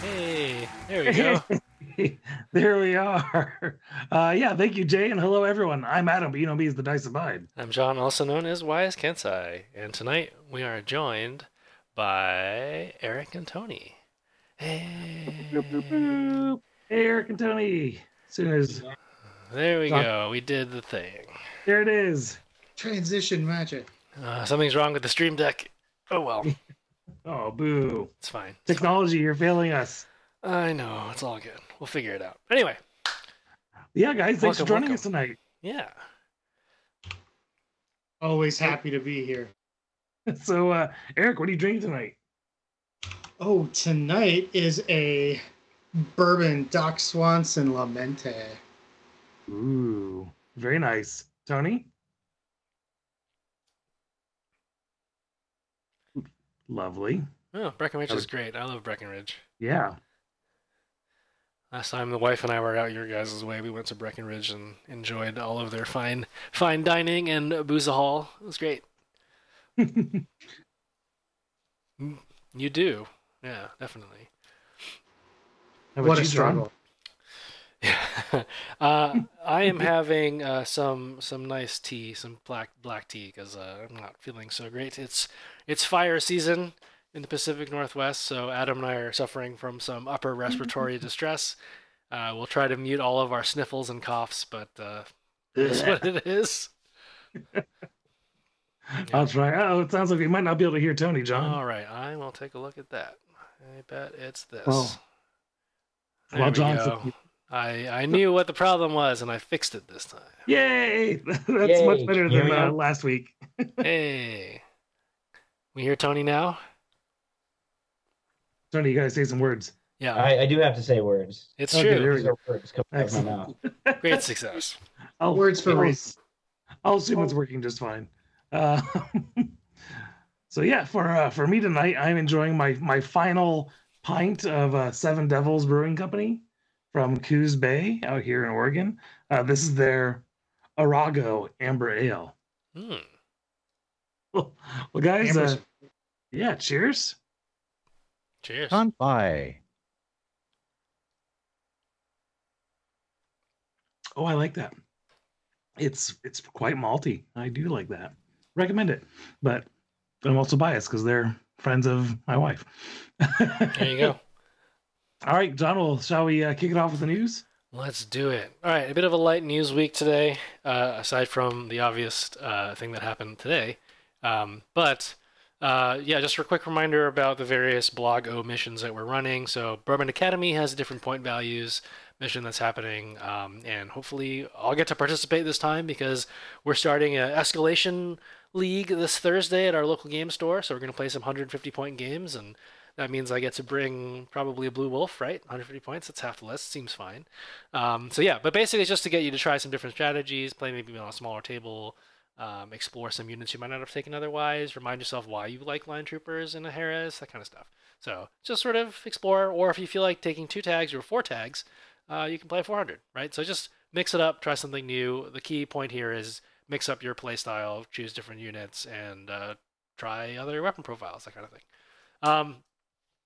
Hey, there we go. there we are. Uh, yeah, thank you, Jay, and hello, everyone. I'm Adam, but you know me as the Dice Abide. I'm John, also known as Wise Kensai, and tonight we are joined by Eric and Tony. Hey, Boop, boop, boop. Hey, Eric and Tony. As soon as there we go. We did the thing. there it is. Transition magic. Uh, something's wrong with the Stream Deck. Oh well, Oh, boo. it's fine. It's fine. Technology, you're failing us. I know it's all good. We'll figure it out. Anyway, Yeah, guys, thanks for joining welcome. us tonight. yeah. Always happy to be here. So, uh, Eric, what are you drinking tonight? Oh, tonight is a bourbon Doc Swanson Lamente. Ooh, very nice. Tony? Lovely. Oh, Breckenridge That is was- great. I love Breckenridge. Yeah. Last time the wife and I were out your guys' way, we went to Breckenridge and enjoyed all of their fine fine dining and Booza Hall. It was great. Mm, you do. Yeah, definitely. How What a you, John? struggle. Yeah. uh, I am having uh, some some nice tea, some black black tea, because uh, I'm not feeling so great. It's it's fire season in the Pacific Northwest, so Adam and I are suffering from some upper respiratory distress. Uh, we'll try to mute all of our sniffles and coughs, but uh, that's what it is. I'll try. Oh, it sounds like we might not be able to hear Tony, John. All right, I will take a look at that. I bet it's this. Well, There well, we John, I I knew what the problem was, and I fixed it this time. Yay! That's Yay, much better than we uh, last week. Hey. We hear Tony now? Tony, you gotta say some words. Yeah, I, I do have to say words. it's Okay, there true. we These go. words coming out of my mouth. Great success. I'll, Words for I'll. I'll assume it's working just fine. Uh, so yeah, for uh, for me tonight, I'm enjoying my my final pint of uh, Seven Devils Brewing Company from Coos Bay out here in Oregon. Uh, this is their Arago Amber Ale. Hmm. Well, guys, uh, yeah, cheers. Cheers. Kanpai. Oh, I like that. It's it's quite malty. I do like that. Recommend it. But I'm also biased because they're friends of my wife. There you go. All right. Well, shall we uh, kick it off with the news? Let's do it. All right, a bit of a light news week today, uh, aside from the obvious uh, thing that happened today. Um, but uh, yeah, just a quick reminder about the various blog O missions that we're running. So Bourbon Academy has a different point values mission that's happening, um, and hopefully I'll get to participate this time because we're starting an escalation league this Thursday at our local game store. So we're going to play some 150 point games and. That means I get to bring probably a blue wolf, right? 150 points. That's half the list. Seems fine. Um, so yeah, but basically it's just to get you to try some different strategies, play maybe on a smaller table, um, explore some units you might not have taken otherwise, remind yourself why you like line troopers and a Haris, that kind of stuff. So just sort of explore, or if you feel like taking two tags or four tags, uh, you can play 400, right? So just mix it up, try something new. The key point here is mix up your playstyle, choose different units, and uh, try other weapon profiles, that kind of thing. Um,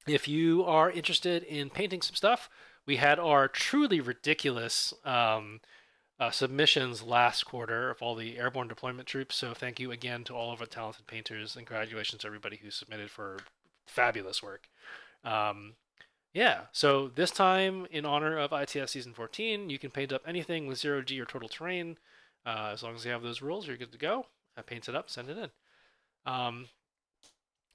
if you are interested in painting some stuff, we had our truly ridiculous um, uh, submissions last quarter of all the airborne deployment troops. So thank you again to all of our talented painters, and congratulations to everybody who submitted for fabulous work. Um, yeah, so this time, in honor of ITS Season 14, you can paint up anything with zero G or total terrain. Uh, as long as you have those rules, you're good to go. Uh, paint it up, send it in. Um,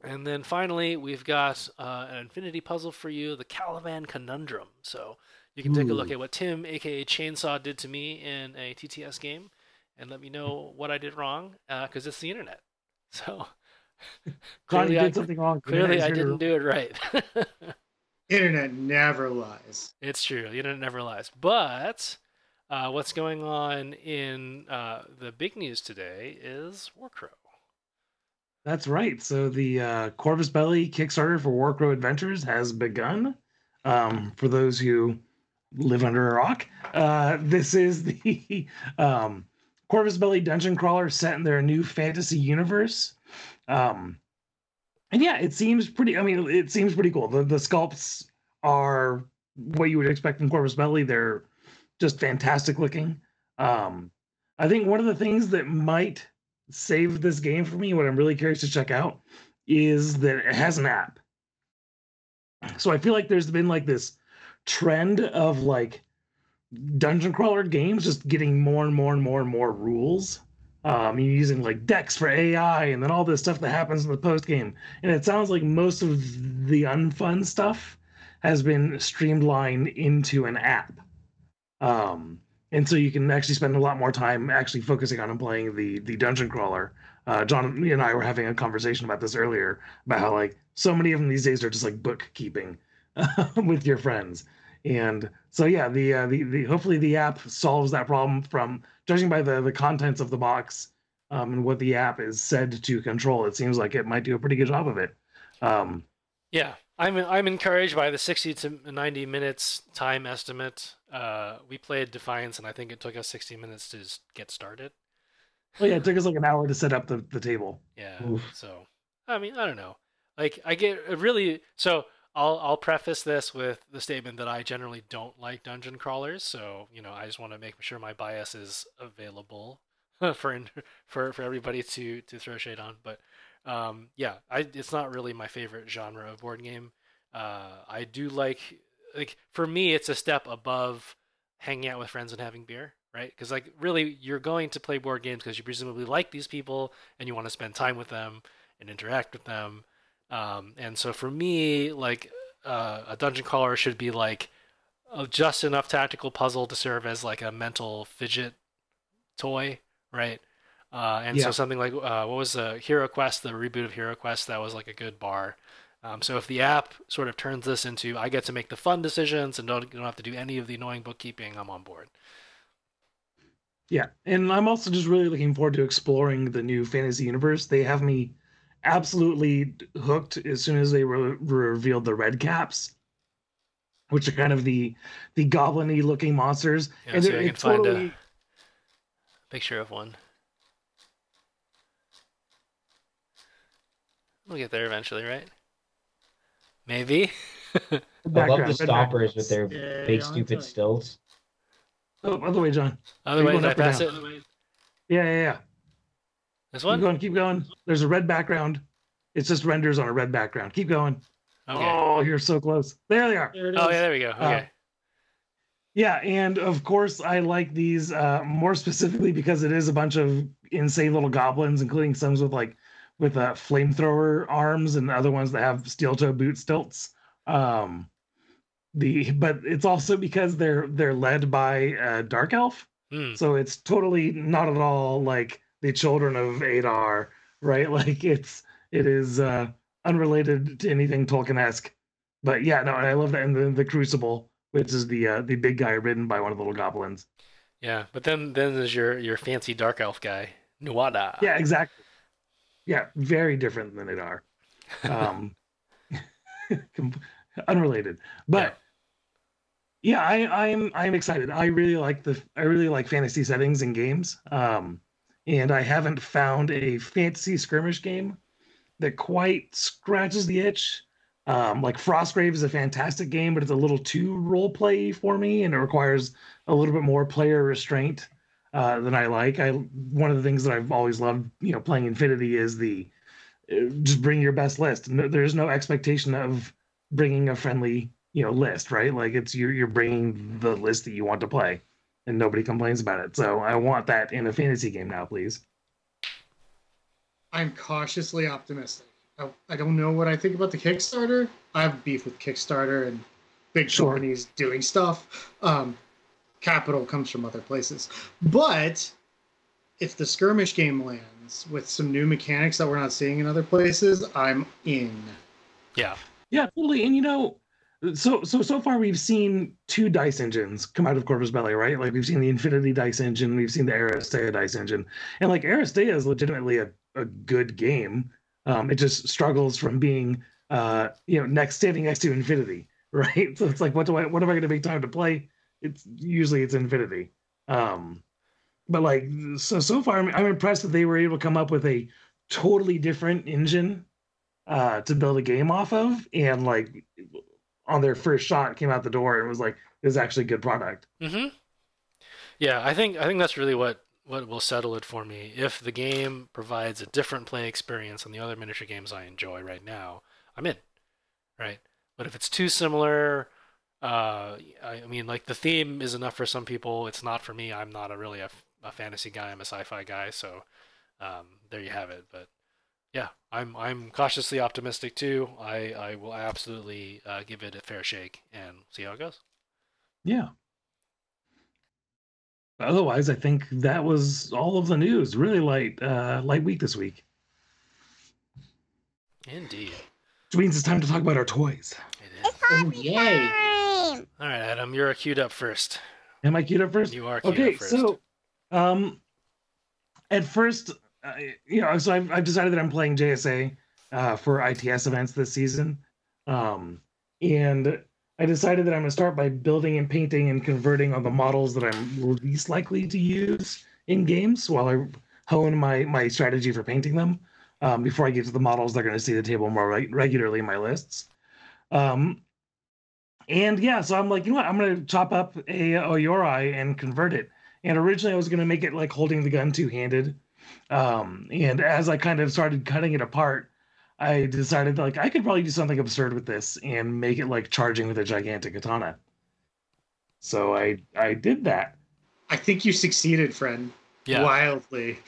and then finally, we've got uh, an infinity puzzle for you, the Caliban Conundrum. So you can take a look at what Tim, aka Chainsaw, did to me in a TTS game, and let me know what I did wrong, because it's the internet. So clearly, you I, did something wrong. Clearly, I didn't do it right. Internet never lies. it's true, the internet never lies. But uh, what's going on in uh, the big news today is Warcrow. That's right. So the uh, Corvus Belli Kickstarter for Warcrow Adventures has begun. Um, for those who live under a rock, uh, this is the um, Corvus Belli dungeon crawler set in their new fantasy universe. Um, and yeah, it seems pretty. I mean, it seems pretty cool. The the sculpts are what you would expect from Corvus Belli. They're just fantastic looking. Um, I think one of the things that might save this game for me, what I'm really curious to check out, is that it has an app. So I feel like there's been like this trend of like dungeon crawler games just getting more and more and more and more rules. Um, you're using like decks for AI and then all this stuff that happens in the post game. And it sounds like most of the unfun stuff has been streamlined into an app. Um, and so you can actually spend a lot more time actually focusing on playing the the dungeon crawler. Uh, John and I were having a conversation about this earlier about how like so many of them these days are just like bookkeeping with your friends. And so yeah, the, uh, the the hopefully the app solves that problem from judging by the the contents of the box um, and what the app is said to control. It seems like it might do a pretty good job of it. Um, yeah, I'm I'm encouraged by the 60 to 90 minutes time estimate. Uh, we played Defiance, and I think it took us 60 minutes to get started. Well, yeah, it took us like an hour to set up the, the table. Yeah. Oof. So, I mean, I don't know. Like, I get really so. I'll I'll preface this with the statement that I generally don't like dungeon crawlers. So, you know, I just want to make sure my bias is available for for for everybody to to throw shade on. But um, yeah, I it's not really my favorite genre of board game. Uh, I do like like for me, it's a step above hanging out with friends and having beer, right? Because like really, you're going to play board games because you presumably like these people and you want to spend time with them and interact with them. Um, and so for me, like uh, a dungeon crawler should be like of just enough tactical puzzle to serve as like a mental fidget toy, right? Uh, and yeah. so something like uh, what was the Hero Quest, the reboot of Hero Quest, that was like a good bar. Um, so if the app sort of turns this into I get to make the fun decisions and don't don't have to do any of the annoying bookkeeping, I'm on board. Yeah, and I'm also just really looking forward to exploring the new fantasy universe. They have me absolutely hooked as soon as they re- revealed the red caps, which are kind of the the goblin-y looking monsters. Yeah, and so I can totally... find a picture of one. We'll get there eventually, right? Maybe. I love the stoppers with their yeah, big stupid stilts. Oh, other way, John. Other way, did I pass it? Yeah, yeah, yeah. This one? Keep going, keep going. There's a red background. It's just renders on a red background. Keep going. Okay. Oh, you're so close. There they are. oh, yeah, there we go. Okay. Uh, yeah, and of course, I like these uh, more specifically because it is a bunch of insane little goblins, including some with like with uh, flamethrower arms and other ones that have steel toe boot stilts. Um, the but it's also because they're they're led by a dark elf, mm. so it's totally not at all like the children of Adar, right? Like it's it is uh, unrelated to anything Tolkien-esque. But yeah, no, I love that. And then the Crucible, which is the uh, the big guy ridden by one of the little goblins. Yeah, but then then there's your your fancy dark elf guy, Nuada. Yeah, exactly yeah, very different than Adar. Um, unrelated, but yeah, yeah I, I'm I'm excited. I really like the I really like fantasy settings and games. Um, and I haven't found a fantasy skirmish game that quite scratches the itch. Um, like Frostgrave is a fantastic game, but it's a little too role play for me, and it requires a little bit more player restraint uh, than I like. I one of the things that I've always loved, you know, playing Infinity is the uh, just bring your best list. No, there's no expectation of bringing a friendly, you know, list, right? Like it's you're you're bringing the list that you want to play, and nobody complains about it. So I want that in a fantasy game now, please. I'm cautiously optimistic. I, I don't know what I think about the Kickstarter. I have beef with Kickstarter and big sure. companies doing stuff. Um, capital comes from other places. But if the skirmish game lands with some new mechanics that we're not seeing in other places, I'm in. Yeah. Yeah, totally. And you know, so so so far we've seen two dice engines come out of Corvus Belli, right? Like we've seen the Infinity dice engine, we've seen the Aristeia dice engine, and like Aristeia is legitimately a, a good game. Um, it just struggles from being uh, you know next standing next to Infinity, right? So it's like, what do I what am I going to make time to play? It's usually it's infinity um but like so so far I'm, I'm impressed that they were able to come up with a totally different engine uh to build a game off of and like on their first shot came out the door and was like, "This is actually a good product." Mm-hmm. Yeah, I think I think that's really what what will settle it for me. If the game provides a different play experience than the other miniature games I enjoy right now, I'm in. Right. But if it's too similar, uh, I, I mean, like the theme is enough for some people. It's not for me. I'm not a really a, a fantasy guy. I'm a sci-fi guy. So um, there you have it. But yeah, I'm I'm cautiously optimistic too. I I will absolutely uh, give it a fair shake and see how it goes. Yeah. Otherwise, I think that was all of the news. Really light, uh, light week this week. Indeed. Which means it's time to talk about our toys. It is. Oh yay! All right, Adam, you're queued up first. Am I queued up first? You are queued okay, up first. so um, at first, uh, you know, so I've, I've decided that I'm playing JSA uh, for ITS events this season, um, and I decided that I'm going to start by building and painting and converting on the models that I'm least likely to use in games while I hone my my strategy for painting them. Um, before I get to the models, they're going to see the table more re- regularly in my lists. Um, and yeah, so I'm like, you know what? I'm going to chop up a O-Yoroi and convert it. And originally, I was going to make it like holding the gun two handed. Um, and as I kind of started cutting it apart, I decided like I could probably do something absurd with this and make it like charging with a gigantic katana. So I I did that. I think you succeeded, friend. yeah, Wildly.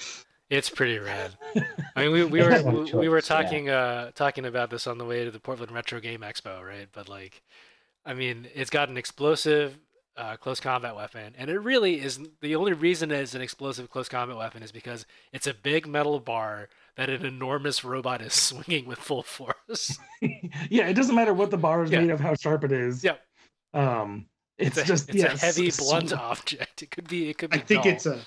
it's pretty rad. I mean, we, we were we, we were choice, yeah. talking uh talking about this on the way to the Portland Retro Game Expo, right? But like, I mean, it's got an explosive uh, close combat weapon, and it really is the only reason it's an explosive close combat weapon is because it's a big metal bar that an enormous robot is swinging with full force. yeah, it doesn't matter what the bar is Yeah. made of, how sharp it is. Yep. Um, it's, a, just it's yeah, a heavy s- blunt s- object. It could be it could be. I think dull. it's a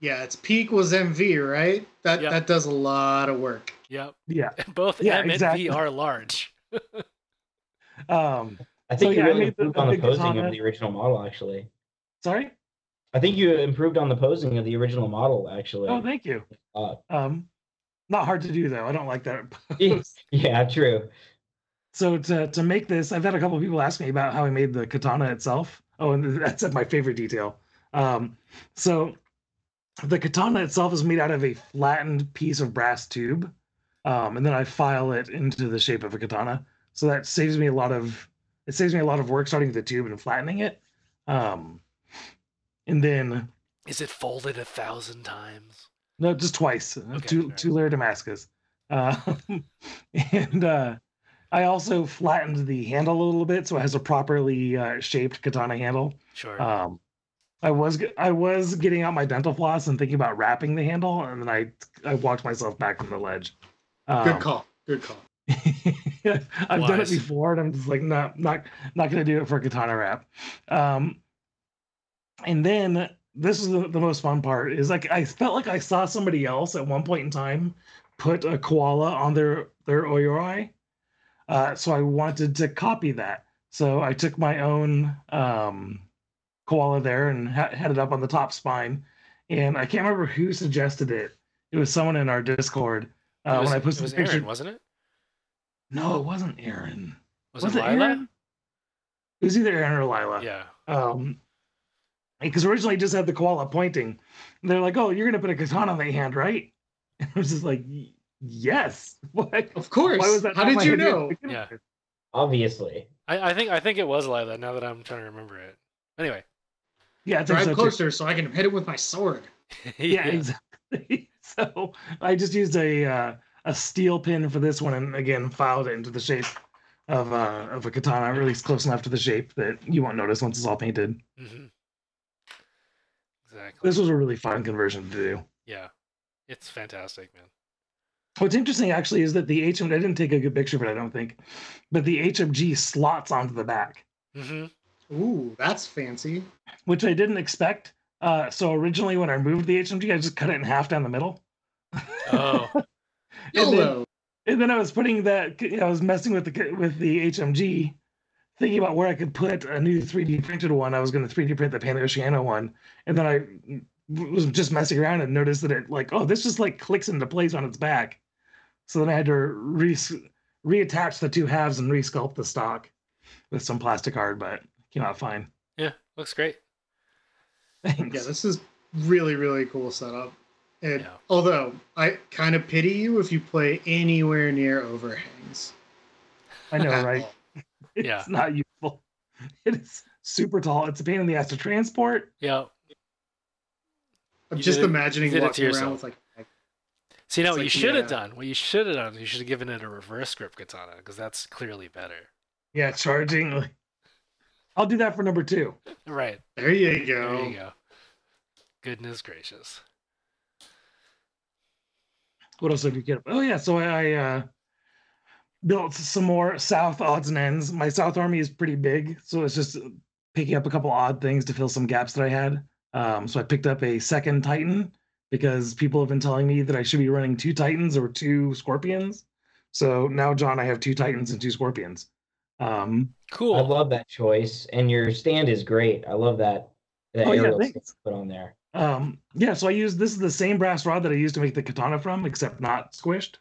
yeah, it's P equals MV, right? That Yep. that does a lot of work. Yep. Yeah. Both Yeah, M exactly. and V are large. Um, I think So, you yeah, really the- improved the on the posing of the original model, actually. sorry. I think you improved on the posing of the original model, actually. Oh, thank you. Uh, Um, not hard to do though. I don't like that. yeah, true. So to to make this, I've had a couple of people ask me about how I made the katana itself. Oh, and that's my favorite detail. Um, so the katana itself is made out of a flattened piece of brass tube, um, and then I file it into the shape of a katana. So that saves me a lot of it saves me a lot of work starting the tube and flattening it. Um, and then Is it folded a thousand times? no, just twice. uh, Okay, two fair two layer Damascus. Uh, and uh, I also flattened the handle a little bit so it has a properly uh, shaped katana handle. Sure. Um, I was I was getting out my dental floss and thinking about wrapping the handle, and then I I walked myself back from the ledge. Um, Good call. Good call. I've done it before, and I'm just like, no, not not gonna do it for a katana wrap. Um, and then this is the, the most fun part is like I felt like I saw somebody else at one point in time put a koala on their their O-Yoroi, uh, so I wanted to copy that. So I took my own um, koala there and ha- had it up on the top spine, and I can't remember who suggested it. It was someone in our Discord. Uh, was, when I it posted was the picture, Aaron, wasn't it? No, it wasn't Aaron. Was, Was it it Lila? Aaron? It was either Aaron or Lila. Yeah. Um, because originally I just had the koala pointing. And they're like, "Oh, you're gonna put a katana on the hand, right?" And I was just like, "Yes." Why? Of course. Why was that? How did you know? Yeah. Obviously. I, I think I think it was Lila. Now that I'm trying to remember it. Anyway. Yeah, I Drive so too. closer so I can hit it with my sword. Yeah, exactly. so I just used a uh, a steel pin for this one, and again filed it into the shape of uh, of a katana, really close enough to the shape that you won't notice once it's all painted. hmm Exactly. This was a really fun conversion to do. Yeah. It's fantastic, man. What's interesting actually is that the HM I didn't take a good picture of it, I don't think, but the HMG slots onto the back, hmm Ooh, that's fancy. which I didn't expect. Uh, so originally when I moved the HMG, I just cut it in half down the middle. Oh. and, then, and then I was putting that, I was messing with the with the HMG, thinking about where I could put a new 3D printed one. I was going to 3D print the PanOceania one, and then I was just messing around and noticed that it like, oh, this just like clicks into place on its back. So then I had to re reattach the two halves and resculpt the stock. with some plastic art, but came out fine. Yeah, looks great. Thanks. Yeah, this is really really cool setup. And Yeah. although I kind of pity you if you play anywhere near overhangs. I know, right? all. It's Yeah. not useful. It is super tall. It's a pain in the ass to transport. Yeah. I'm You just did imagining you did it to walking around yourself. with like See, now It's what you should have yeah. done, what you should have done, you should have given it a reverse grip katana because that's clearly better. Yeah, charging. I'll do that for number two. Right. there you go. There you go. Goodness gracious. What else did you get? Up? Oh yeah, so I uh, built some more South odds and ends. My South army is pretty big, so it's just picking up a couple odd things to fill some gaps that I had. Um, so I picked up a second Titan because people have been telling me that I should be running two Titans or two Scorpions. So now, John, I have two Titans and two Scorpions. Um, Cool. I love that choice, and your stand is great. I love that that Oh, yeah, thanks. put on there. Um, yeah, so I use this is the same brass rod that I used to make the katana from, except not squished.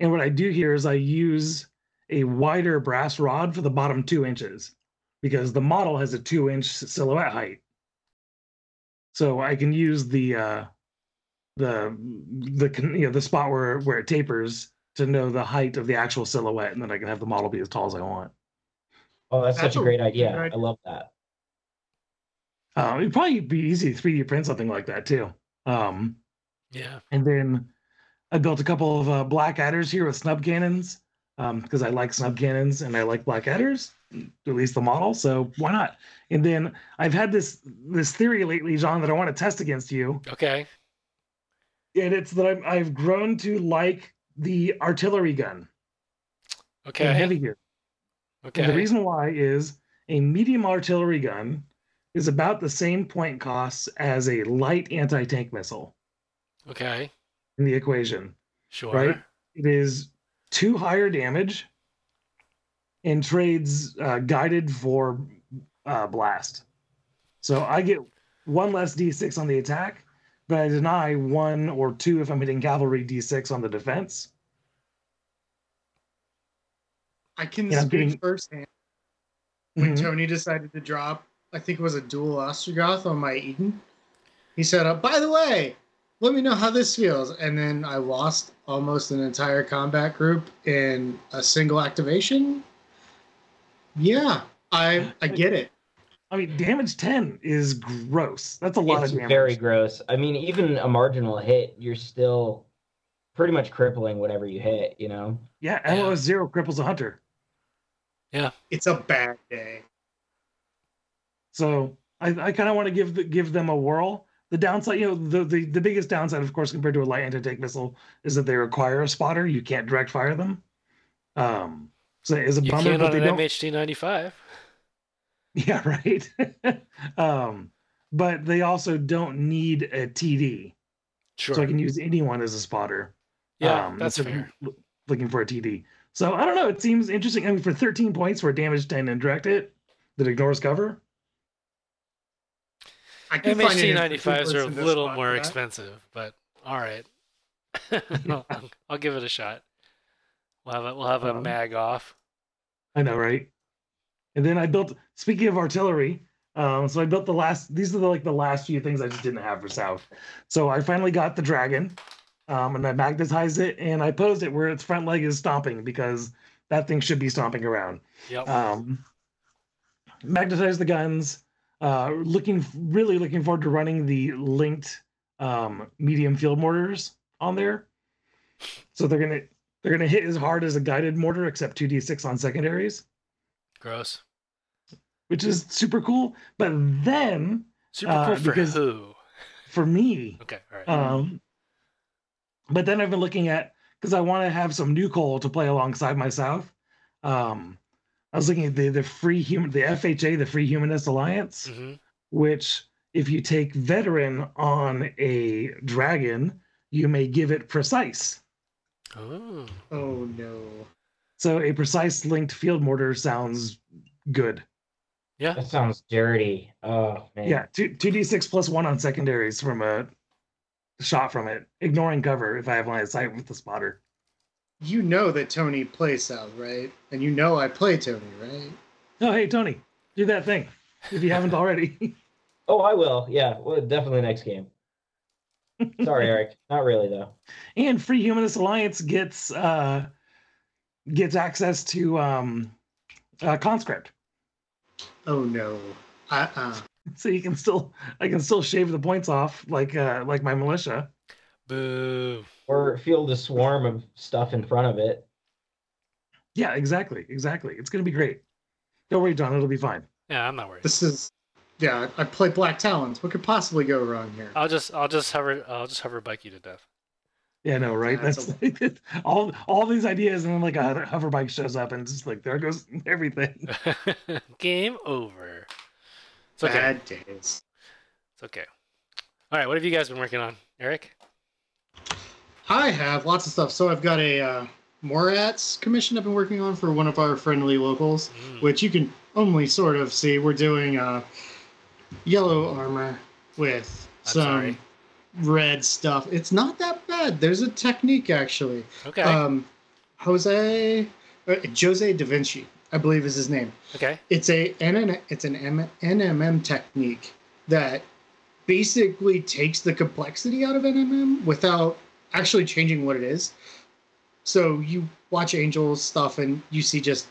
And what I do here is I use a wider brass rod for the bottom two inches because the model has a two inch silhouette height. So I can use the uh the the you know the spot where where it tapers to know the height of the actual silhouette, and then I can have the model be as tall as I want. Oh, that's, That's such a a great really idea. I love that. Um, it'd probably be easy to 3D print something like that too. Um, yeah. And then I built a couple of uh, black adders here with snub cannons because I like snub cannons and I like black adders, at least the model. So why not? And then I've had this this theory lately, John, that I want to test against you, Okay. and it's that I'm, I've grown to like the artillery gun Okay. heavy gear. Okay. And the reason why is a medium artillery gun is about the same point costs as a light anti tank missile okay. in the equation. Sure. Right. it is two higher damage and trades uh, guided for uh, blast. So I get one less d6 on the attack, but I deny one or two if I'm hitting cavalry d6 on the defense. I can Yeah, speak getting- firsthand. When Mhm. Tony decided to drop, I think it was a dual Ostrogoth on my Eden, he said, uh, "By the way, let me know how this feels." And then I lost almost an entire combat group in a single activation. Yeah, I I get it. I mean, damage 10 is gross. That's a lot It's of damage. very gross. I mean, even a marginal hit, you're still pretty much crippling whatever you hit. You know. yeah, Yeah. MOS zero cripples a hunter. Yeah, it's a bad day. So I, I kind of want to give the, give them a whirl. The downside, you know, the, the the biggest downside, of course, compared to a light anti-tank missile, is that they require a spotter. You can't direct fire them. Um, so it's a You bummer, but on they don't. MHD 95. Yeah, right. um, but they also don't need a TD, Sure. so I can use anyone as a spotter. yeah, um, that's fair. Looking for a TD. So I don't know. It seems interesting. I mean, for 13 points for damage 10 and direct it that ignores cover. I can an 95s are a little more expensive, but all right. I'll, I'll give it a shot. We'll have a, we'll have a Um, mag off. I know, right? And then I built. Speaking of artillery, um, so I built the last. These are the, like the last few things I just didn't have for South. So I finally got the dragon, um, and I magnetized it, and I posed it where its front leg is stomping because that thing should be stomping around. Yep. Um, magnetize the guns. Uh, looking really looking forward to running the linked um, medium field mortars on there. So they're gonna they're gonna hit as hard as a guided mortar, except two d six on secondaries Gross. which is super cool. But then Super Uh, cool for because- who? for me, Okay, all right. um, but then I've been looking at because I want to have some new coal to play alongside my South. Um, I was looking at the the free human the FHA the Free Humanist Alliance, hmm which if you take veteran on a dragon, you may give it precise. Oh, Oh no. So a precise linked field mortar sounds good. yeah. That sounds dirty. Oh man. Yeah, two two d six plus one on secondaries from a shot from it, ignoring cover if I have line of sight with the spotter. You know that Tony plays South, right? And you know I play Tony, right? Oh, hey Tony, do that thing if you haven't already. Oh, I will. Yeah, well, definitely next game. Sorry, Eric. Not really though. and Free Humanist Alliance gets uh gets access to um uh, conscript, Oh no. Uh uh so you can still I can still shave the points off like uh like my militia. Boo. Or feel the swarm of stuff in front of it. Yeah, exactly, exactly. It's gonna be great. Don't worry, John. It'll be fine. Yeah, I'm not worried. This is yeah, I play Black Talons. What could possibly go wrong here? I'll just I'll just hover I'll just hover bike you to death. Yeah, no, right? Yeah, That's it's all all these ideas, and then like a hover bike shows up, and it's just like there goes everything. Game over. It's okay. Bad days. It's okay. All right, what have you guys been working on, Eric? I have lots of stuff. So I've got a uh, Morats commission I've been working on for one of our friendly locals, Mm. which you can only sort of see. We're doing uh, yellow armor with I'm some sorry. red stuff. It's not that bad. There's a technique actually. Okay. Um, Jose uh, Jose Da Vinci, I believe is his name. okay. It's a NN, it's an M, NMM technique that basically takes the complexity out of NMM without actually changing what it is. So you watch Angels stuff and you see just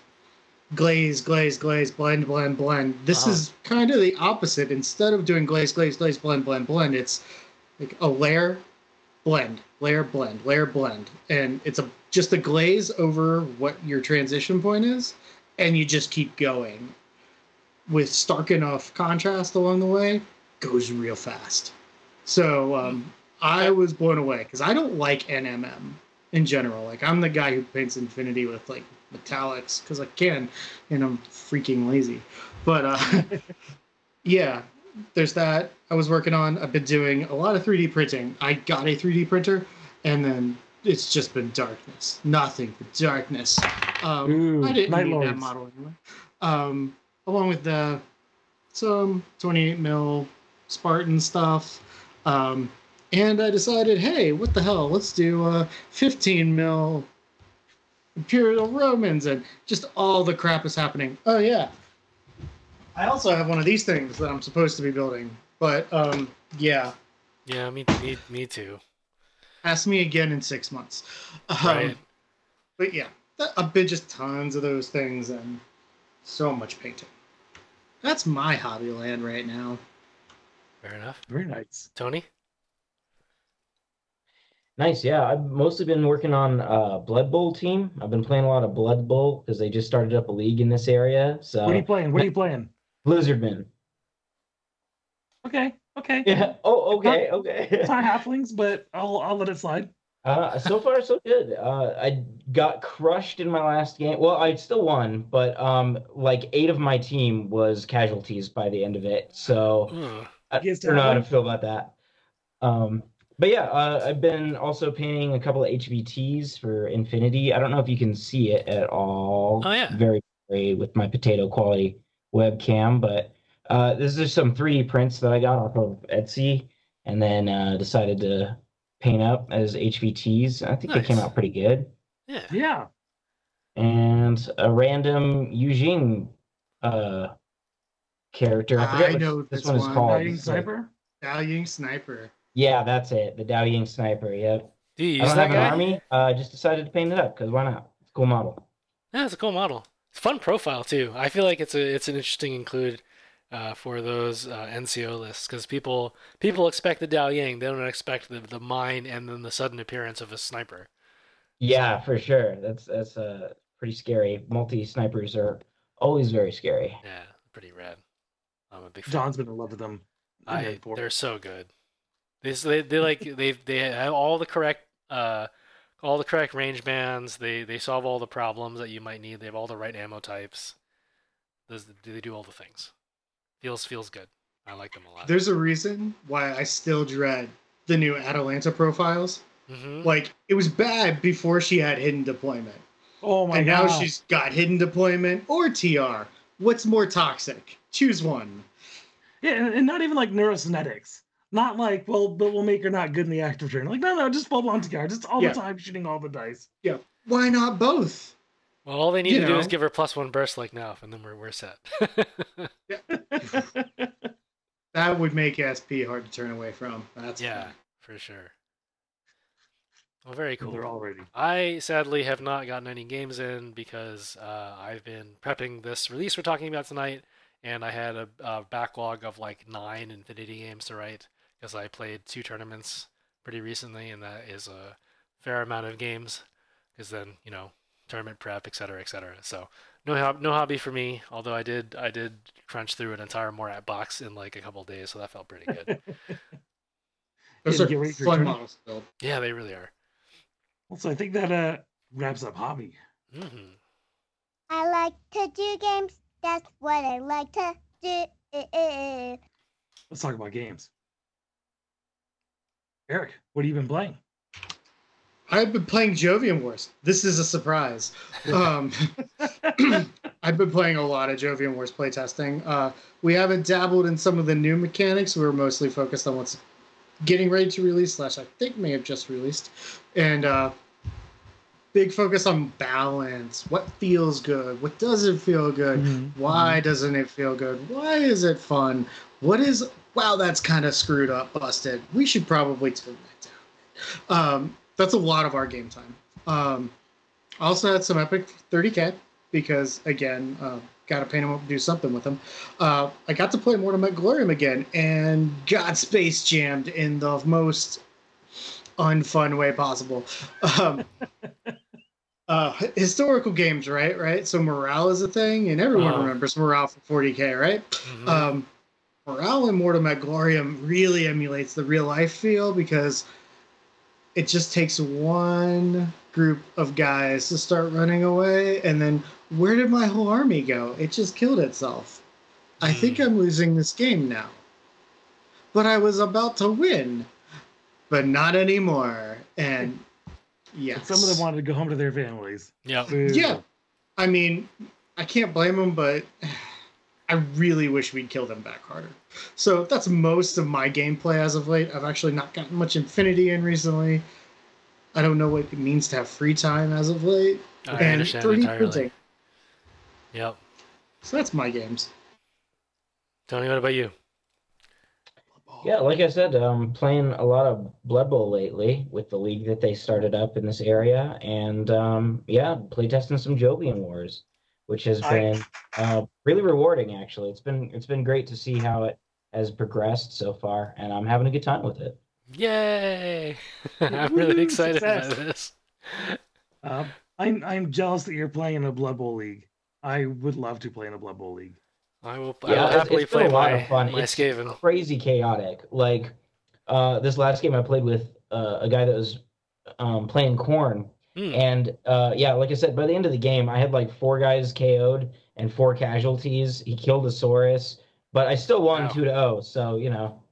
glaze, glaze, glaze, blend, blend, blend. This Uh-huh. is kind of the opposite. Instead of doing glaze, glaze, glaze, blend, blend, blend, it's like a layer, blend, layer, blend, layer, blend, and it's a just a glaze over what your transition point is, and you just keep going with stark enough contrast along the way. Goes real fast. So um, I was blown away because I don't like NMM in general. Like I'm the guy who paints Infinity with like metallics because I can, and I'm freaking lazy. But uh, yeah, there's that. I was working on. I've been doing a lot of 3D printing. I got a 3D printer, and then it's just been darkness. Nothing but darkness. Um, Ooh, I didn't need that model anyway. Um, along with the some 28 mil Spartan stuff. Um, and I decided, hey, what the hell? Let's do uh, 15 mil Imperial Romans and just all the crap is happening. Oh yeah. I also have one of these things that I'm supposed to be building, but um, yeah. Yeah, me me me too. Ask me again in six months. Um, Right. But yeah, th- I've been just tons of those things and so much painting. That's my hobby land right now. Fair enough. Very nice. Tony? Nice, yeah. I've mostly been working on uh Blood Bowl team. I've been playing a lot of Blood Bowl because they just started up a league in this area. So What are you playing? What are you playing? Lizardmen. Okay, okay. Yeah. Oh, okay, okay. It's not halflings, but I'll I'll let it slide. Uh, so far so good. Uh, I got crushed in my last game. Well, I still won, but um, like eight of my team was casualties by the end of it. So. I Against don't know how to feel about that. Um, but yeah, uh, I've been also painting a couple of HVTs for Infinity. I don't know if you can see it at all. Oh, yeah. Very, very with my potato quality webcam, but uh, this is some 3D prints that I got off of Etsy, and then uh, decided to paint up as HVTs. I think they came out pretty good. Yeah. Yeah. And a random Yu Jing uh, character. I forget I what know this this one is called. Fighting It's like- sniper. Valiant Sniper. Yeah, that's it. The Dao Ying sniper. Yep. Do you I use don't that have an army. Uh, just decided to paint it up because why not? It's a cool model. Yeah, it's a cool model. It's a fun profile too. I feel like it's a it's an interesting include uh, for those uh, NCO lists because people people expect the Dao Yang, they don't expect the the mine and then the sudden appearance of a sniper. Yeah, for sure. That's that's uh pretty scary. Multi snipers are always very scary. Yeah, pretty rad. I'm a big fan. John's been in love with them. I they're so good. They they they like they they have all the correct uh all the correct range bands. They they solve all the problems that you might need. They have all the right ammo types. Those, they do all the things. Feels feels good. I like them a lot. There's a reason why I still dread the new Atalanta profiles. hmm Like it was bad before she had hidden deployment, Oh my and god. now she's got hidden deployment or TR. What's more toxic? Choose one. Yeah, and, and not even like neurocinetics. Not like, well, but we'll make her not good in the active turn. Like, no, no, just full on TR, just all Yeah. the time shooting all the dice. Yeah. Why not both? Well, all they need You to do is give her plus one burst like now, and then we're we're set. That would make SP hard to turn away from. That's yeah, fine. for sure. Well, very cool. They're all ready. I sadly have not gotten any games in because uh, I've been prepping this release we're talking about tonight, and I had a, a backlog of like nine Infinity games to write because I played two tournaments pretty recently, and that is a fair amount of games. Because then you know tournament prep, etc., cetera, et cetera. So no hob- no hobby for me. Although I did I did crunch through an entire Morat box in like a couple days, so that felt pretty good. Those Yeah, are get ready for fun turn- models to build. yeah, they really are. Well, so I think that uh wraps up hobby. hmm I like to do games. That's what I like to do. Let's talk about games. Eric, what have you been playing? I've been playing Jovian Wars. This is a surprise. Um, I've been playing a lot of Jovian Wars playtesting. Uh, we haven't dabbled in some of the new mechanics. We were mostly focused on what's getting ready to release, slash I think may have just released, and uh, big focus on balance. What feels good? What doesn't feel good? Mhm, Why doesn't it feel good? Why is it fun? What is wow? That's kind of screwed up, busted. We should probably tone that down. Um, that's a lot of our game time. Um, also had some epic 30k because again, uh, got to paint them up do something with them. Uh, I got to play Mortal Glorium again and got space jammed in the most unfun way possible. Um, uh, historical games, right? Right. So morale is a thing, and everyone Uh-huh. remembers morale for 40k, right? Mhm. um, morale in Mortal Kombat Glorium really emulates the real life feel because it just takes one group of guys to start running away, and then where did my whole army go? It just killed itself. I think Hmm. I'm losing this game now. But I was about to win, but not anymore. And yes, Some of them wanted to go home to their families. yeah. Yeah. I mean, I can't blame them, but I really wish we'd kill them back harder. So that's most of my gameplay as of late. I've actually not gotten much Infinity in recently. I don't know what it means to have free time as of late. I and understand 3D entirely. printing. Yep. So that's my games. Tony, what about you? Yeah, like I said, um, playing a lot of Blood Bowl lately with the league that they started up in this area, and um, yeah, playtesting some Jovian Wars, which has been uh, really rewarding. Actually, it's been it's been great to see how it has progressed so far, and I'm having a good time with it. Yay! I'm really excited success. about this. Um, I'm I'm jealous that you're playing in a Blood Bowl league. I would love to play in a Blood Bowl league. I will, I Yeah, will it's- happily it's been play a lot my, of fun. my It's Skaven. crazy chaotic. Like uh, this last game I played with uh, a guy that was um, playing Khorne, Hmm. and uh, yeah, like I said, by the end of the game, I had like four guys KO'd and four casualties. He killed a Saurus, but I still won Wow. two to zero. So you know,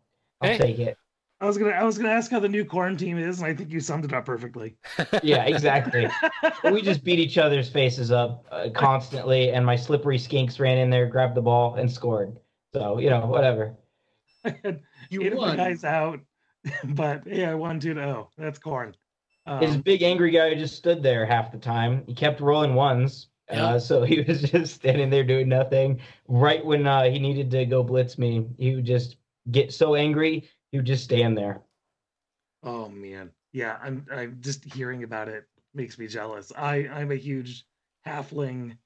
I'll Hey. take it. I was gonna I was gonna ask how the new Khorne team is, and I think you summed it up perfectly. Yeah, exactly. we just beat each other's faces up uh, constantly, and my slippery skinks ran in there, grabbed the ball, and scored. So you know, whatever. You eight won. guys out, but yeah, I won two to oh. That's Khorne. His Um, big angry guy just stood there half the time. He kept rolling ones. Uh, so he was just standing there doing nothing. Right when uh, he needed to go blitz me, he would just get so angry, he would just stand there. oh man, yeah. I'm I'm just hearing about it makes me jealous. I I'm a huge halfling,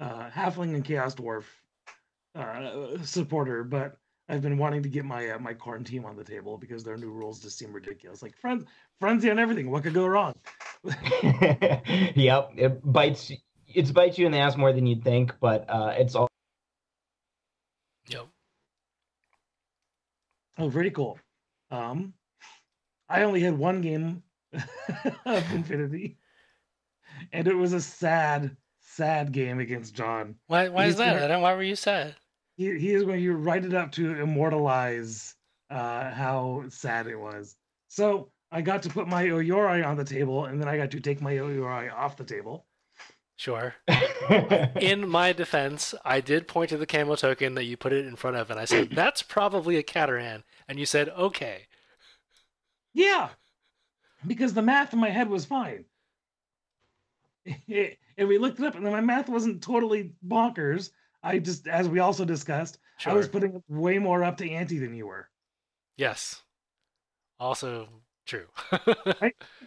uh, halfling and chaos dwarf uh, supporter, but I've been wanting to get my uh, my Khorne team on the table because their new rules just seem ridiculous. Like friends, frenzy on everything. What could go wrong? yep, it bites. It bites you in the ass more than you'd think, but uh, it's all. Yep. Oh, very cool. Um, I only had one game of Infinity, and it was a sad, sad game against John. Why? Why is that? gonna- Why were you sad? He he is going to write it up to immortalize uh, how sad it was. So I got to put my O-Yoroi on the table, and then I got to take my O-Yoroi off the table. Sure. In my defense, I did point to the camo token that you put it in front of, and I said that's probably a Cataran, and you said okay. Yeah, because the math in my head was fine. and we looked it up, and then my math wasn't totally bonkers. I just, as we also discussed, I was putting way more up to ante than you were. Yes. Also true.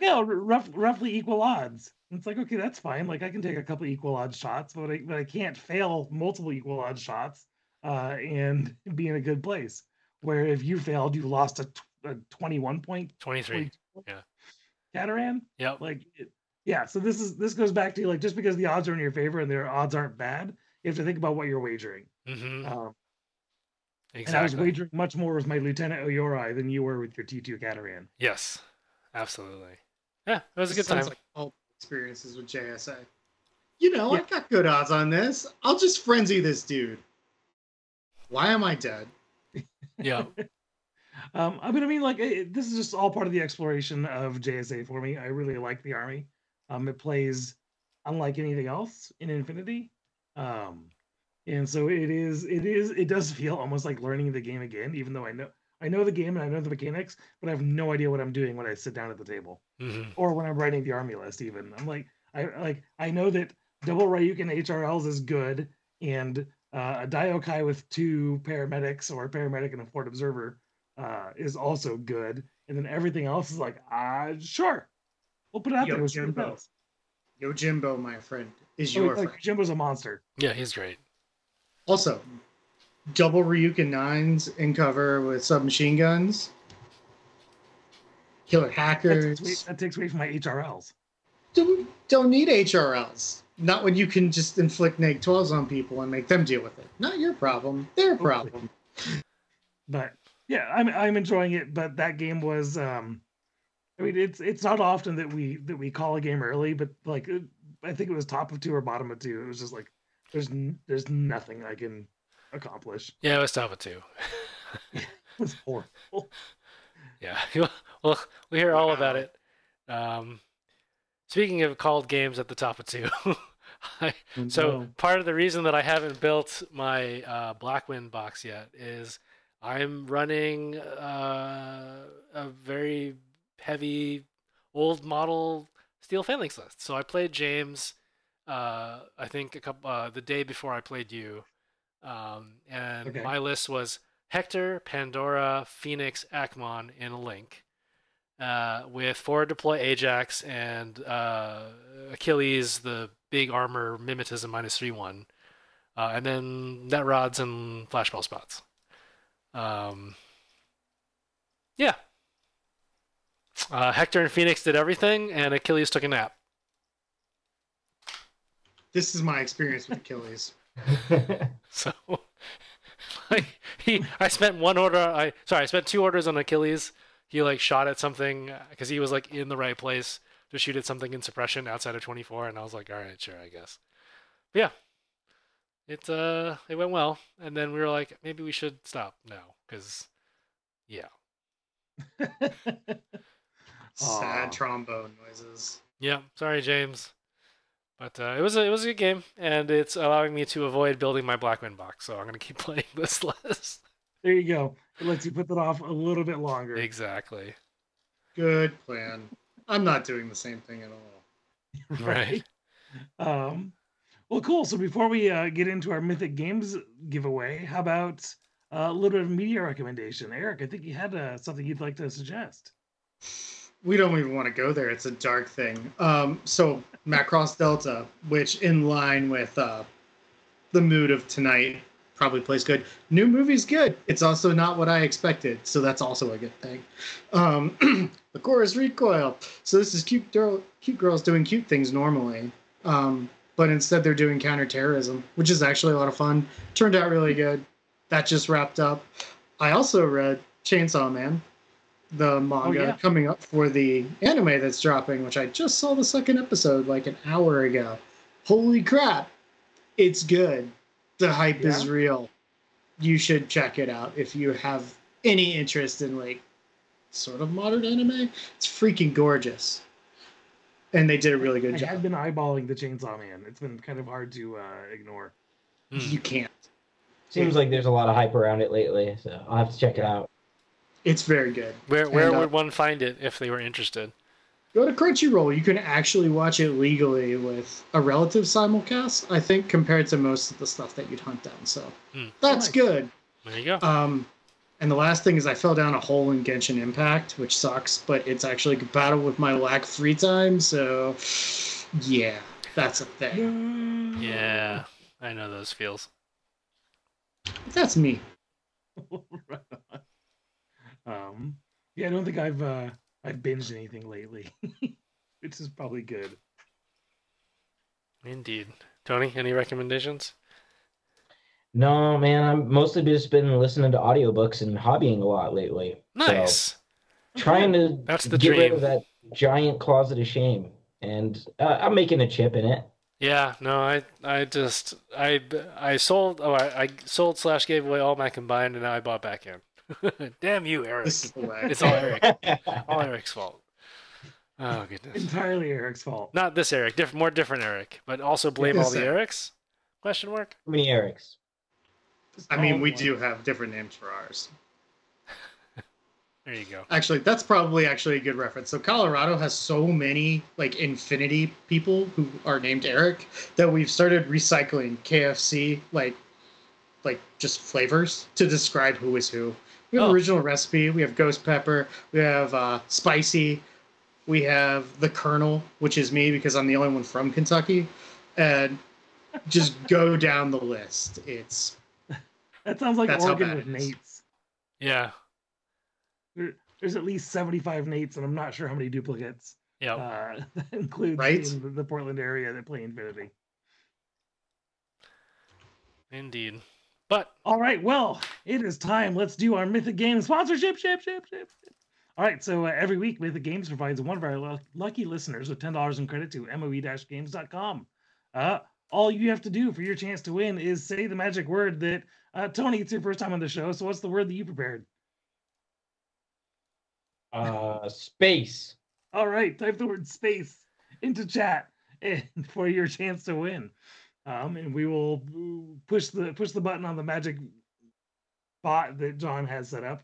Yeah, r- rough, roughly equal odds. It's like okay, that's fine. Like I can take a couple equal odds shots, but I, but I can't fail multiple equal odds shots uh, and be in a good place. Where if you failed, you lost a, tw- a twenty-one point 23. 22 Yeah. Cateran. Yeah, Like, it, yeah. So this is this goes back to like just because the odds are in your favor and their odds aren't bad, you have to think about what you're wagering. hmm Um, And I was wagering much more with my Lieutenant O-Yoroi than you were with your T2 Cateran. Yes. Absolutely. Yeah, it was a good time. Like all experiences with JSA. You know, I Yeah. got good odds on this. I'll just frenzy this dude. Why am I dead? yeah. Um, I mean, I mean, like it, this is just all part of the exploration of JSA for me. I really like the army. Um, it plays unlike anything else in Infinity, um, and so it is. It is. It does feel almost like learning the game again, even though I know I know the game and I know the mechanics, but I have no idea what I'm doing when I sit down at the table hmm or when I'm writing the army list. Even I'm like, I like I know that double Ryuken HRLs is good, and uh, a Diokai with two paramedics or a paramedic and a fort observer uh, is also good. And then everything else is like, ah, sure, we'll put it out Yo, there. We'll see what it Jimbo. Yo, Jimbo, my friend, is Oh, your like, friend. Jimbo's a monster. Yeah, he's great. Also, double Ryuken nines in cover with submachine guns. Killer That takes, hackers. away, that takes away from my HRLs. Don't, don't need HRLs. Not when you can just inflict neg 12s on people and make them deal with it. Not your problem. Their problem. But yeah, I'm I'm enjoying it. But that game was, um, I mean, it's it's not often that we that we call a game early, but like it- I think it was top of two or bottom of two. It was just like there's n- there's nothing I can accomplish. Yeah, it was top of two. It was horrible. yeah. Well, we hear all about it. Um, speaking of called games at the top of two, I, so part of the reason that I haven't built my uh, Blackwind box yet is I'm running uh, a very heavy old model Steel Phalanx list. So I played James, uh, I think a couple uh, the day before I played you, um, and Okay. my list was Hector, Pandora, Phoenix, Akmon, and a Link. Uh, with forward deploy Ajax and uh, Achilles, the big armor mimetism minus three one, uh, and then net rods and flashball spots. Um, yeah. Uh, Hector and Phoenix did everything, and Achilles took a nap. This is my experience with Achilles. So, like, he, I spent one order. I sorry, I spent two orders on Achilles. He like shot at something because he was like in the right place to shoot at something in suppression outside of 24, and I was like, all right, sure, I guess. But yeah, it uh, it went well, and then we were like, maybe we should stop now because, yeah, Sad Aw. trombone noises. yeah. Sorry, James. But uh, it was a it was a good game, and it's allowing me to avoid building my Blackwind box. So I'm gonna keep playing this list. there you go. It lets you put that off a little bit longer. exactly. Good plan. I'm not doing the same thing at all. Right. Um, well, cool. So before we uh, get into our Mythic Games giveaway, how about uh, a little bit of media recommendation? Eric, I think you had uh, something you'd like to suggest. We don't even want to go there. It's a dark thing. Um, so Macross Delta, which in line with uh, the mood of tonight, probably plays good. New movie's good. It's also not what I expected, so that's also a good thing. Um, the Lycoris Recoil. So this is cute girl, cute girls doing cute things normally, um, but instead they're doing counterterrorism, which is actually a lot of fun. Turned out really good. That just wrapped up. I also read Chainsaw Man, the manga yeah. coming up for the anime that's dropping, which I just saw the second episode like an hour ago. Holy crap! It's good. The hype is real. You should check it out if you have any interest in like sort of modern anime. It's freaking gorgeous. And they did a really good job. I've been eyeballing the Chainsaw Man. It's been kind of hard to uh, ignore. Mm. You can't. Seems like there's a lot of hype around it lately, so I'll have to check it out. It's very good. Where where And, uh, would one find it if they were interested? go to Crunchyroll. You can actually watch it legally with a relative simulcast, I think, compared to most of the stuff that you'd hunt down. So Hmm. that's Nice. good. There you go. Um, and the last thing is I fell down a hole in Genshin Impact, which sucks, but it's actually compatible with my lack of free time. So, yeah, that's a thing. yeah, I know those feels. That's me. Right on. um, yeah, I don't think I've uh, I've binged anything lately, which is probably good. Indeed. Tony, any recommendations? No, man, I'm mostly just been listening to audiobooks and hobbying a lot lately. So, Nice. trying to That's the get rid of that giant closet of shame, and uh, I'm making a chip in it. Yeah, no, I, I just, I, I sold, oh, I, I sold slash gave away all my combined, and now I bought back in. Damn you, Eric! This is the way. It's all Eric. all Eric's fault. Oh goodness. Entirely Eric's fault. Not this Eric, different, more different Eric, but also blame all the Eric. Erics? Question mark. How many Erics? I mean, All we one. do have different names for ours. There you go. Actually, that's probably actually a good reference. So Colorado has so many like infinity people who are named Eric that we've started recycling KFC like like just flavors to describe who is who. We have Oh. original recipe, we have ghost pepper, we have uh, spicy, we have the Colonel, which is me because I'm the only one from Kentucky, and just go down the list. It's That sounds like That's how Oregon with. Nates. Yeah. There, there's at least 75 Nates, and I'm not sure how many duplicates. Yeah, Uh, that includes Right? in the, the Portland area that play Infinity. Indeed. But All right, well, it is time. Let's do our Mythic Games sponsorship. Ship, ship, ship. ship. All right, so uh, every week, Mythic Games provides one of our lu- lucky listeners with $10 in credit to moe-games.com. Uh, all you have to do for your chance to win is say the magic word that, uh, Tony, it's your first time on the show, so what's the word that you prepared? Uh, space. All right, type the word space into chat and for your chance to win. Um, and we will push the push the button on the magic bot that John has set up,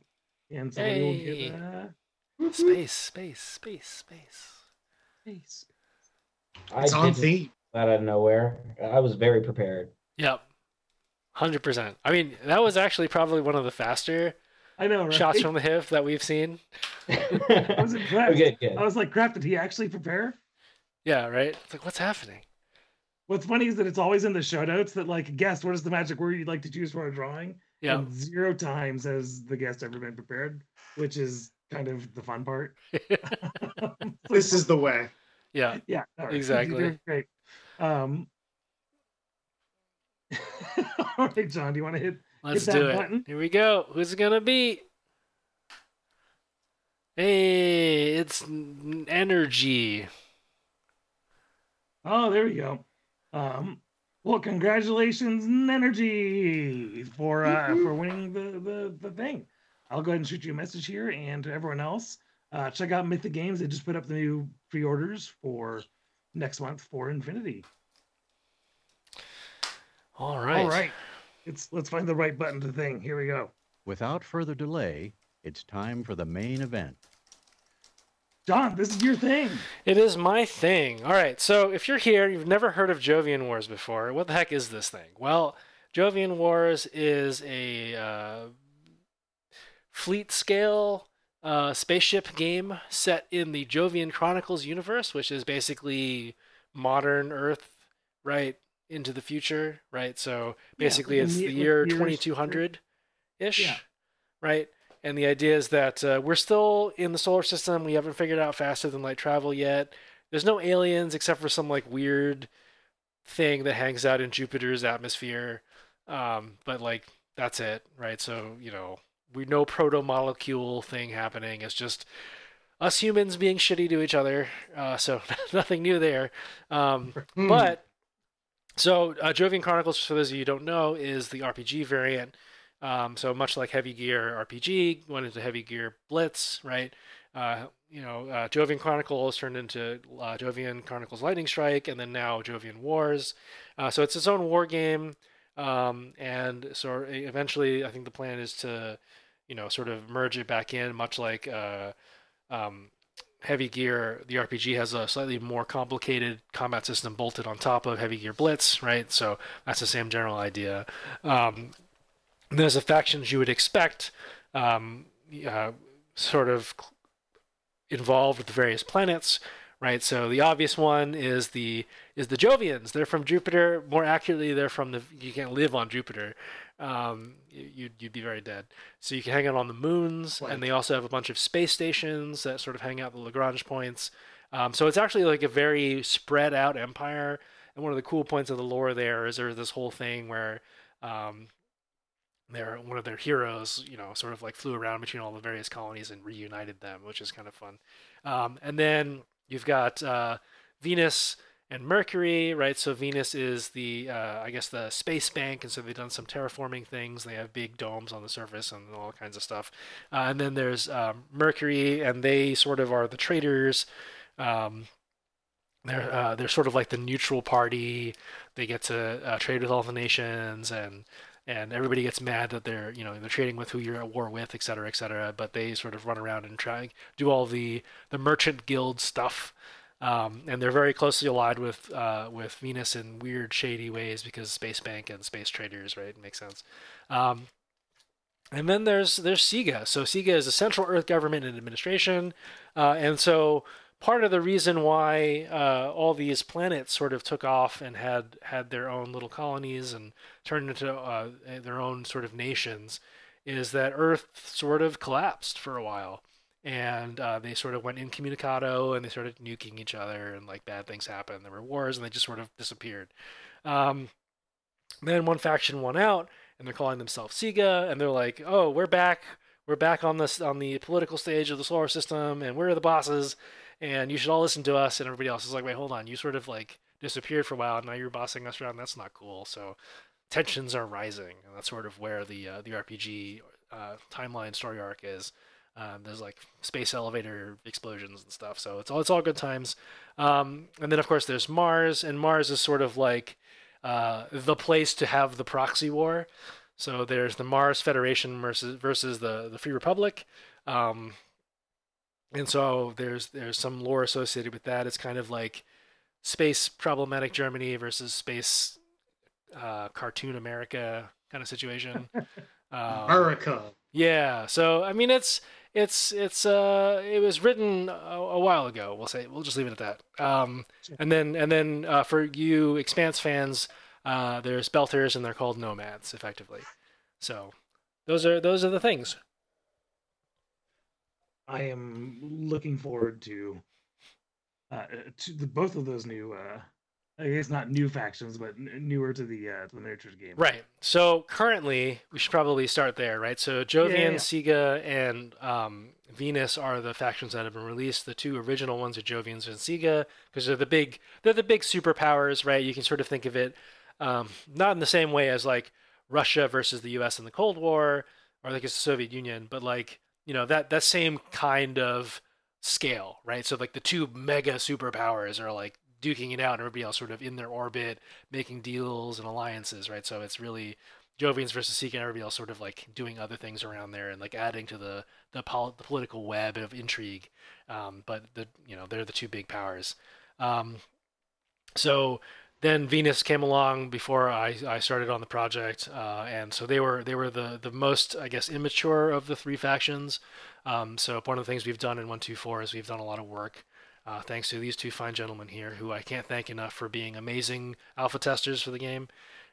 and somebody will get uh, space, space, space, space. space. it's I on did this theme. out of nowhere. I was very prepared. Yep. Hundred percent. I mean, that was actually probably one of the faster I know, right? shots from the hip that we've seen. I was impressed. good, good. I was like, crap, did he actually prepare? Yeah, right. It's like, what's happening? What's funny is that it's always in the show notes that like guess what is the magic word you'd like to choose for a drawing. Yeah. And zero times has the guest ever been prepared, which is kind of the fun part. This is the way. yeah. yeah, all right. Exactly. You're great. Um, all right, John, do you want to hit? Let's that do it. button. Here we go. Who's it gonna be? Hey, it's energy. Oh, there we go. Um, well, congratulations, Energy, for uh, for winning the, the the thing. I'll go ahead and shoot you a message here, and to everyone else, uh, check out Mythic Games. They just put up the new pre-orders for next month for Infinity. All right. All right, it's let's find the right button to thing. Here we go. Without further delay, it's time for the main event. John, this is your thing. It is my thing. All right. So if you're here, you've never heard of Jovian Wars before. What the heck is this thing? Well, Jovian Wars is a uh, fleet scale uh, spaceship game set in the Jovian Chronicles universe, which is basically modern Earth, right into the future, right? So basically, like it's the the- year 2200 ish, Yeah. right? And the idea is that uh, we're still in the solar system. We haven't figured out faster than light travel yet. There's no aliens except for some like weird thing that hangs out in Jupiter's atmosphere. Um, but like that's it, right? So you know, we no proto molecule thing happening. It's just us humans being shitty to each other. Uh, so nothing new there. Um, Hmm. but so uh, Jovian Chronicles, for those of you who don't know, is the RPG variant. Um, so much like Heavy Gear RPG went into Heavy Gear Blitz, right? Uh, you know, uh, Jovian Chronicles turned into uh, Jovian Chronicles Lightning Strike, and then now Jovian Wars. Uh, so it's its own war game, um, and so eventually, I think the plan is to, you know, sort of merge it back in, much like uh, um, Heavy Gear, the RPG has a slightly more complicated combat system bolted on top of Heavy Gear Blitz, right? So that's the same general idea. Um, there's the factions you would expect, um, uh, sort of involved with the various planets, right? So the obvious one is the is the Jovians. They're from Jupiter. More accurately, they're from the. You can't live on Jupiter. Um, you'd you'd be very dead. So you can hang out on the moons, Right. and they also have a bunch of space stations that sort of hang out the Lagrange points. Um, so it's actually like a very spread out empire. And one of the cool points of the lore there is there's this whole thing where um, their one of their heroes, you know, sort of like flew around between all the various colonies and reunited them, which is kind of fun. Um, and then you've got uh, Venus and Mercury, right? So Venus is the, uh, I guess, the space bank, and so they've done some terraforming things. They have big domes on the surface and all kinds of stuff. Uh, and then there's um, Mercury, and they sort of are the traders. Um, they're uh, they're sort of like the neutral party. They get to uh, trade with all the nations, and and everybody gets mad that they're you know they're trading with who you're at war with, et cetera, et cetera. But they sort of run around and try do all the the merchant guild stuff. Um, and they're very closely allied with uh, with Venus in weird, shady ways because Space Bank and Space Traders, right? Makes sense. Um, and then there's there's CEGA. So CEGA is a Central Earth Government and Administration, uh, and so part of the reason why uh, all these planets sort of took off and had had their own little colonies and turned into uh, their own sort of nations is that Earth sort of collapsed for a while, and uh, they sort of went incommunicado and they started nuking each other and like bad things happened. There were wars and they just sort of disappeared. Um, then one faction won out and they're calling themselves CEGA and they're like, oh, we're back. We're back on this on the political stage of the solar system, and we're the bosses, and you should all listen to us. And everybody else is like, wait, hold on, you sort of like disappeared for a while, and now you're bossing us around. That's not cool. So tensions are rising, and that's sort of where the uh, the RPG uh, timeline story arc is. Um, there's like space elevator explosions and stuff, so it's all it's all good times. Um, and then of course there's Mars, and Mars is sort of like uh, the place to have the proxy war. So there's the Mars Federation versus versus the the Free Republic, um, and so there's there's some lore associated with that. It's kind of like space problematic Germany versus space uh, cartoon America kind of situation. Um, America. yeah. So I mean, it's it's it's uh it was written a, a while ago. We'll say we'll just leave it at that. Um, and then and then uh, for you Expanse fans, uh, there's Belters and they're called Nomads, effectively. So those are those are the things. I am looking forward to uh, to the, both of those new. Uh, I guess not new factions, but n- newer to the uh, to the miniatures game. Right. So currently, we should probably start there, right? So Jovian, Yeah, yeah. CEGA, and um, Venus are the factions that have been released. The two original ones are Jovians and CEGA because they're the big they're the big superpowers, right? You can sort of think of it um, not in the same way as like Russia versus the U.S. in the Cold War or like it's the Soviet Union, but like you know that that same kind of scale, right? So like the two mega superpowers are like duking it out, and everybody else sort of in their orbit, making deals and alliances, right? So it's really Jovians versus CEGA and everybody else sort of like doing other things around there and like adding to the the, pol- the political web of intrigue. Um, but the you know they're the two big powers. Um, so then Venus came along before I, I started on the project, uh, and so they were they were the the most I guess immature of the three factions. Um, so one of the things we've done in one two four is we've done a lot of work. Uh, thanks to these two fine gentlemen here, who I can't thank enough for being amazing alpha testers for the game.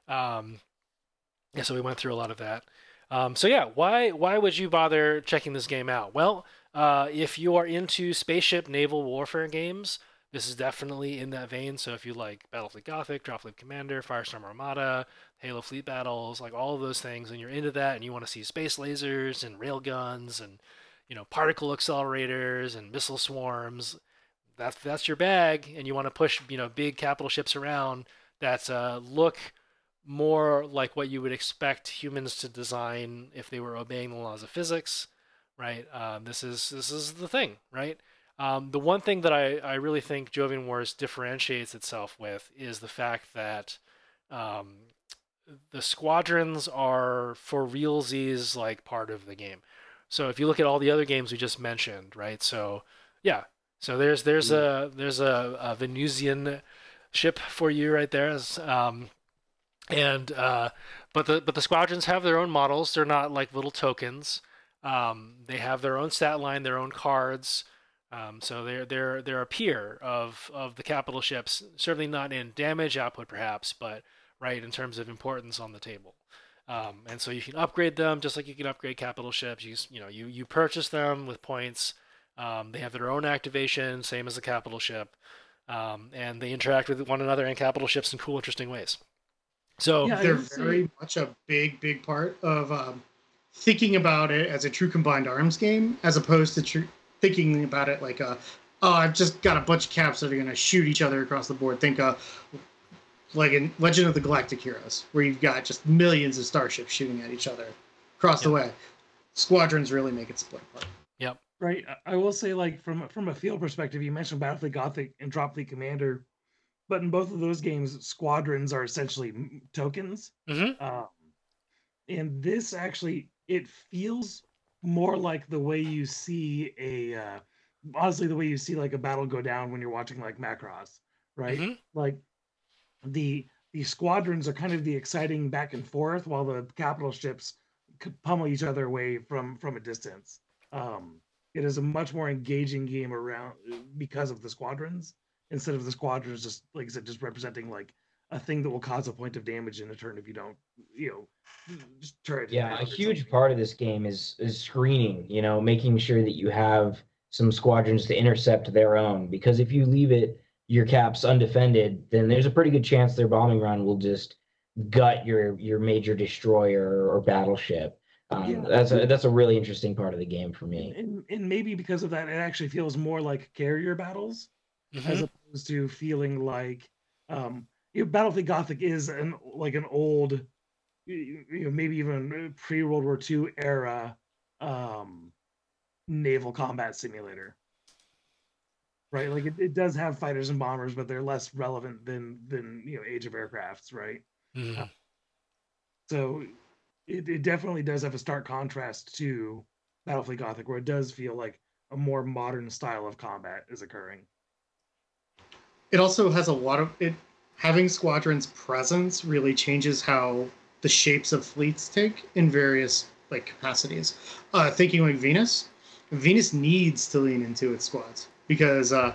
Um, so we went through a lot of that. Um, so yeah, why why would you bother checking this game out? Well, uh, if you are into spaceship naval warfare games, this is definitely in that vein. So if you like Battlefleet Gothic, Dropfleet Commander, Firestorm Armada, Halo Fleet Battles, like all of those things, and you're into that, and you want to see space lasers and railguns and you know particle accelerators and missile swarms, that's that's your bag, and you want to push you know big capital ships around that uh, look more like what you would expect humans to design if they were obeying the laws of physics, right? Um, this is this is the thing, right? Um, the one thing that I, I really think Jovian Wars differentiates itself with is the fact that um, the squadrons are for realsies like part of the game. So if you look at all the other games we just mentioned, right? So yeah, So there's there's a there's a, a Venusian ship for you right there. Um, and uh, but the but the squadrons have their own models. They're not like little tokens. Um, they have their own stat line, their own cards. Um, so they're they're they're a peer of of the capital ships. Certainly not in damage output, perhaps, but right in terms of importance on the table. Um, and so you can upgrade them just like you can upgrade capital ships. You you know you you purchase them with points. Um, they have their own activation, same as the capital ship, um, and they interact with one another and capital ships in cool, interesting ways. So Yeah, They're very much a big, big part of um, thinking about it as a true combined arms game, as opposed to tr- thinking about it like a, oh, I've just got a bunch of caps that are going to shoot each other across the board. Think uh, like in Legend of the Galactic Heroes, where you've got just millions of starships shooting at each other across the way. Squadrons really make it split apart. Yep. Right. I- I will say, like from from a field perspective, you mentioned Battlefleet Gothic and Dropfleet Commander, but in both of those games, squadrons are essentially m- tokens. Mhm. Um, and this actually, it feels more like the way you see a, uh, honestly, the way you see like a battle go down when you're watching like Macross, right? Mhm. Like the the squadrons are kind of the exciting back and forth, while the capital ships pummel each other away from from a distance. Um, it is a much more engaging game around because of the squadrons instead of the squadrons just like I said, just representing like a thing that will cause a point of damage in a turn if you don't, you know, just try to Yeah, a huge something. part of this game is is screening, you know, making sure that you have some squadrons to intercept their own. Because if you leave it your caps undefended, then there's a pretty good chance their bombing run will just gut your your major destroyer or battleship. Um, Yeah. That's a that's a really interesting part of the game for me. And, and maybe because of that, it actually feels more like carrier battles as Mhm. opposed to feeling like um you know, Battlefleet Gothic is an like an old you you know maybe even pre World War II era um naval combat simulator. Right? Like it, it does have fighters and bombers, but they're less relevant than than you know Age of Aircrafts, right? Mhm. So it, it definitely does have a stark contrast to Battlefleet Gothic, where it does feel like a more modern style of combat is occurring. it also has a lot of it having squadrons presence really changes how the shapes of fleets take in various like capacities. Uh thinking like venus venus needs to lean into its squads because uh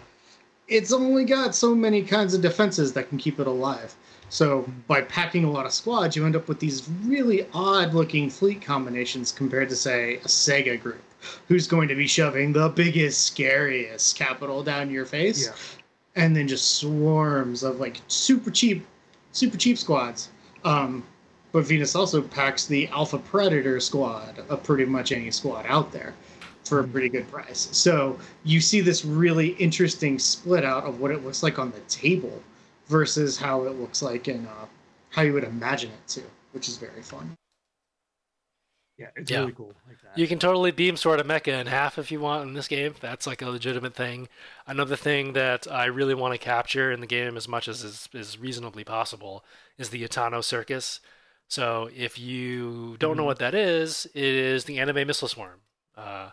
it's only got so many kinds of defenses that can keep it alive. So by packing a lot of squads you end up with these really odd looking fleet combinations compared to say a CEGA group who's going to be shoving the biggest scariest capital down your face. Yeah. And then just swarms of like super cheap, super cheap squads. Um, but Venus also packs the Alpha Predator squad of pretty much any squad out there for a pretty good price. So you see this really interesting split out of what it looks like on the table versus how it looks like in uh, how you would imagine it to, which is very fun. Yeah, it's Yeah. really cool like that. You can totally beam sort of mecha in half if you want in this game. That's like a legitimate thing. Another thing that I really want to capture in the game as much as is, is reasonably possible is the Itano Circus. So if you don't know Mhm. what that is, it is the anime missile swarm. Uh,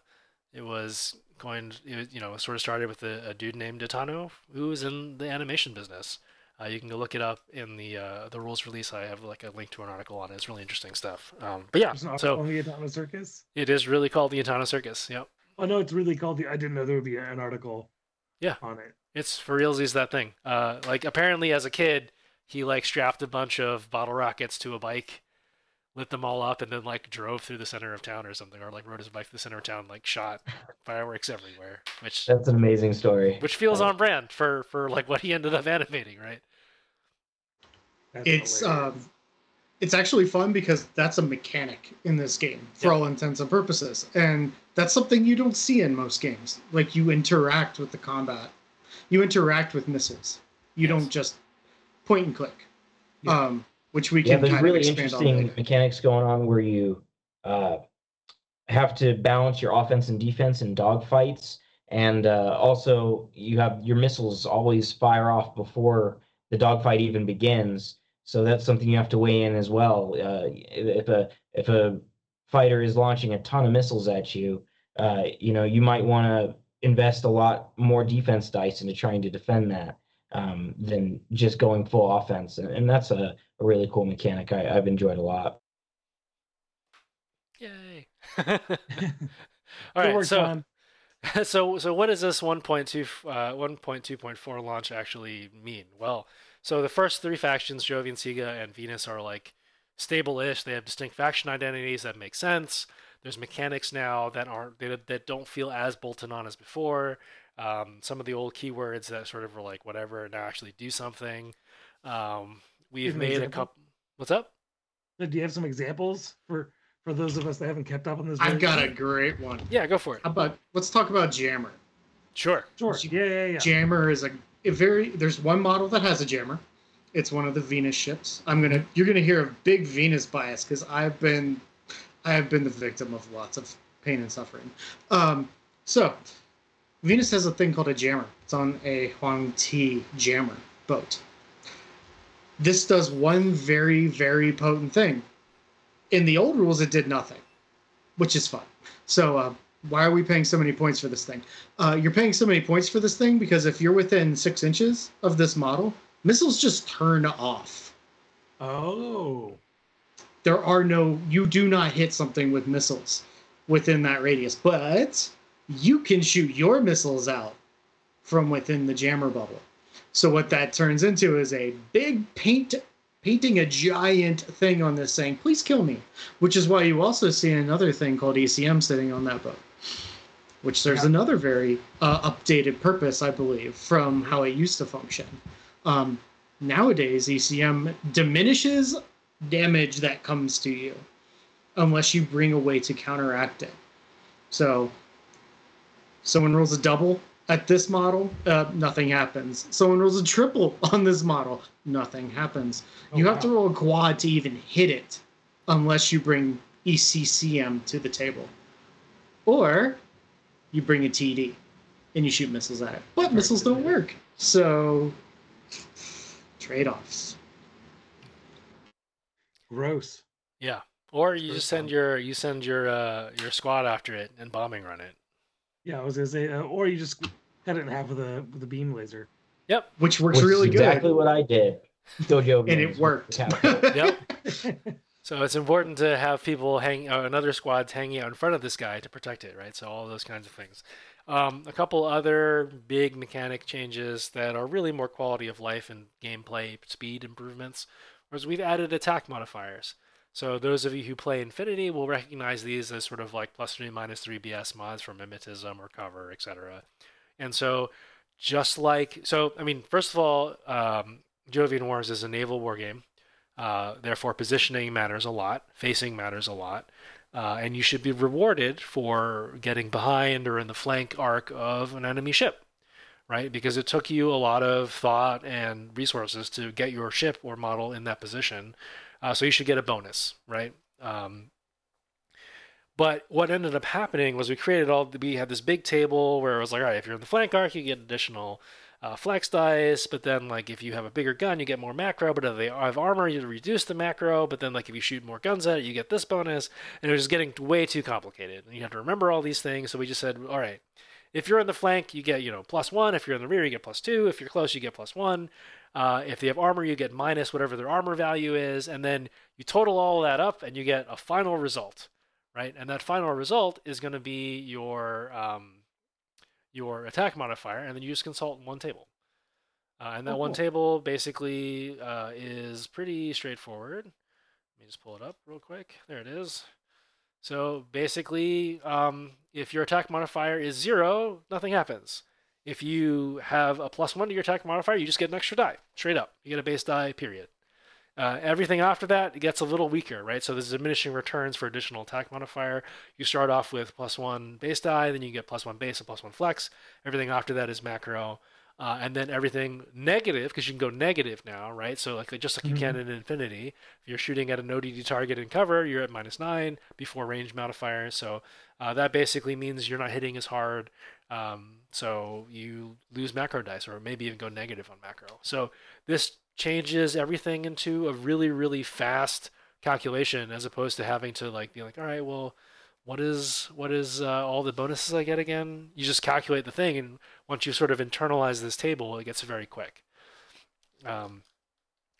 it was going, it you know, sort of started with a, a dude named Itano who was in the animation business. Uh, you can go look it up in the uh, the rules release. I have like a link to an article on it. It's really interesting stuff. Um, but yeah, It's not so only Atama Circus. it is really called the Itano Circus. Yep. Oh no, it's really called the. I didn't know there would be an article. Yeah. On it. It's for realsies that thing. Uh, like apparently as a kid, he like strapped a bunch of bottle rockets to a bike, lit them all up, and then like drove through the center of town or something, or like rode his bike to the center of town, like shot fireworks everywhere, which That's an amazing story. which feels on brand for for like what he ended up animating, right? That's It's hilarious. um, it's actually fun because that's a mechanic in this game for Yeah. all intents and purposes, and that's something you don't see in most games. Like you interact with the combat, you interact with missiles. You Yes. don't just point and click. Yeah. Um, which we yeah, can there's kind really of expand on interesting mechanics going on where you uh, have to balance your offense and defense in dogfights, and uh, also you have your missiles always fire off before the dogfight even begins. So that's something you have to weigh in as well. Uh, if a if a fighter is launching a ton of missiles at you, uh, you know you might want to invest a lot more defense dice into trying to defend that um, than just going full offense. And, and that's a, a really cool mechanic I, I've enjoyed a lot. Yay! All Good right, work, so John. so so what does this 1.2 uh, 1.2.4 launch actually mean? Well, so the first three factions, Jovian, CEGA, and Venus, are like stable-ish. They have distinct faction identities that make sense. There's mechanics now that aren't that, that don't feel as bolted on as before. Um, some of the old keywords that sort of were like whatever now actually do something. Um, we've made a couple. What's up? Do you have some examples for for those of us that haven't kept up on this? I've very got a great one. Yeah, go for it. How about let's talk about Jammer. Sure. Sure. Yeah, yeah, yeah. Jammer is a, a very there's one model that has a jammer. It's one of the Venus ships. I'm gonna you're gonna hear a big Venus bias because I've been I have been the victim of lots of pain and suffering. Um, so Venus has a thing called a jammer. It's on a Huang Ti jammer boat. This does one very very potent thing. In the old rules, it did nothing, which is fine. So uh, why are we paying so many points for this thing? Uh, you're paying so many points for this thing because if you're within six inches of this model, missiles just turn off. Oh. There are no, you do not hit something with missiles within that radius, but you can shoot your missiles out from within the jammer bubble. So what that turns into is a big paint painting a giant thing on this saying, please kill me. Which is why you also see another thing called ECM sitting on that boat. Which there's Yeah. another very uh, updated purpose, I believe, from how it used to function. Um, nowadays, ECM diminishes damage that comes to you unless you bring a way to counteract it. So, someone rolls a double at this model, uh, nothing happens. Someone rolls a triple on this model, nothing happens. Oh, you have to roll a quad to even hit it unless you bring ECCM to the table. Or you bring a TD and you shoot missiles at it. But missiles don't work. So, trade offs. Gross. Yeah. Or you First just send one. your you send your uh, your squad after it and bombing run it. Yeah, I was gonna say, uh, or you just cut it in half with a with a beam laser. Yep. Which works Which is really exactly good. what I did. Dojo And games it worked. Yep. So it's important to have people hang uh, another squad's hanging out in front of this guy to protect it, right? So all those kinds of things. Um, a couple other big mechanic changes that are really more quality of life and gameplay speed improvements was we've added attack modifiers. So those of you who play Infinity will recognize these as sort of like plus three, minus three BS mods for mimetism or cover, etc. And so just like so, I mean, first of all, um, Jovian Wars is a naval war game. Uh, therefore, positioning matters a lot, facing matters a lot, uh, and you should be rewarded for getting behind or in the flank arc of an enemy ship, right? Because it took you a lot of thought and resources to get your ship or model in that position, uh, so you should get a bonus, right? Um, but what ended up happening was we created all we had this big table where it was like, all right, if you're in the flank arc, you get additional uh, flex dice, but then like if you have a bigger gun, you get more macro. But if they have armor, you reduce the macro. But then like if you shoot more guns at it, you get this bonus. And it was just getting way too complicated. And you have to remember all these things. So we just said, all right, if you're in the flank, you get you know plus one. If you're in the rear, you get plus two. If you're close, you get plus one. Uh, if they have armor, you get minus whatever their armor value is, and then you total all that up, and you get a final result, right? And that final result is going to be your um, your attack modifier, and then you just consult in one table. Uh, and that Oh, one cool. table basically uh, is pretty straightforward. Let me just pull it up real quick. There it is. So basically, um, if your attack modifier is zero, nothing happens. If you have a plus one to your attack modifier, you just get an extra die, straight up. You get a base die, period. Uh, everything after that it gets a little weaker, right? So there's diminishing returns for additional attack modifier. You start off with plus one base die, then you get plus one base and plus one flex. Everything after that is macro, uh, and then everything negative because you can go negative now, right? So like just like you can in Infinity, if you're shooting at an ODD target in cover, you're at minus nine before range modifier. So uh, that basically means you're not hitting as hard. Um, so you lose macro dice, or maybe even go negative on macro. So this changes everything into a really, really fast calculation, as opposed to having to like be like, all right, well, what is what is uh, all the bonuses I get again? You just calculate the thing, and once you sort of internalize this table, it gets very quick. Um,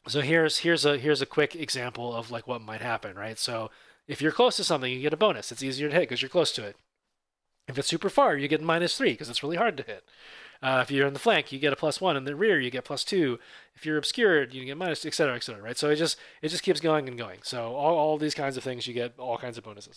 so here's here's a here's a quick example of like what might happen, right? So if you're close to something, you get a bonus. It's easier to hit because you're close to it. If it's super far, you get minus three because it's really hard to hit. Uh, if you're in the flank, you get a plus one. In the rear, you get plus two. If you're obscured, you get minus, et cetera, et cetera, right? So it just it just keeps going and going. So all, all these kinds of things, you get all kinds of bonuses.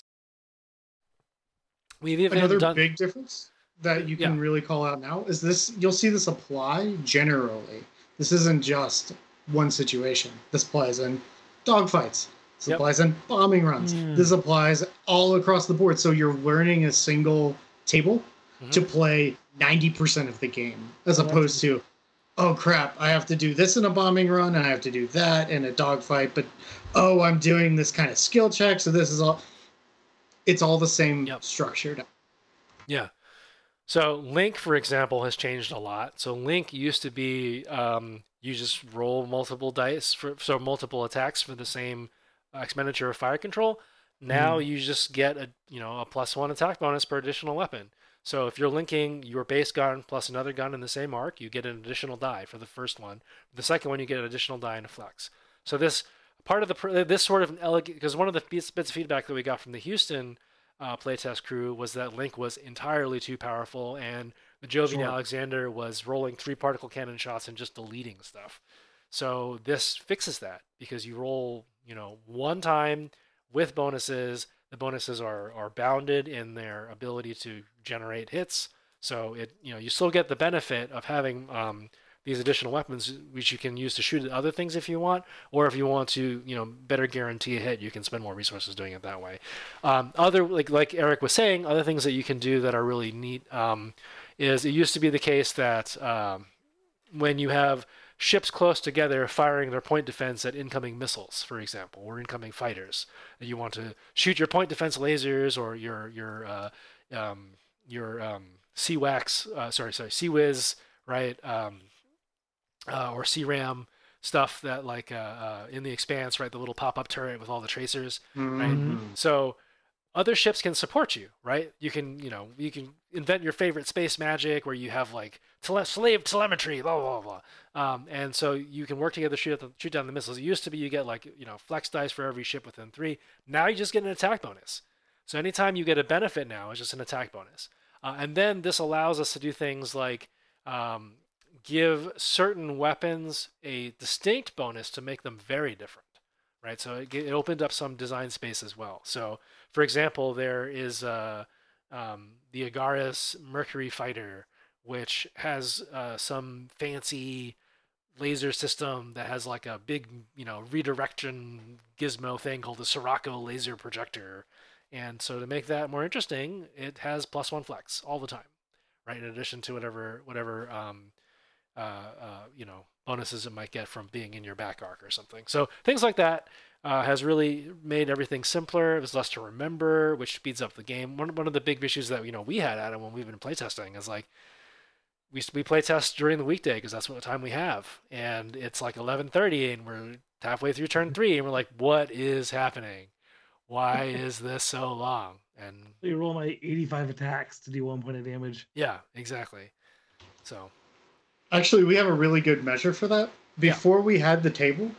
We've even Another done big difference that you can really call out now is this you'll see this apply generally. This isn't just one situation. This applies in dogfights. This Yep. applies in bombing runs. Mm. This applies all across the board. So you're learning a single table Mhm. to play 90% of the game, as opposed to, oh crap, I have to do this in a bombing run and I have to do that in a dogfight, but oh, I'm doing this kind of skill check. So this is all, it's all the same Yep. structure. Yeah. So Link, for example, has changed a lot. So Link used to be um, you just roll multiple dice for so multiple attacks for the same uh, expenditure of fire control. Now you just get a you know a plus one attack bonus per additional weapon. So if you're linking your base gun plus another gun in the same arc, you get an additional die for the first one. The second one, you get an additional die and a flex. So this part of the this sort of an elegant because one of the bits, of feedback that we got from the Houston uh, playtest crew was that Link was entirely too powerful, and the Jovian Sure. Alexander was rolling three particle cannon shots and just deleting stuff. So this fixes that because you roll, you know, one time with bonuses. The bonuses are are bounded in their ability to generate hits. So it, you know, you still get the benefit of having um, these additional weapons, which you can use to shoot at other things if you want, or if you want to, you know, better guarantee a hit, you can spend more resources doing it that way. Um, other like like Eric was saying, other things that you can do that are really neat um, is it used to be the case that um, when you have ships close together firing their point defense at incoming missiles, for example, or incoming fighters, and you want to shoot your point defense lasers or your your uh, um, your um, CWAX, uh, sorry, sorry, CIWS, right, um, uh, or CRAM stuff that like uh, uh, in the Expanse, right, the little pop-up turret with all the tracers. Mhm. So other ships can support you, right? You can, you know, you can invent your favorite space magic where you have like tele- slave telemetry, blah blah blah. Um, and so you can work together to shoot, the, shoot down the missiles. It used to be you get like you know flex dice for every ship within three. Now you just get an attack bonus. So anytime you get a benefit now, it's just an attack bonus. Uh, and then this allows us to do things like um, give certain weapons a distinct bonus to make them very different, right? So it, it opened up some design space as well. So for example, there is uh, um, the Agaris Mercury Fighter, which has uh, some fancy laser system that has like a big, you know, redirection gizmo thing called the Sirocco laser projector. And so to make that more interesting, it has plus one flex all the time, right? In addition to whatever whatever um, uh, uh, you know bonuses it might get from being in your back arc or something. So things like that uh, has really made everything simpler. It was less to remember, which speeds up the game. One one of the big issues that you know we had Adam when we've been playtesting is like we we playtest during the weekday because that's what time we have, and it's like 11:30 and we're halfway through turn mm-hmm. three and we're like, what is happening? Why is this so long? And So you roll my 85 attacks to do one point of damage. yeah, exactly. So Actually, we have a really good measure for that. Yeah. Before we had the table,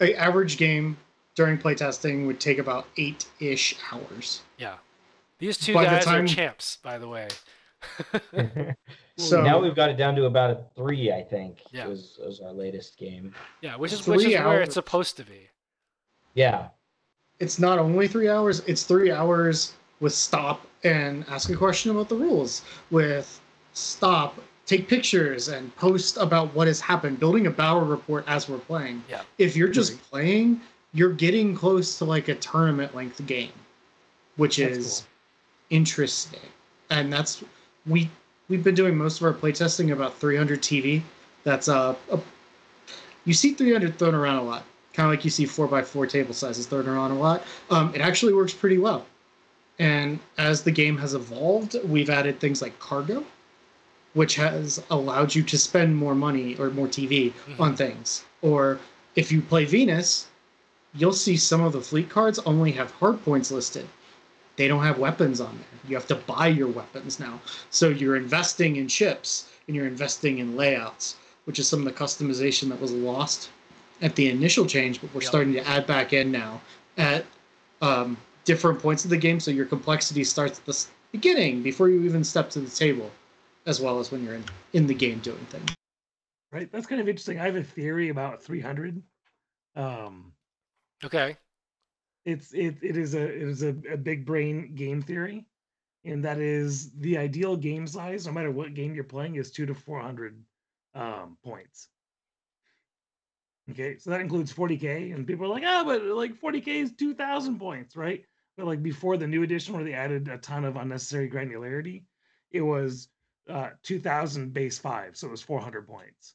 a average game during playtesting would take about eight ish hours. yeah, these two By the guys time- are champs, by the way. So now we've got it down to about a three, I think. Yeah. Was, was our latest game. Yeah, which is which is where it's supposed to be. Yeah. it's not only three hours, it's three hours with stop and ask a question about the rules, with stop, take pictures, and post about what has happened, building a battle report as we're playing. Yeah. If you're just playing, you're getting close to like a tournament length game, which That's is interesting. And that's we we've been doing most of our playtesting about 300 TV. That's uh, a, you see 300 thrown around a lot, kind of like you see 4x4 table sizes thrown around a lot. Um, it actually works pretty well. And as the game has evolved, we've added things like cargo, which has allowed you to spend more money or more TV on things. Or if you play Venus, you'll see some of the fleet cards only have hard points listed. They don't have weapons on there. You have to buy your weapons now. So you're investing in ships and you're investing in layouts, which is some of the customization that was lost at the initial change, but we're Yep. starting to add back in now at um, different points of the game. So your complexity starts at the beginning before you even step to the table, as well as when you're in, in the game doing things. Right. That's kind of interesting. I have a theory about 300. Um, Okay. It's it it is a it is a, a big brain game theory, and that is the ideal game size, no matter what game you're playing, is two to 400 um, points. Okay, so that includes 40k, and people are like, oh, but like 40k is 2,000 points, right? But like before the new edition, where they added a ton of unnecessary granularity, it was uh, 2,000 base five, so it was 400 points,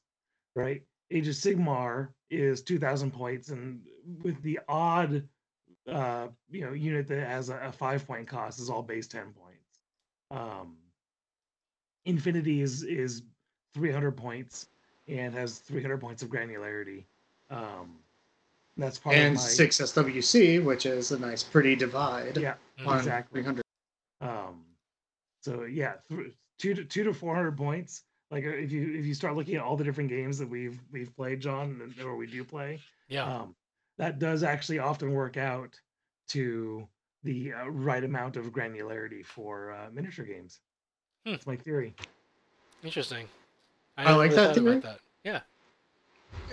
right? Age of Sigmar is 2,000 points, and with the odd, uh, you know, unit that has a, a five point cost is all base 10 points. Um, Infinity is is 300 points and has 300 points of granularity. Um, that's part and of my six SWC, which is a nice, pretty divide yeah on exactly. 300. Um, so yeah, th- two to two to four hundred points. Like uh, if you if you start looking at all the different games that we've we've played, John, and- or we do play, Yeah. um, that does actually often work out to the uh, right amount of granularity for uh, miniature games. Hmm. That's my theory. Interesting. I never like that thought about theory. that. Yeah.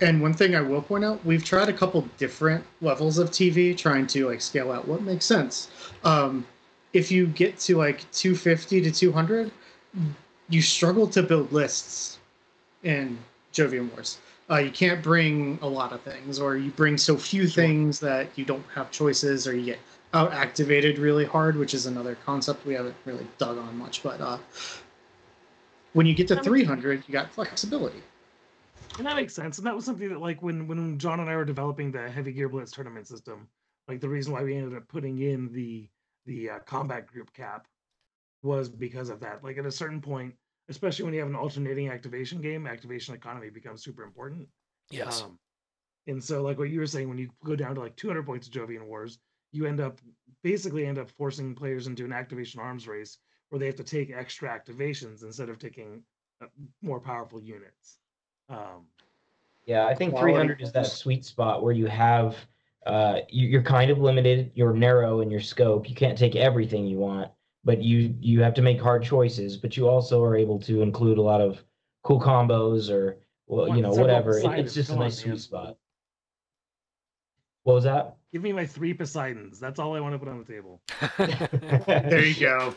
And one thing I will point out, we've tried a couple different levels of TV trying to like scale out what makes sense. Um, if you get to like 250 to 200, you struggle to build lists in Jovian Wars. Uh, you can't bring a lot of things, or you bring so few things that you don't have choices, or you get out activated really hard, which is another concept we haven't really dug on much. But uh, when you get to That makes sense. 300, you got flexibility. And that makes sense. And that was something that, like, when when John and I were developing the Heavy Gear Blitz tournament system, like the reason why we ended up putting in the the uh, combat group cap was because of that. Like, at a certain point, especially when you have an alternating activation game, activation economy becomes super important. Yes. Um, and so, like what you were saying, when you go down to like 200 points of Jovian Wars, you end up basically end up forcing players into an activation arms race where they have to take extra activations instead of taking uh, more powerful units. Um, Yeah, I think 300 is that sweet spot where you have uh, you're kind of limited, you're narrow in your scope. You can't take everything you want, but you you have to make hard choices. But you also are able to include a lot of cool combos or well, Want you know, whatever. It- it's just a come on, nice man. sweet spot. What was that? give me my three Poseidons. That's all I want to put on the table. There you go.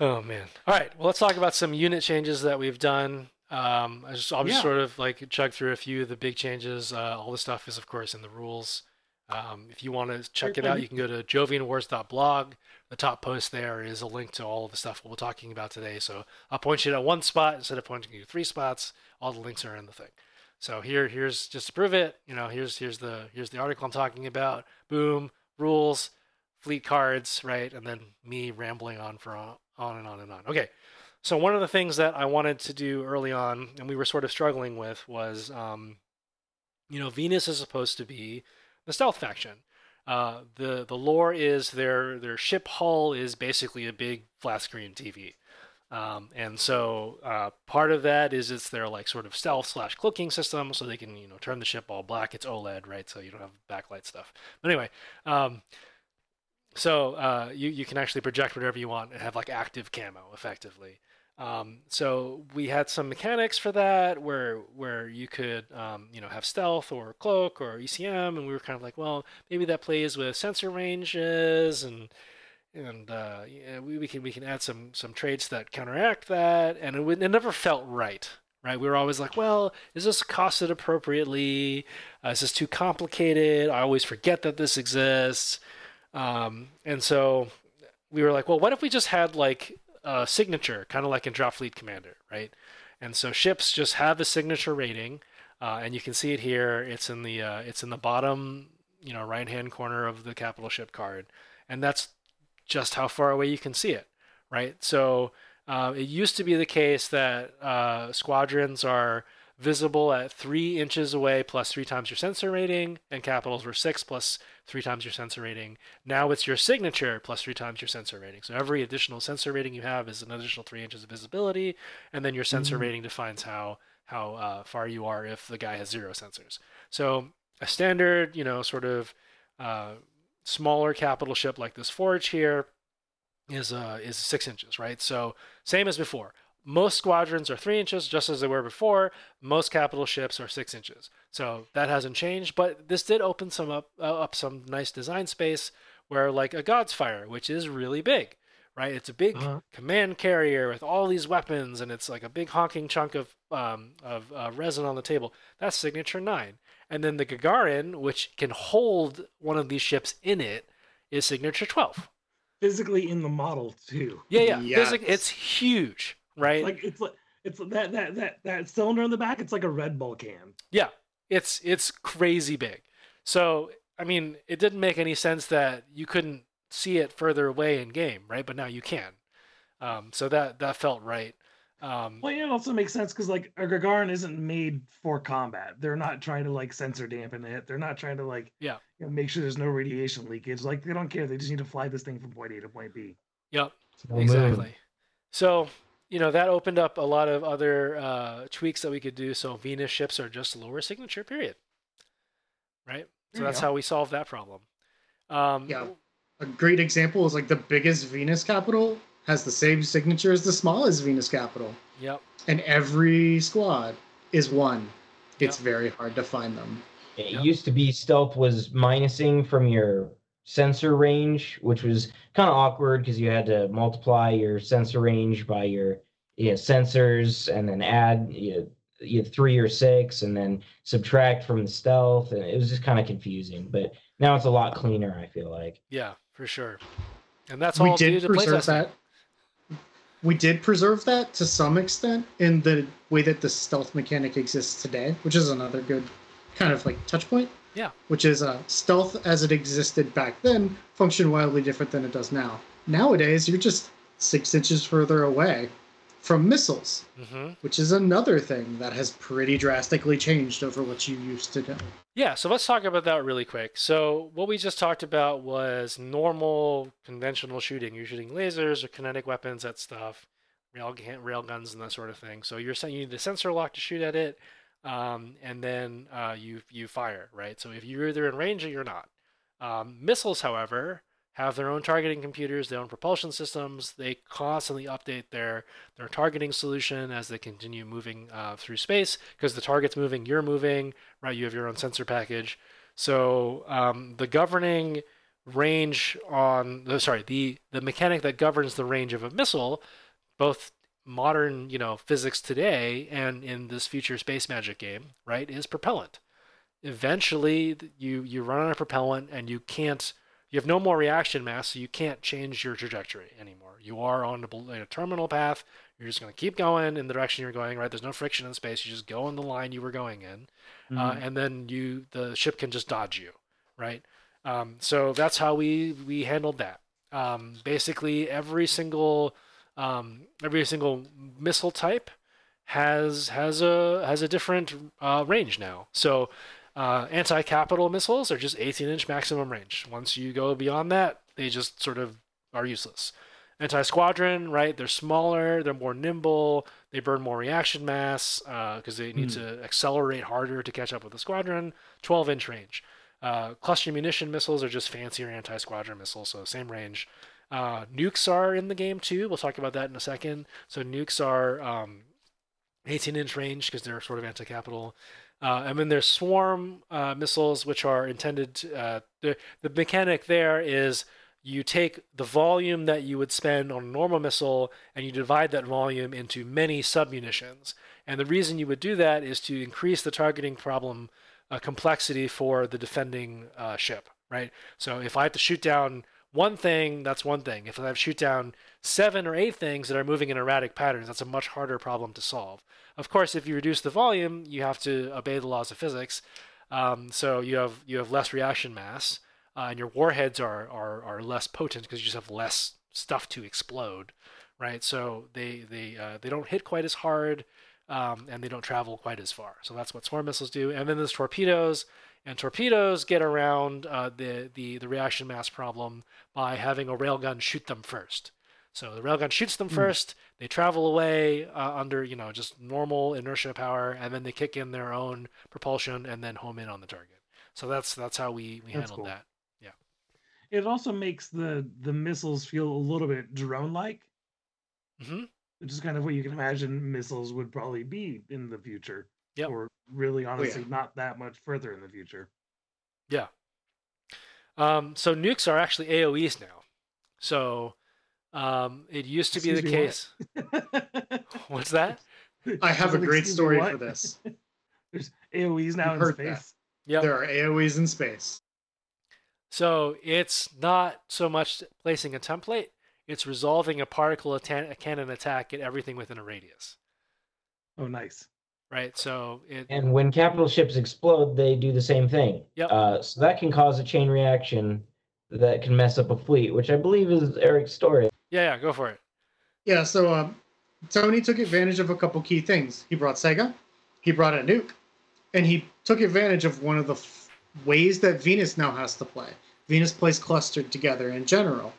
Oh man. All right. Well, let's talk about some unit changes that we've done. Um, I just, I'll just Yeah. sort of like chug through a few of the big changes. Uh, all the stuff is, of course, in the rules. Um, if you want to check it out, you- you can go to jovianwars.blog. The top post there is a link to all of the stuff we're talking about today. So I'll point you to one spot instead of pointing you to three spots. All the links are in the thing. So here, here's just to prove it. You know, here's here's the here's the article I'm talking about. Boom, rules, fleet cards, right, and then me rambling on for on, on and on and on. Okay, so one of the things that I wanted to do early on, and we were sort of struggling with, was, um, you know, Venus is supposed to be the stealth faction. Uh, the the lore is their their ship hull is basically a big flat screen TV. Um, and so uh, part of that is it's their like sort of stealth slash cloaking system, so they can you know turn the ship all black. It's OLED, right? So you don't have backlight stuff. But anyway, um, so uh, you you can actually project whatever you want and have like active camo effectively. Um, so we had some mechanics for that where where you could um, you know have stealth or cloak or ECM, and we were kind of like, well, maybe that plays with sensor ranges and and uh, yeah, we, we can we can add some some traits that counteract that, and it, would, it never felt right. Right, we were always like, "Well, is this costed appropriately? Uh, is this too complicated? I always forget that this exists." Um, and so we were like, "Well, what if we just had like a signature, kind of like in Drop Fleet Commander, right?" And so ships just have a signature rating, uh, and you can see it here. It's in the uh, it's in the bottom, you know, right hand corner of the capital ship card, and that's just how far away you can see it, right? So uh, it used to be the case that uh, squadrons are visible at three inches away plus three times your sensor rating, and capitals were six plus three times your sensor rating. Now it's your signature plus three times your sensor rating. So every additional sensor rating you have is an additional three inches of visibility, and then your sensor Mhm. rating defines how how uh, far you are if the guy has zero sensors. So a standard, you know, sort of uh, smaller capital ship like this Forge here is uh, is six inches, right? So same as before. Most squadrons are three inches, just as they were before. Most capital ships are six inches, so that hasn't changed. But this did open some up uh, up some nice design space where, like a God's Fire, which is really big, right? It's a big Uh-huh. command carrier with all these weapons, and it's like a big honking chunk of um, of uh, resin on the table. That's signature nine, and then the Gagarin, which can hold one of these ships in it, is signature twelve. Physically in the model too. Yeah, yeah. Yes. Physic- it's huge, right? Like it's like it's that that that that cylinder in the back. It's like a Red Bull can. yeah, it's it's crazy big. So I mean, it didn't make any sense that you couldn't see it further away in game, right? But now you can. Um, so that that felt right. Um, Well, yeah, it also makes sense because like a Gagarin isn't made for combat. They're not trying to like sensor dampen it. They're not trying to like Yeah. you know, make sure there's no radiation leakage. Like they don't care. They just need to fly this thing from point A to point B. yep. No moon. exactly. So, you know, that opened up a lot of other uh, tweaks that we could do. So Venus ships are just lower signature, period. Right? So There that's how we solve that problem. Um, Yeah. A great example is like the biggest Venus capital has the same signature as the smallest Venus capital, Yep. and every squad is one. It's Yeah. very hard to find them. It Yep. used to be stealth was minusing from your sensor range, which was kind of awkward because you had to multiply your sensor range by your you know, sensors and then add you know, you know, three or six and then subtract from the stealth. And it was just kind of confusing. But now it's a lot cleaner, I feel like. Yeah, for sure. And that's we all due did to preserve playtesting. that. We did preserve that to some extent in the way that the stealth mechanic exists today, which is another good kind of like touch point. Yeah. Which is uh, stealth as it existed back then functioned wildly different than it does now. Nowadays, you're just six inches further away from missiles, hmm which is another thing that has pretty drastically changed over what you used to know. Yeah, so let's talk about that really quick. So what we just talked about was normal conventional shooting. You're shooting lasers or kinetic weapons at stuff, rail rail guns and that sort of thing. So you're saying you need the sensor lock to shoot at it, um, and then uh, you you fire, right? So if you're either in range or you're not. Um, missiles, however, have their own targeting computers, their own propulsion systems. They constantly update their their targeting solution as they continue moving uh, through space because the target's moving, you're moving, right? You have your own sensor package. So um, the governing range on the sorry the the mechanic that governs the range of a missile, both modern you know physics today and in this future space magic game, right, is propellant. Eventually, you you run on a propellant and you can't you have no more reaction mass, so you can't change your trajectory anymore. You are on a, a terminal path. You're just going to keep going in the direction you're going. Right? There's no friction in space. You just go in the line you were going in, uh, Mm-hmm. and then you the ship can just dodge you. Right? Um, so that's how we we handled that. Um, basically, every single um, every single missile type has has a has a different uh, range now. So uh, anti-capital missiles are just 18-inch maximum range. Once you go beyond that, they just sort of are useless. Anti-squadron, right? They're smaller, they're more nimble, they burn more reaction mass because they need to accelerate harder to catch up with the squadron. 12-inch range. Uh, cluster munition missiles are just fancier anti-squadron missiles, so same range. Uh, nukes are in the game too. We'll talk about that in a second. So nukes are um, 18 inch range because they're sort of anti capital. Uh, and then there's swarm uh, missiles, which are intended. To, uh, the the mechanic there is you take the volume that you would spend on a normal missile and you divide that volume into many submunitions. And the reason you would do that is to increase the targeting problem uh, complexity for the defending uh, ship, right? So if I have to shoot down one thing, that's one thing. If I shoot down seven or eight things that are moving in erratic patterns, that's a much harder problem to solve. Of course, if you reduce the volume, you have to obey the laws of physics. Um, so you have you have less reaction mass, uh, and your warheads are are, are less potent because you just have less stuff to explode, right? So they they uh, they don't hit quite as hard, um, and they don't travel quite as far. So that's what swarm missiles do. And then there's torpedoes, And torpedoes get around uh, the, the the reaction mass problem by having a railgun shoot them first. So the railgun shoots them Hmm. first. They travel away uh, under you know just normal inertia power, and then they kick in their own propulsion and then home in on the target. So that's that's how we we That's handled cool. that. Yeah. It also makes the the missiles feel a little bit drone like, hmm which is kind of what you can imagine missiles would probably be in the future. Yep. Or really, yeah. honestly, not that much further in the future. Yeah. Um, so nukes are actually AOE's now. So um, it used to be the Excuse me, what? case. What's that? I have a great story for this. There's AOE's now You've in space. Yeah. There are AoEs in space. So it's not so much placing a template; it's resolving a particle atta- a cannon attack at everything within a radius. Oh, nice. Right. So it. And when capital ships explode, they do the same thing. Yep. Uh, so that can cause a chain reaction that can mess up a fleet, which I believe is Eric's story. Yeah. Yeah. Go for it. Yeah, so um, Tony took advantage of a couple key things. He brought CEGA, he brought a nuke, and he took advantage of one of the f- ways that Venus now has to play. Venus plays clustered together in general.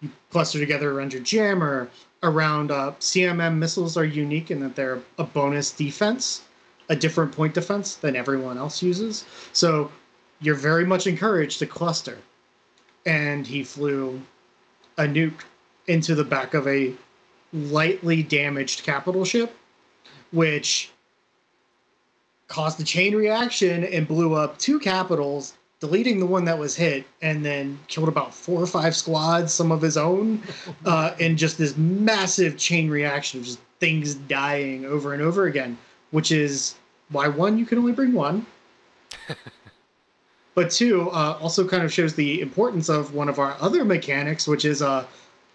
You cluster together around your jammer, around uh, CMM missiles are unique in that they're a bonus defense, a different point defense than everyone else uses. So you're very much encouraged to cluster. And he flew a nuke into the back of a lightly damaged capital ship, which caused a chain reaction and blew up two capitals, deleting the one that was hit, and then killed about four or five squads, some of his own, uh, and just this massive chain reaction of just things dying over and over again, which is why one, you can only bring one. But two, uh, also kind of shows the importance of one of our other mechanics, which is uh,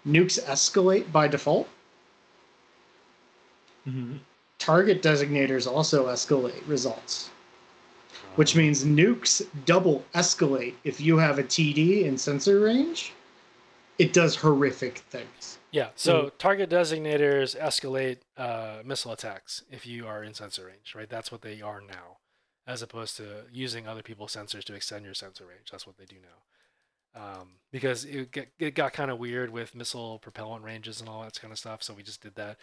nukes escalate by default. Mm-hmm. Target designators also escalate results, which means nukes double escalate. If you have a TD in sensor range, it does horrific things. Yeah. So target designators escalate uh, missile attacks if you are in sensor range. Right. That's what they are now, as opposed to using other people's sensors to extend your sensor range. That's what they do now. Um, because it, get, it got kind of weird with missile propellant ranges and all that kind of stuff. So we just did that.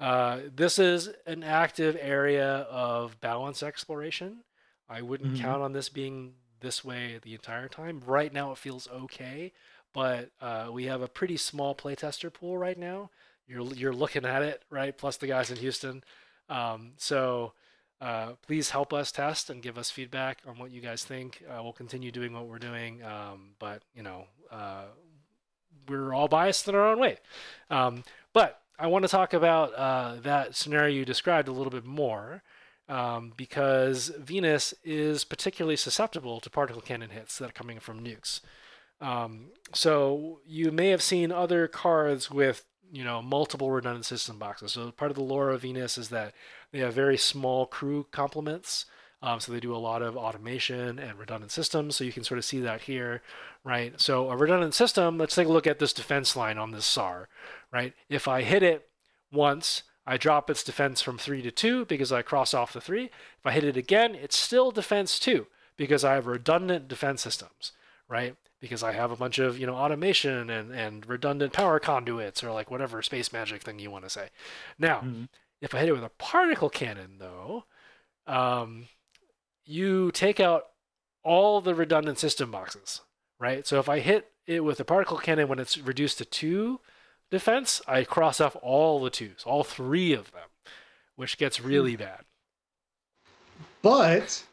Uh, this is an active area of balance exploration. I wouldn't Mhm. count on this being this way the entire time. Right now, it feels okay, but uh, we have a pretty small playtester pool right now. You're you're looking at it, right? Plus the guys in Houston. Um, so uh, please help us test and give us feedback on what you guys think. Uh, we'll continue doing what we're doing, um, but you know, uh, we're all biased in our own way. Um, but I want to talk about uh, that scenario you described a little bit more. Um, because Venus is particularly susceptible to particle cannon hits that are coming from nukes. Um, so you may have seen other cards with you know multiple redundant system boxes. So part of the lore of Venus is that they have very small crew complements. Um, so they do a lot of automation and redundant systems. So you can sort of see that here, right? So a redundant system. Let's take a look at this defense line on this SAR, right? If I hit it once, I drop its defense from three to two because I cross off the three. If I hit it again, it's still defense two because I have redundant defense systems, right? Because I have a bunch of you know automation and and redundant power conduits or like whatever space magic thing you want to say. Now, Mhm. if I hit it with a particle cannon, though, um, you take out all the redundant system boxes, right? So if I hit it with a particle cannon when it's reduced to two defense, I cross off all the twos, all three of them, which gets really hmm. bad. But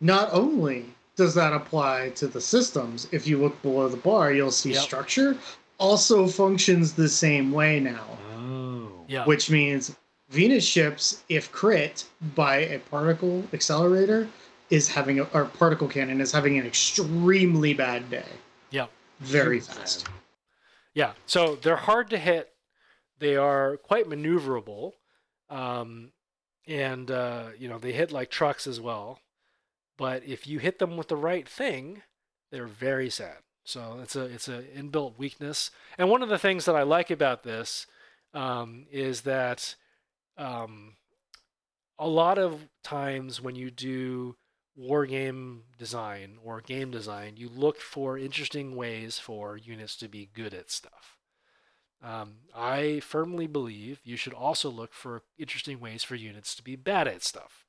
not only does that apply to the systems, if you look below the bar, you'll see Yep. structure also functions the same way now, Oh. Yeah. which means Venus ships, if crit by a particle accelerator, is having a or particle cannon is having an extremely bad day. Yeah. Very hmm. fast. sad. Yeah, so they're hard to hit. They are quite maneuverable, um, and uh, you know they hit like trucks as well. But if you hit them with the right thing, they're very sad. So it's a it's a inbuilt weakness. And one of the things that I like about this um, is that um, a lot of times when you do war game design or game design, you look for interesting ways for units to be good at stuff. Um, I firmly believe you should also look for interesting ways for units to be bad at stuff.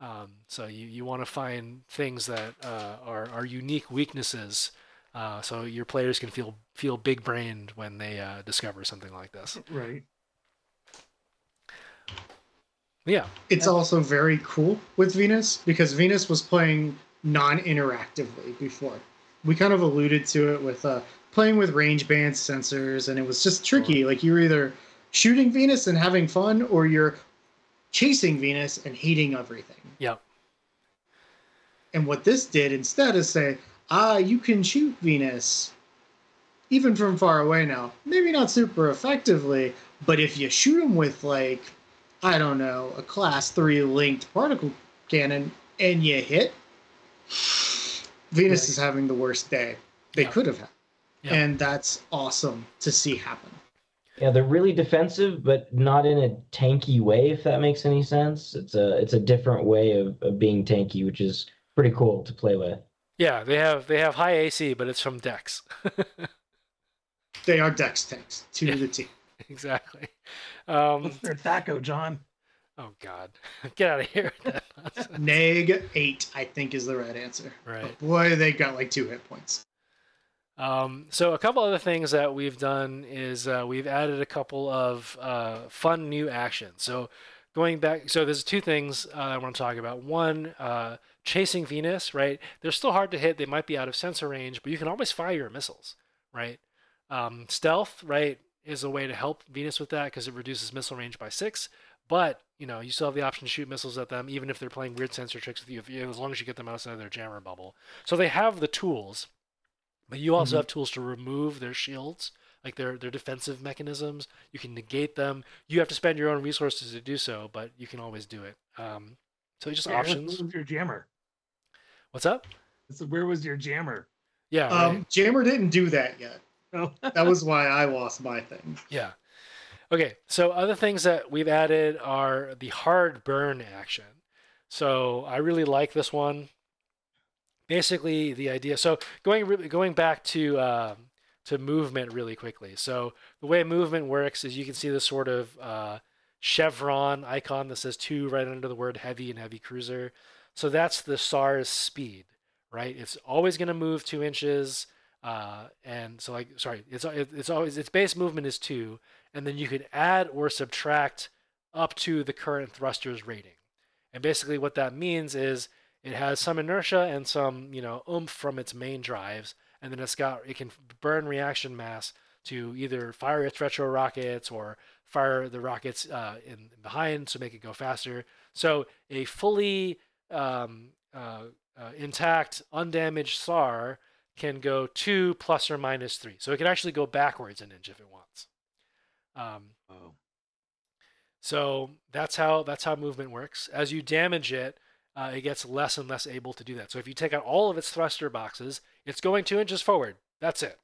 Um, so you, you want to find things that uh, are, are unique weaknesses uh, so your players can feel feel big brained when they uh, discover something like this. Right. Yeah, It's also very cool with Venus because Venus was playing non-interactively before. We kind of alluded to it with uh, playing with range band sensors, and it was just tricky. Like you're either shooting Venus and having fun, or you're chasing Venus and hating everything. Yep. And what this did instead is say, ah, you can shoot Venus even from far away now. Maybe not super effectively, but if you shoot them with, like, I don't know, a class 3 linked particle cannon and you hit, Venus Right. is having the worst day they Yeah. could have had. Yeah. And that's awesome to see happen. Yeah, they're really defensive, but not in a tanky way, if that makes any sense. It's a it's a different way of, of being tanky, which is pretty cool to play with. yeah, they have they have high AC, but it's from Dex. They are dex tanks to Yeah. the T. exactly. Um, What's their THAC0, John? oh God, get out of here! with that nonsense. Neg 8, I think, is the right answer. Right. But boy, they got like two hit points. Um, so a couple other things that we've done is uh, we've added a couple of uh, fun new actions. So going back, so there's two things uh, I want to talk about. One, uh, chasing Venus, right? They're still hard to hit. They might be out of sensor range, but you can always fire your missiles, right? Um, stealth, right, is a way to help Venus with that because it reduces missile range by six. But you know, you still have the option to shoot missiles at them, even if they're playing weird sensor tricks with you, if you as long as you get them outside of their jammer bubble. So they have the tools, but you also Mhm. have tools to remove their shields, like their their defensive mechanisms. You can negate them. You have to spend your own resources to do so, but you can always do it. Um, so just Yeah, options. Where was your jammer? What's up? So where was your jammer? Yeah, Um, right. Jammer didn't do that yet. That was why I lost my thing. yeah. Okay, so other things that we've added are the hard burn action. So I really like this one. Basically, the idea. So going going back to um, to movement really quickly. So the way movement works is you can see this sort of uh, chevron icon that says two right under the word heavy and heavy cruiser. So that's the SARS speed, right? It's always going to move two inches. Uh, and so like, sorry, it's, it's always, its base movement is two. And then you could add or subtract up to the current thruster's rating. And basically what that means is it has some inertia and some, you know, oomph from its main drives. And then it's got, it can burn reaction mass to either fire its retro rockets or fire the rockets uh, in behind to make it go faster. So a fully um, uh, uh, intact, undamaged SAR can go two plus or minus three. So it can actually go backwards an inch if it wants. Um, oh. so that's how that's how movement works. As you damage it, uh, it gets less and less able to do that. So if you take out all of its thruster boxes, it's going two inches forward. That's it.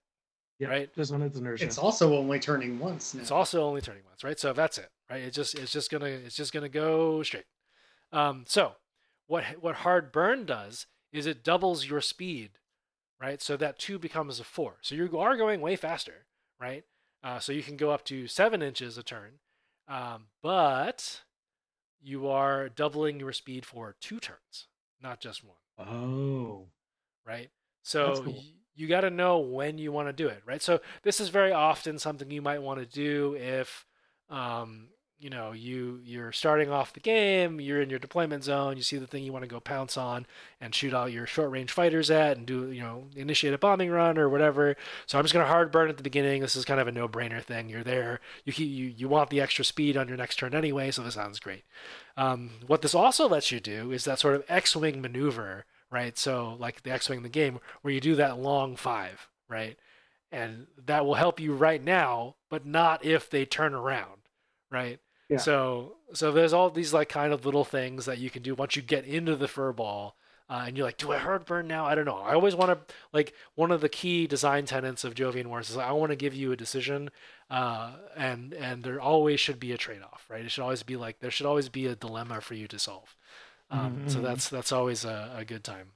Yeah, Right. Just on its inertia. It's also only turning once now. It's also only turning once, right? So that's it, right? It just it's just gonna it's just gonna go straight. Um, so what what hard burn does is it doubles your speed, right? So that two becomes a four. So you are going way faster, right? Uh, so you can go up to seven inches a turn, um, but you are doubling your speed for two turns, not just one oh. right? So cool. y- you got to know when you want to do it, right? So this is very often something you might want to do if, um, you know, you you're starting off the game, you're in your deployment zone, you see the thing you want to go pounce on and shoot all your short range fighters at, and do you know initiate a bombing run or whatever. So I'm just gonna hard burn at the beginning. This is kind of a no brainer thing. You're there, you you you want the extra speed on your next turn anyway, so this sounds great. Um, what this also lets you do is that sort of X-wing maneuver, right? So like the X-wing in the game, where you do that long five, right? And that will help you right now, but not if they turn around, right? Yeah. So so there's all these like kind of little things that you can do once you get into the fur ball. Uh, and you're like, do I hard burn now? I don't know. I always want to like one of the key design tenets of Jovian Wars is I want to give you a decision, uh, and and there always should be a trade-off, right? It should always be like there should always be a dilemma for you to solve. Um, So Mhm. that's that's always a, a good time.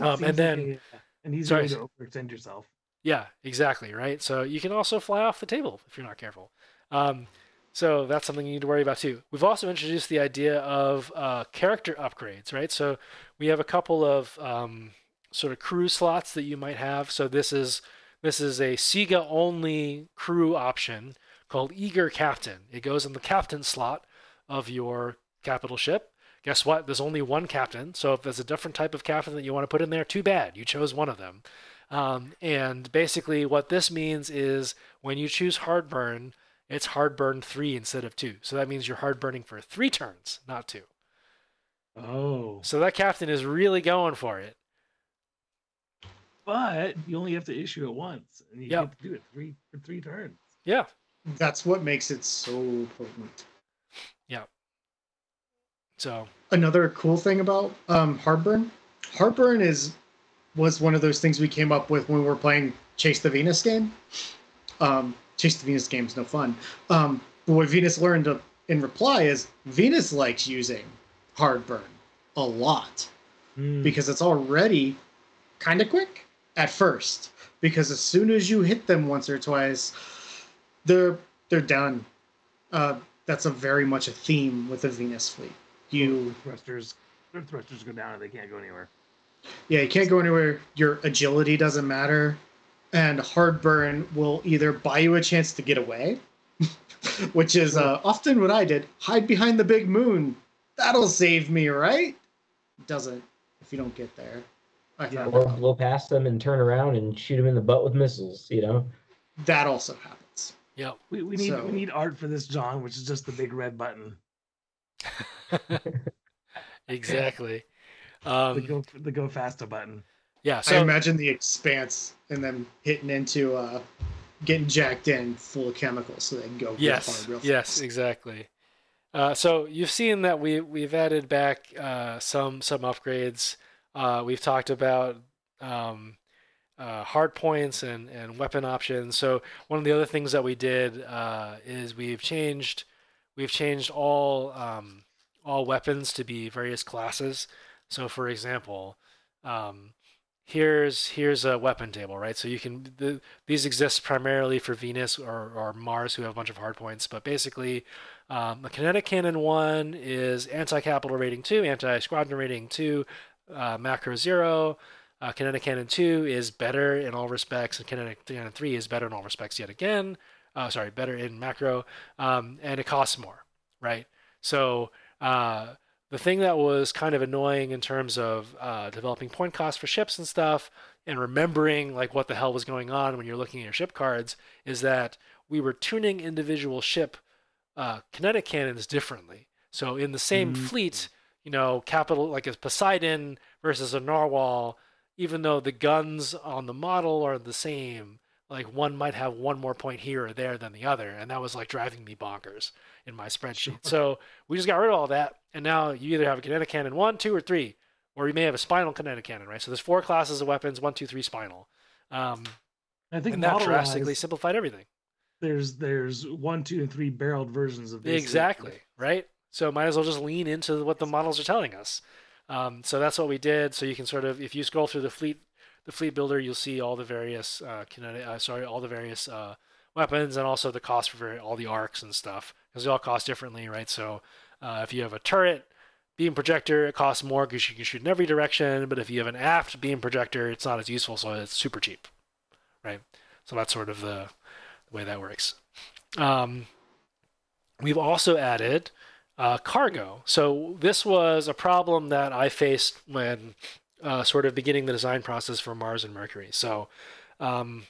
Um, and then- like a- an easy sorry. way to overextend yourself. Yeah, exactly. Right. So you can also fly off the table if you're not careful. Um, so that's something you need to worry about too. We've also introduced the idea of uh, character upgrades, right? So we have a couple of um, sort of crew slots that you might have. So this is this is a CEGA only crew option called Eager Captain. It goes in the captain slot of your capital ship. Guess what? There's only one captain. So if there's a different type of captain that you want to put in there, too bad. You chose one of them. Um, and basically, what this means is when you choose hard burn, it's hard burn three instead of two. So that means you're hard burning for three turns, not two. Oh, So that captain is really going for it. but you only have to issue it once, and you Yep. get to do it three for three turns. Yeah. That's what makes it so potent. Yeah. So Another cool thing about um, hard burn, Heartburn is was one of those things we came up with when we were playing Chase the Venus game. Um, Chase the Venus game's no fun. Um, but what Venus learned to, in reply is Venus likes using hard burn a lot Mm. because it's already kind of quick at first. Because as soon as you hit them once or twice, they're they're done. Uh, that's a very much a theme with the Venus fleet. You thrusters, their thrusters go down and they can't go anywhere. yeah, you can't go anywhere. Your agility doesn't matter, and hard burn will either buy you a chance to get away, which is uh, often what I did. Hide behind the big moon. That'll save me, right? Doesn't if you don't get there. I Yeah. found Or out. blow past them and turn around and shoot them in the butt with missiles. You know. that also happens. Yeah, We, we need So- we need art for this, John, which is just the big red button. exactly. The Um, go the go faster button. Yeah. I imagine the expanse and then hitting into uh, getting jacked in full of chemicals so they can go real yes, hard real yes, fast. exactly. Uh, so you've seen that we we've added back uh, some some upgrades. Uh, we've talked about um, uh, hard points and and weapon options. So one of the other things that we did uh, is we've changed we've changed all um, all weapons to be various classes. So for example, um, here's here's a weapon table, right? So you can the, these exist primarily for Venus or, or Mars who have a bunch of hard points, but basically um, kinetic cannon one is anti-capital rating two, anti-squadron rating two, uh, macro zero. Uh, kinetic cannon two is better in all respects, and kinetic cannon three is better in all respects yet again. Uh, sorry, better in macro, um, and it costs more, right? So uh, the thing that was kind of annoying in terms of uh, developing point costs for ships and stuff, and remembering like what the hell was going on when you're looking at your ship cards, is that we were tuning individual ship uh, kinetic cannons differently. So in the same Mm. fleet, you know, capital like a Poseidon versus a Narwhal, even though the guns on the model are the same, like one might have one more point here or there than the other, and that was like driving me bonkers in my spreadsheet. So we just got rid of all that, and now you either have a kinetic cannon one, two, or three, or you may have a spinal kinetic cannon, right? So there's four classes of weapons: one, two, three, spinal. Um, I think and that drastically simplified everything. there's there's one, two, and three barreled versions of this. Exactly, right? So might as well just lean into what the models are telling us. Um, so that's what we did. So you can sort of, if you scroll through the fleet, the fleet builder, you'll see all the various uh, kinetic, uh, sorry, all the various uh, weapons and also the cost for all the arcs and stuff because they all cost differently, right? So uh, if you have a turret beam projector, it costs more because you can shoot in every direction. But if you have an aft beam projector, it's not as useful, so it's super cheap, right? So that's sort of the, the way that works. Um, we've also added uh, cargo. So this was a problem that I faced when uh, sort of beginning the design process for Mars and Mercury. So um,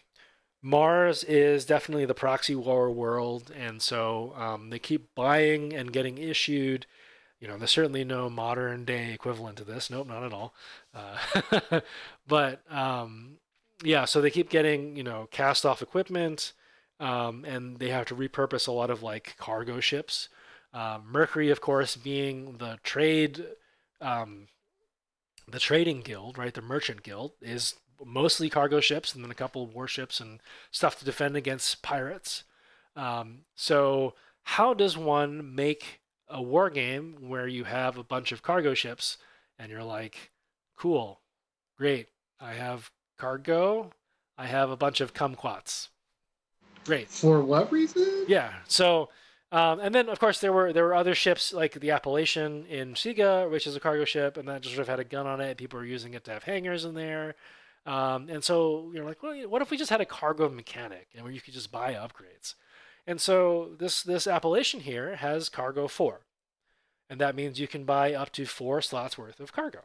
Mars is definitely the proxy war world, and so um, they keep buying and getting issued. You know, there's certainly no modern day equivalent to this. Nope, not at all. Uh, but um, yeah, so they keep getting you know cast off equipment, um, and they have to repurpose a lot of like cargo ships. Uh, Mercury, of course, being the trade, um, the trading guild, right? The merchant guild is mostly cargo ships, and then a couple of warships and stuff to defend against pirates. Um, so, how does one make a war game where you have a bunch of cargo ships and you're like, cool, great. I have cargo. I have a bunch of kumquats. Great. For what reason? Yeah. So, um, and then of course there were there were other ships like the Appalachian in CEGA, which is a cargo ship, and that just sort of had a gun on it. People were using it to have hangars in there. Um, and so you're like, well, what if we just had a cargo mechanic and where you could just buy upgrades? And so this this Appalachian here has cargo four, and that means you can buy up to four slots worth of cargo,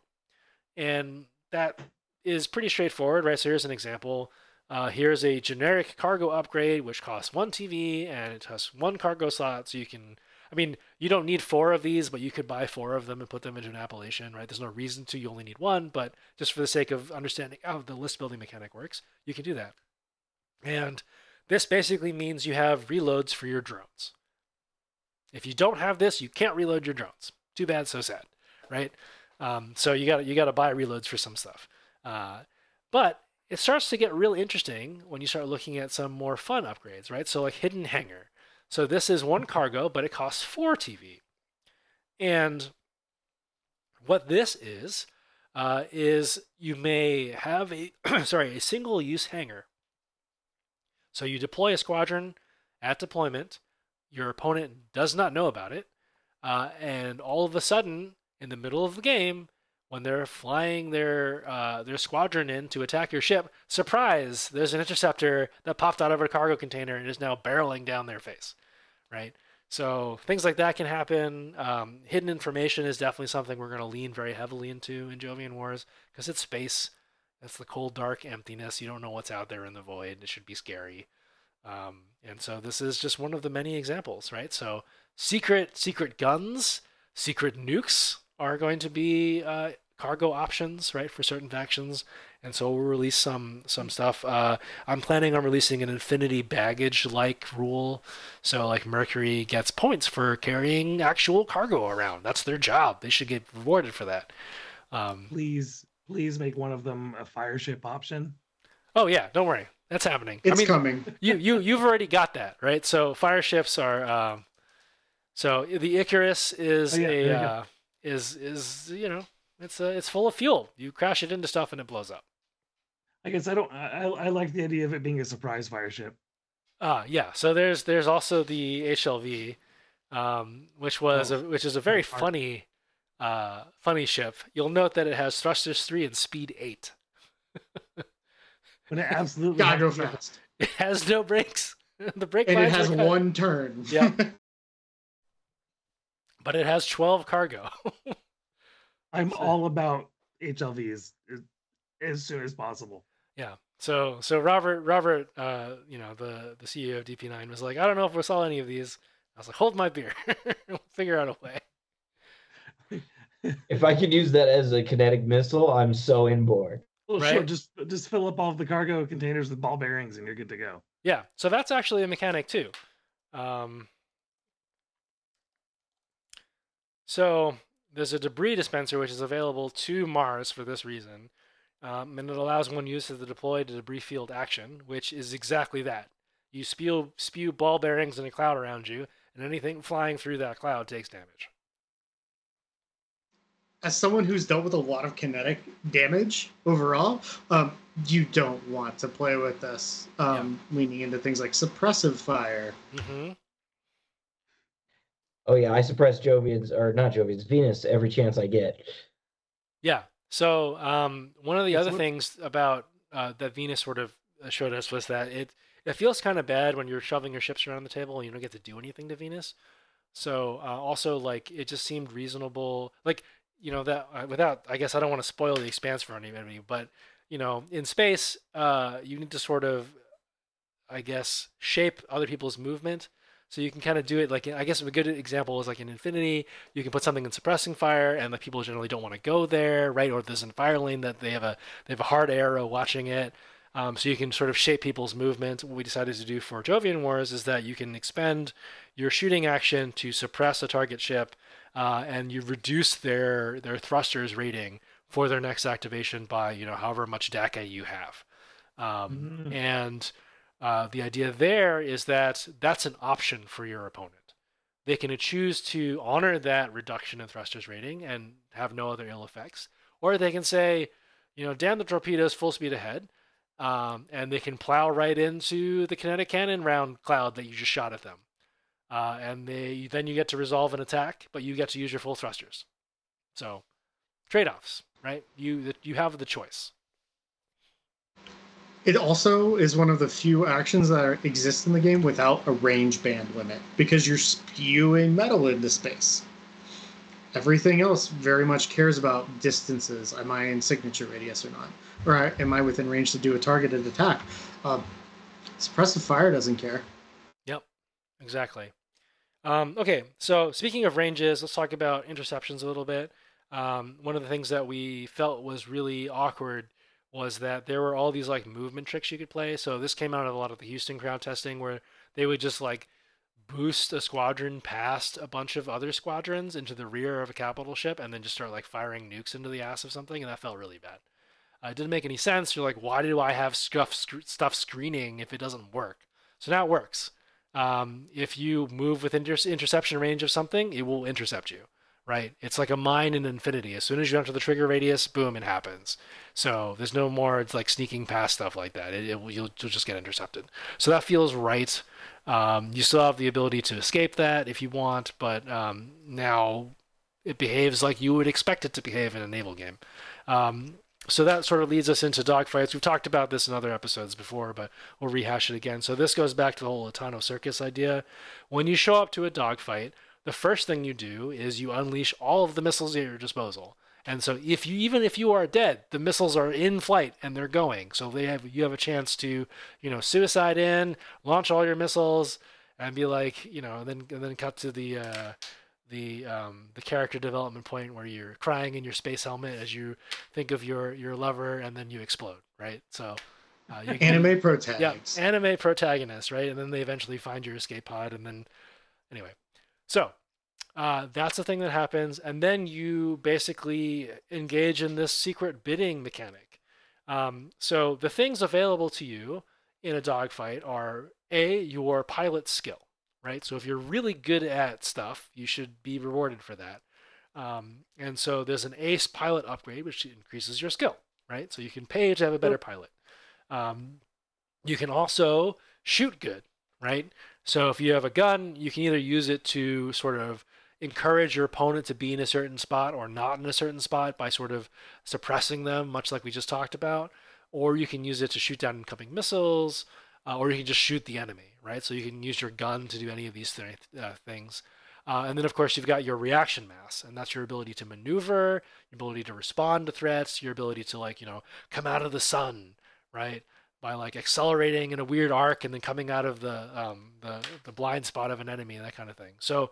and that is pretty straightforward, right? So here's an example. Uh, here's a generic cargo upgrade which costs one TV and it has one cargo slot, so you can. I mean, you don't need four of these, but you could buy four of them and put them into an Appalachian, right? There's no reason to. You only need one, but just for the sake of understanding how the list building mechanic works, you can do that. And this basically means you have reloads for your drones. If you don't have this, you can't reload your drones. Too bad, so sad, right? Um, so you got you got to buy reloads for some stuff. Uh, but it starts to get real interesting when you start looking at some more fun upgrades, right? So like hidden hangar. So this is one cargo, but it costs four TV. And what this is uh, is you may have a sorry a single use hangar. So you deploy a squadron at deployment. Your opponent does not know about it, uh, and all of a sudden, in the middle of the game, when they're flying their uh, their squadron in to attack your ship, surprise! There's an interceptor that popped out of a cargo container and is now barreling down their face, right? So things like that can happen. Um, hidden information is definitely something we're going to lean very heavily into in Jovian Wars because it's space. It's the cold, dark emptiness. You don't know what's out there in the void. It should be scary. Um, and so this is just one of the many examples, right? So secret, secret guns, secret nukes are going to be uh, cargo options, right, for certain factions. And so we'll release some some stuff. Uh, I'm planning on releasing an infinity baggage like rule, so like Mercury gets points for carrying actual cargo around. That's their job. They should get rewarded for that. Um, Please, please make one of them a fire ship option. oh yeah, don't worry, that's happening. It's I mean, coming. you you you've already got that right. So fire ships are. Um, so the Icarus is Oh, yeah, a you go. uh, is is you know it's uh, it's full of fuel. You crash it into stuff and it blows up. I guess I don't. I, I I like the idea of it being a surprise fire ship. Ah, yeah. So there's there's also the HLV, um, which was Oh, a, which is a very art. funny, uh, funny ship. You'll note that it has thrusters three and speed eight. But it absolutely Gotta go has- fast. It has no brakes. the brake And it lines are has one turn. Yeah. but it has twelve cargo. I'm all about HLVs as, as soon as possible. Yeah. So so Robert Robert uh you know the the CEO of DP9 was like I don't know if we saw any of these. I was like hold my beer. we'll figure out a way. If I could use that as a kinetic missile, I'm so in board. Well, sure. Just just fill up all of the cargo containers with ball bearings, and you're good to go. Yeah. So that's actually a mechanic too. Um So there's a debris dispenser which is available to Mars for this reason. Um, and it allows one use of the deployed debris field action, which is exactly that. You spew spew ball bearings in a cloud around you, and anything flying through that cloud takes damage. As someone who's dealt with a lot of kinetic damage overall, um, you don't want to play with this, um, leaning into things like suppressive fire. hmm Oh yeah, I suppress Jovians or not Jovians, Venus every chance I get. Yeah. So um, one of the other things about uh, that Venus sort of uh, showed us was that it it feels kind of bad when you're shoving your ships around the table and you don't get to do anything to Venus. So uh, also like it just seemed reasonable, like you know that uh, without I guess I don't want to spoil the expanse for anybody, but you know in space uh, you need to sort of I guess shape other people's movement. So you can kind of do it like I guess a good example is like in Infinity, you can put something in suppressing fire, and the people generally don't want to go there, right? Or there's a fire lane that they have a they have a hard arrow watching it, um, so you can sort of shape people's movement. What we decided to do for Jovian Wars is that you can expend your shooting action to suppress a target ship, uh, and you reduce their their thrusters rating for their next activation by you know however much dakka you have, um, Mhm. and uh, the idea there is that that's an option for your opponent. they can choose to honor that reduction in thrusters rating and have no other ill effects, or they can say, you know, damn the torpedoes, full speed ahead, um, and they can plow right into the kinetic cannon round cloud that you just shot at them, uh, and they then you get to resolve an attack, but you get to use your full thrusters. So, trade-offs, right? You you have the choice. It also is one of the few actions that are, exist in the game without a range band limit because you're spewing metal into space. Everything else very much cares about distances. Am I in signature radius or not? Or am I within range to do a targeted attack? Um, suppressive fire doesn't care. Yep, exactly. Um, okay, so speaking of ranges, let's talk about interceptions a little bit. Um, one of the things that we felt was really awkward was that there were all these like movement tricks you could play. So this came out of a lot of the Houston crowd testing where they would just like boost a squadron past a bunch of other squadrons into the rear of a capital ship and then just start like firing nukes into the ass of something and that felt really bad. Uh, it didn't make any sense. You're like, why do I have stuff sc- stuff screening if it doesn't work? So now it works. Um, if you move within inter- interception range of something, it will intercept you right? It's like a mine in infinity. As soon as you enter the trigger radius, boom, it happens. So there's no more it's like sneaking past stuff like that. It, it, you'll, you'll just get intercepted. So that feels right. Um, you still have the ability to escape that if you want, but um, now it behaves like you would expect it to behave in a naval game. Um, so that sort of leads us into dogfights. We've talked about this in other episodes before, but we'll rehash it again. So this goes back to the whole Itano Circus idea. When you show up to a dogfight, the first thing you do is you unleash all of the missiles at your disposal. And so if you even if you are dead, the missiles are in flight and they're going. So they have you have a chance to, you know, suicide in, launch all your missiles and be like, you know, and then and then cut to the uh the um, the character development point where you're crying in your space helmet as you think of your your lover and then you explode, right? So uh, you can, anime protagonists. Yeah, anime protagonists, right? And then they eventually find your escape pod, and then anyway, so uh, that's the thing that happens, and then you basically engage in this secret bidding mechanic. Um, so the things available to you in a dogfight are a your pilot skill, right? So if you're really good at stuff, you should be rewarded for that. Um, and so there's an ace pilot upgrade, which increases your skill, right? So you can pay to have a better pilot. Um, you can also shoot good, right? So if you have a gun, you can either use it to sort of encourage your opponent to be in a certain spot or not in a certain spot by sort of suppressing them, much like we just talked about, or you can use it to shoot down incoming missiles, uh, or you can just shoot the enemy, right? So you can use your gun to do any of these th- uh, things. Uh, and then, of course, you've got your reaction mass, and that's your ability to maneuver, your ability to respond to threats, your ability to, like, you know, come out of the sun, right? by like accelerating in a weird arc and then coming out of the um, the the blind spot of an enemy and that kind of thing. So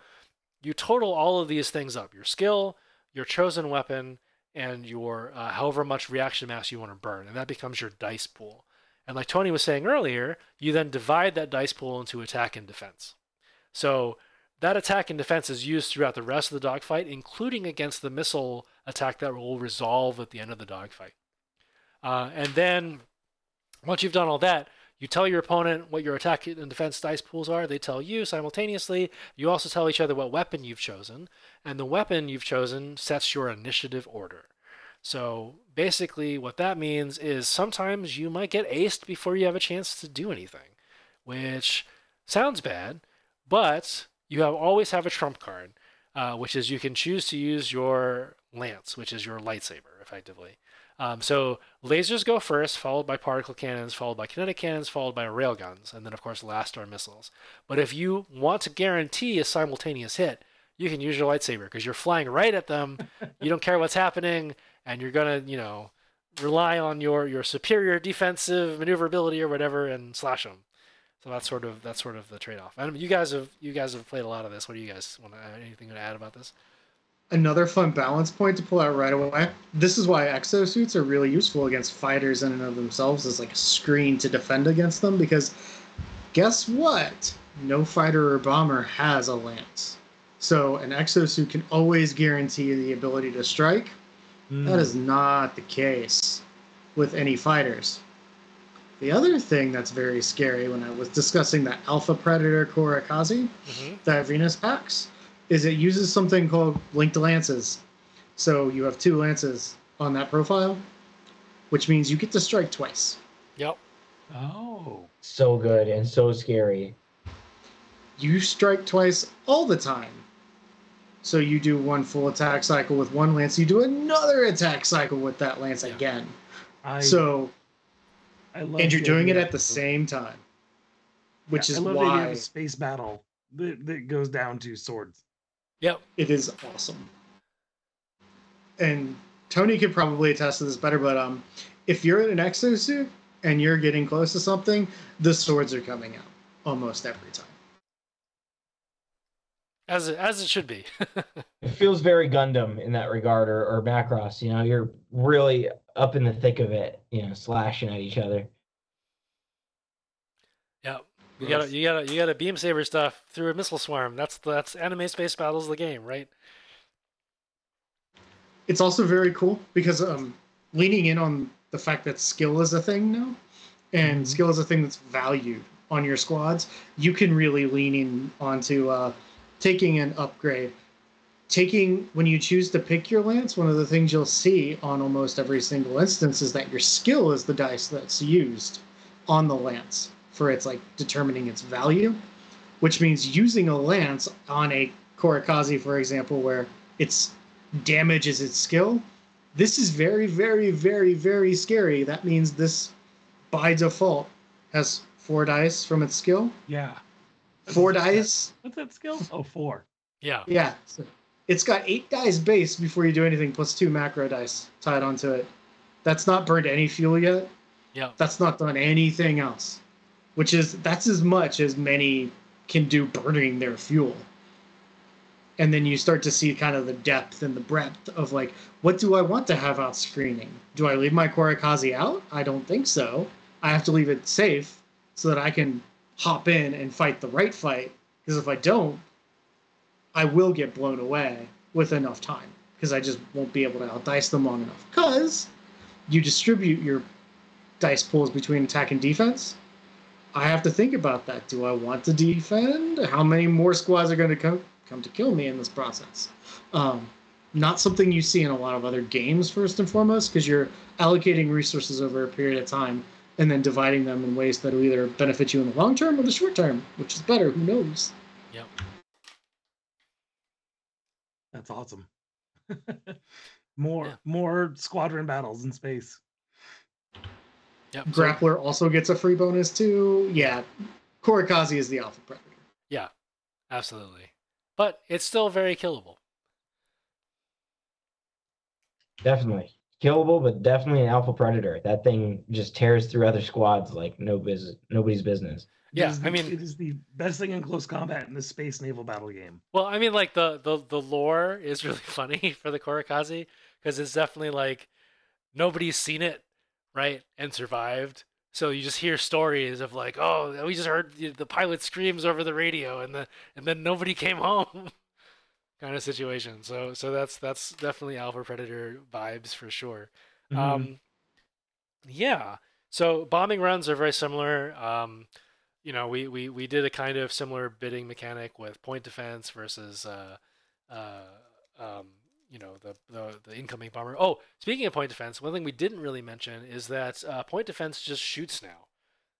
you total all of these things up: your skill, your chosen weapon, and your uh, however much reaction mass you want to burn, and that becomes your dice pool. And like Tony was saying earlier, you then divide that dice pool into attack and defense. So that attack and defense is used throughout the rest of the dogfight, including against the missile attack that will resolve at the end of the dogfight. Uh, and then once you've done all that, you tell your opponent what your attack and defense dice pools are. They tell you simultaneously. You also tell each other what weapon you've chosen, and the weapon you've chosen sets your initiative order. So basically, what that means is sometimes you might get aced before you have a chance to do anything, which sounds bad, but you have always have a trump card, uh, which is you can choose to use your lance, which is your lightsaber, effectively. Um, so lasers go first, followed by particle cannons, followed by kinetic cannons, followed by railguns, and then of course last are missiles. But if you want to guarantee a simultaneous hit, you can use your lightsaber because you're flying right at them. you don't care what's happening, and you're gonna, you know, rely on your your superior defensive maneuverability or whatever and slash them. So that's sort of that's sort of the trade-off. And you guys have you guys have played a lot of this. What do you guys want to anything to add about this? Another fun balance point to pull out right away. This is why exosuits are really useful against fighters in and of themselves as like a screen to defend against them because guess what? No fighter or bomber has a lance. So an exosuit can always guarantee the ability to strike. Mm. That is not the case with any fighters. The other thing that's very scary when I was discussing the Alpha Predator Korakazi hmm that Venus packs is it uses something called linked lances. So you have two lances on that profile, which means you get to strike twice. Yep. Oh. So good and so scary. You strike twice all the time. So you do one full attack cycle with one lance, you do another attack cycle with that lance Yeah. again. I, so I love and you're doing it at the of- same time, which Yeah, is I love the idea why of a space battle that, that goes down to swords. Yep. it is awesome. And Tony could probably attest to this better, but um, if you're in an exosuit and you're getting close to something, the swords are coming out almost every time. As it, as it should be. It feels very Gundam in that regard, or, or Macross. You know, you're really up in the thick of it. You know, slashing at each other. You gotta, you gotta, you gotta beam saber stuff through a missile swarm. That's that's anime space battles the game, right? It's also very cool because um, leaning in on the fact that skill is a thing now, and Mhm. skill is a thing that's valued on your squads, you can really lean in onto uh, taking an upgrade. Taking when you choose to pick your lance, one of the things you'll see on almost every single instance is that your skill is the dice that's used on the lance for its like determining its value, which means using a lance on a Korakazi, for example, where its damage is its skill. This is very, very, very, very scary. That means this, by default, has four dice from its skill. Yeah. Four What's that- dice. What's that skill? Oh, four. Yeah. Yeah. So it's got eight dice base before you do anything, plus two macro dice tied onto it. That's not burned any fuel yet. Yeah. That's not done anything else. Which is that's as much as many can do burning their fuel. And then you start to see kind of the depth and the breadth of like, what do I want to have out screening? Do I leave my Korakazi out? I don't think so. I have to leave it safe so that I can hop in and fight the right fight. Because if I don't, I will get blown away with enough time. Because I just won't be able to outdice them long enough. Because you distribute your dice pools between attack and defense. I have to think about that. Do I want to defend? How many more squads are going to come come to kill me in this process? Um, not something you see in a lot of other games, first and foremost, because you're allocating resources over a period of time and then dividing them in ways that will either benefit you in the long term or the short term, which is better. Who knows? Yep. That's awesome. more Yeah. more squadron battles in space. Yep. So- Grappler also gets a free bonus too. Yeah, Korakazi is the Alpha Predator. yeah. Absolutely. But it's still very killable. Definitely killable, but definitely an alpha predator. That thing just tears through other squads like no business, nobody's business. Yeah, is I mean- it is the best thing in close combat in the space naval battle game. Well, I mean, like the the the lore is really funny for the Korakazi because it's definitely like nobody's seen it, right, and survived. So you just hear stories of like, oh, we just heard the pilot screams over the radio, and the and then nobody came home, kind of situation. So so that's that's definitely Alpha Predator vibes for sure. Mhm. Um, yeah. So bombing runs are very similar. Um, you know, we, we, we did a kind of similar bidding mechanic with point defense versus, uh, uh, um, you know, the, the, the incoming bomber. Oh, speaking of point defense, one thing we didn't really mention is that uh, point defense just shoots now.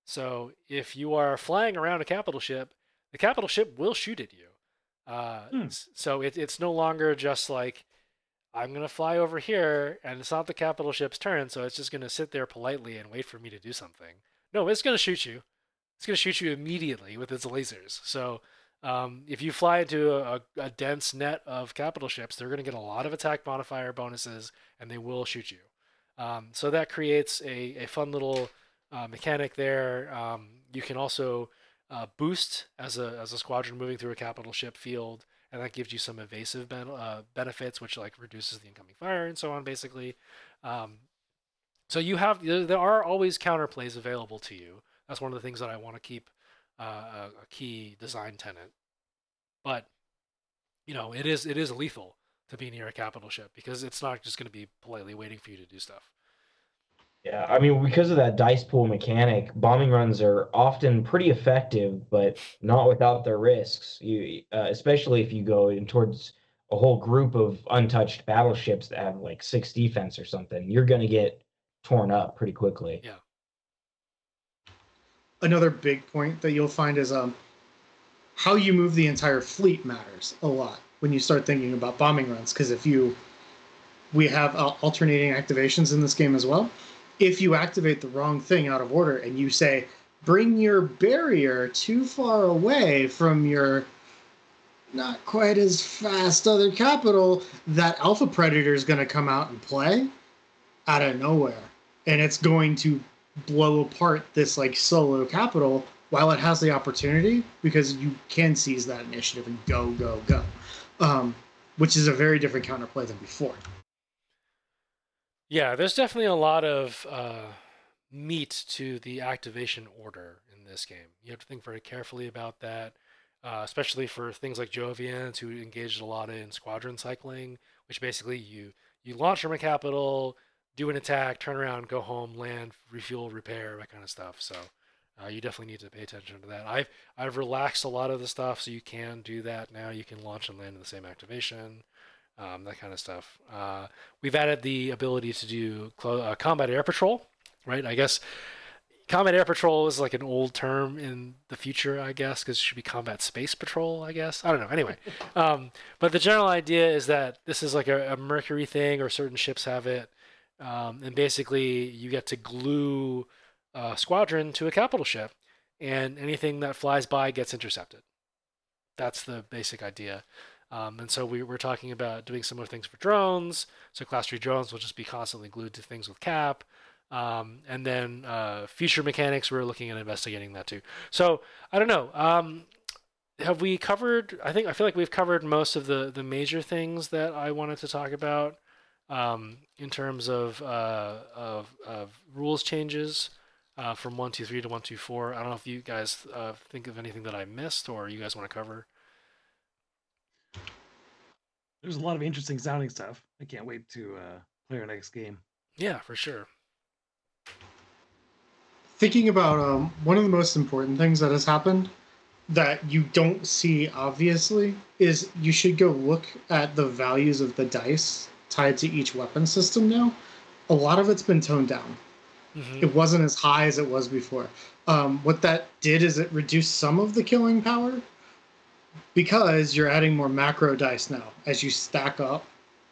So if you are flying around a capital ship, the capital ship will shoot at you. Uh, Hmm. So it, it's no longer just like, I'm going to fly over here, and it's not the capital ship's turn, so it's just going to sit there politely and wait for me to do something. No, it's going to shoot you. It's going to shoot you immediately with its lasers. So um, if you fly into a, a dense net of capital ships, they're going to get a lot of attack modifier bonuses, and they will shoot you. Um, so that creates a, a fun little uh, mechanic there. Um, you can also uh, boost as a as a squadron moving through a capital ship field, and that gives you some evasive ben- uh, benefits, which like reduces the incoming fire and so on. Basically, um, so you have there there are always counterplays available to you. That's one of the things that I want to keep uh, a, a key design tenant. But you know, it is it is lethal to be near a capital ship because it's not just going to be politely waiting for you to do stuff. Yeah, I mean, because of that dice pool mechanic, bombing runs are often pretty effective, but not without their risks. You, uh, especially if you go in towards a whole group of untouched battleships that have like six defense or something, you're gonna get torn up pretty quickly. Yeah. Another big point that you'll find is um, how you move the entire fleet matters a lot when you start thinking about bombing runs. Because if you, we have uh, alternating activations in this game as well. If you activate the wrong thing out of order and you say, bring your barrier too far away from your not quite as fast other capital, that Alpha Predator is going to come out and play out of nowhere. And it's going to blow apart this like solo capital while it has the opportunity because you can seize that initiative and go, go, go. Um, which is a very different counterplay than before. Yeah, there's definitely a lot of uh, meat to the activation order in this game. You have to think very carefully about that, uh, especially for things like Jovians, who engaged a lot in squadron cycling, which basically you you launch from a capital, do an attack, turn around, go home, land, refuel, repair, that kind of stuff. So uh, you definitely need to pay attention to that. I've I've relaxed a lot of the stuff, so you can do that now. You can launch and land in the same activation um, that kind of stuff. Uh, we've added the ability to do clo- uh, combat air patrol, right? I guess combat air patrol is like an old term in the future, I guess, because it should be combat space patrol, I guess. I don't know. Anyway, um, but the general idea is that this is like a, a Mercury thing, or certain ships have it, um, and basically you get to glue a squadron to a capital ship, and anything that flies by gets intercepted. That's the basic idea. Um, and so we were talking about doing similar things for drones. So class three drones will just be constantly glued to things with cap. Um, and then uh, future mechanics, we're looking at investigating that too. So I don't know. Um, have we covered? I think I feel like we've covered most of the the major things that I wanted to talk about um, in terms of, uh, of of rules changes uh, from one two three to one two four. I don't know if you guys uh, think of anything that I missed or you guys want to cover. There's a lot of interesting sounding stuff. I can't wait to uh, play our next game. Yeah, for sure. Thinking about um, one of the most important things that has happened that you don't see obviously is you should go look at the values of the dice tied to each weapon system now. A lot of it's been toned down. Mhm. It wasn't as high as it was before. Um, what that did is it reduced some of the killing power because you're adding more macro dice now as you stack up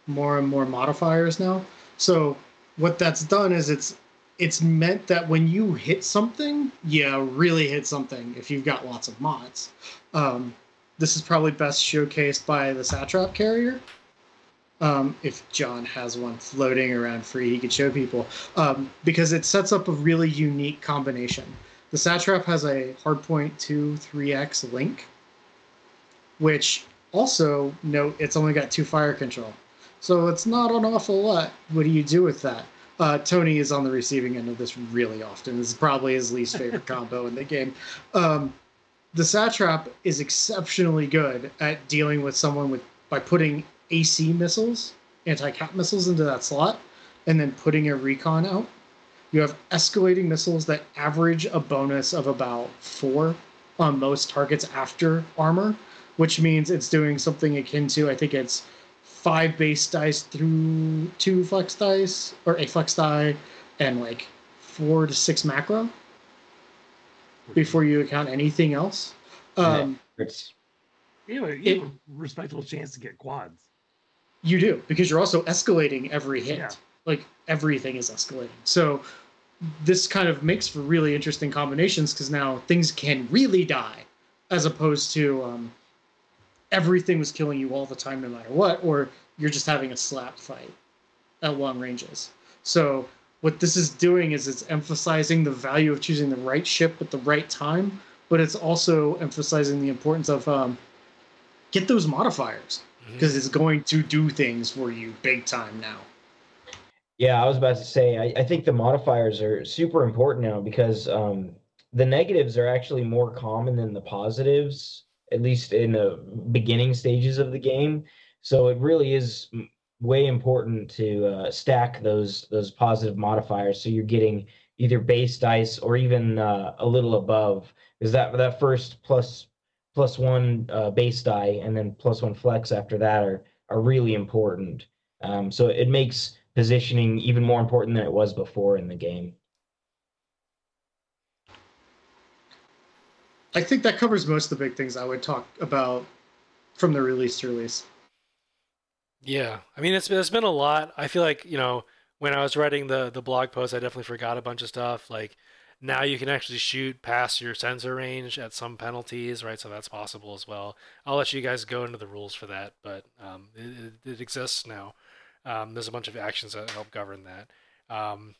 more and more modifiers now. So what that's done is it's it's meant that when you hit something, yeah, really hit something if you've got lots of mods. Um, this is probably best showcased by the Satrap carrier. Um, if John has one floating around free, he could show people um, because it sets up a really unique combination. The Satrap has a hardpoint 2 3x link, which also note it's only got two fire control. So it's not an awful lot. What do you do with that? Uh, Tony is on the receiving end of this really often. This is probably his least favorite combo in the game. Um, the Satrap is exceptionally good at dealing with someone with by putting AC missiles, anti-cap missiles into that slot, and then putting a recon out. You have escalating missiles that average a bonus of about four on most targets after armor, which means it's doing something akin to I think it's five base dice through two flex dice or a flex die and like four to six macro before you account anything else. Um, It's You have, a, you have a respectable chance to get quads. You do because you're also escalating every hit. Yeah. Like everything is escalating. So this kind of makes for really interesting combinations because now things can really die, as opposed to um, everything was killing you all the time, no matter what, or you're just having a slap fight at long ranges. So what this is doing is it's emphasizing the value of choosing the right ship at the right time, but it's also emphasizing the importance of um, get those modifiers. Because it's going to do things for you big time now. Yeah, I was about to say, I, I think the modifiers are super important now because um, the negatives are actually more common than the positives, at least in the beginning stages of the game. So it really is way important to uh, stack those those positive modifiers so you're getting either base dice or even uh, a little above because that that first plus plus one uh, base die and then plus one flex after that are are really important um, so it makes positioning even more important than it was before in the game I think that covers most of the big things I would talk about from the release to release. Yeah, I mean it's it's been a lot. I feel like you know when I was writing the the blog post, I definitely forgot a bunch of stuff. Like now you can actually shoot past your sensor range at some penalties, right? So that's possible as well. I'll let you guys go into the rules for that, but um, it, it, exists now. Um, there's a bunch of actions that help govern that. Um,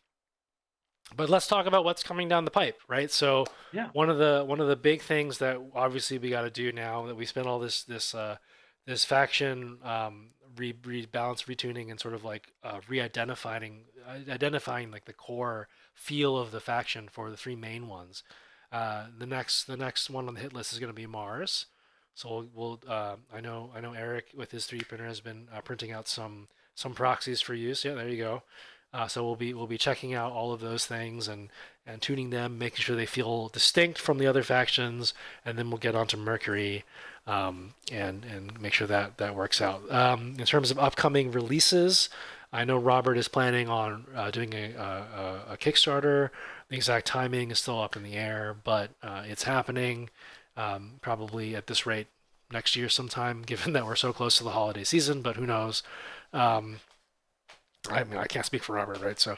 but let's talk about what's coming down the pipe, right? So Yeah. one of the one of the big things that obviously we got to do now that we spent all this this uh, this faction um, re- rebalance, retuning, and sort of like uh, re-identifying uh, identifying like the core feel of the faction for the three main ones. Uh, the next the next one on the hit list is going to be Mars. So we'll, we'll uh, I know I know Eric with his 3D printer has been uh, printing out some some proxies for use. Yeah, there you go. Uh, so we'll be we'll be checking out all of those things and and tuning them, making sure they feel distinct from the other factions, and then we'll get onto Mercury um, and and make sure that that works out. Um, in terms of upcoming releases, I know Robert is planning on uh, doing a, a, a Kickstarter. The exact timing is still up in the air, but uh, it's happening um, probably at this rate next year sometime, given that we're so close to the holiday season. But who knows? Um, I mean, I can't speak for Robert, right? So,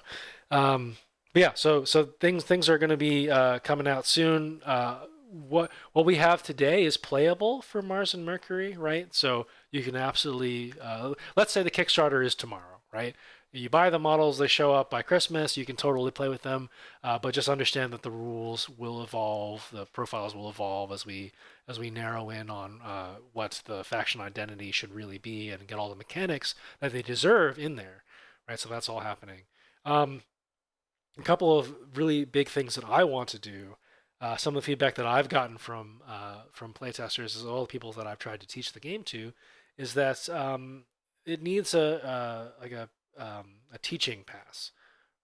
um, but yeah, so so things things are going to be uh, coming out soon. Uh, what what we have today is playable for Mars and Mercury, right? So you can absolutely uh, let's say the Kickstarter is tomorrow, right? You buy the models, they show up by Christmas. You can totally play with them, uh, but just understand that the rules will evolve, the profiles will evolve as we as we narrow in on uh, what the faction identity should really be and get all the mechanics that they deserve in there, right? So that's all happening. Um, a couple of really big things that I want to do. Uh, some of the feedback that I've gotten from uh, from playtesters, is all the people that I've tried to teach the game to, is that um, it needs a uh, like a um, a teaching pass,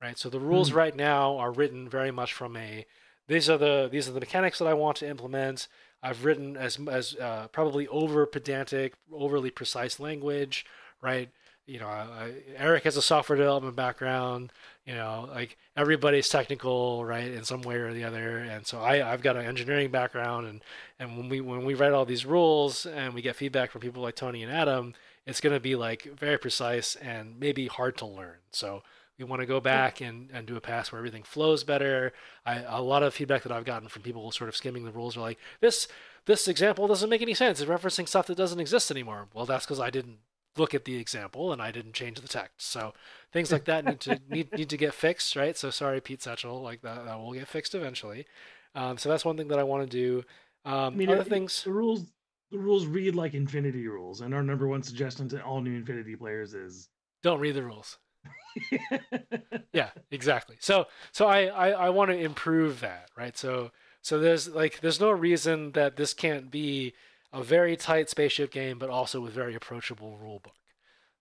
right? So the rules Mm. right now are written very much from a these are the these are the mechanics that I want to implement. I've written as as uh, probably over pedantic, overly precise language, right? You know, I, Eric has a software development background. You know, like everybody's technical, right, in some way or the other. And so I I've got an engineering background, and and when we when we write all these rules and we get feedback from people like Tony and Adam, it's going to be like very precise and maybe hard to learn. So we want to go back and, and do a pass where everything flows better. I, a lot of feedback that I've gotten from people sort of skimming the rules are like, this this example doesn't make any sense. It's referencing stuff that doesn't exist anymore. Well, that's because I didn't look at the example and I didn't change the text. So things like that need to need, need to get fixed, right? So sorry, Pete Satchel, like that, that will get fixed eventually. Um, so that's one thing that I want to do. Um, I mean, other it- things. The rules, the rules read like Infinity rules, and our number one suggestion to all new Infinity players is, Don't read the rules. yeah exactly. So so i i, I want to improve that right? So so there's like there's no reason that this can't be a very tight spaceship game but also with very approachable rule book.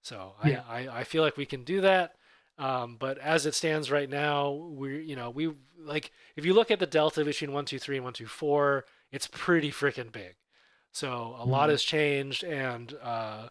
So Yeah. I, I i feel like we can do that. Um, but as it stands right now we you know we like if you look at the delta between 123 and 124 it's pretty freaking big so a lot Mhm. has changed and uh,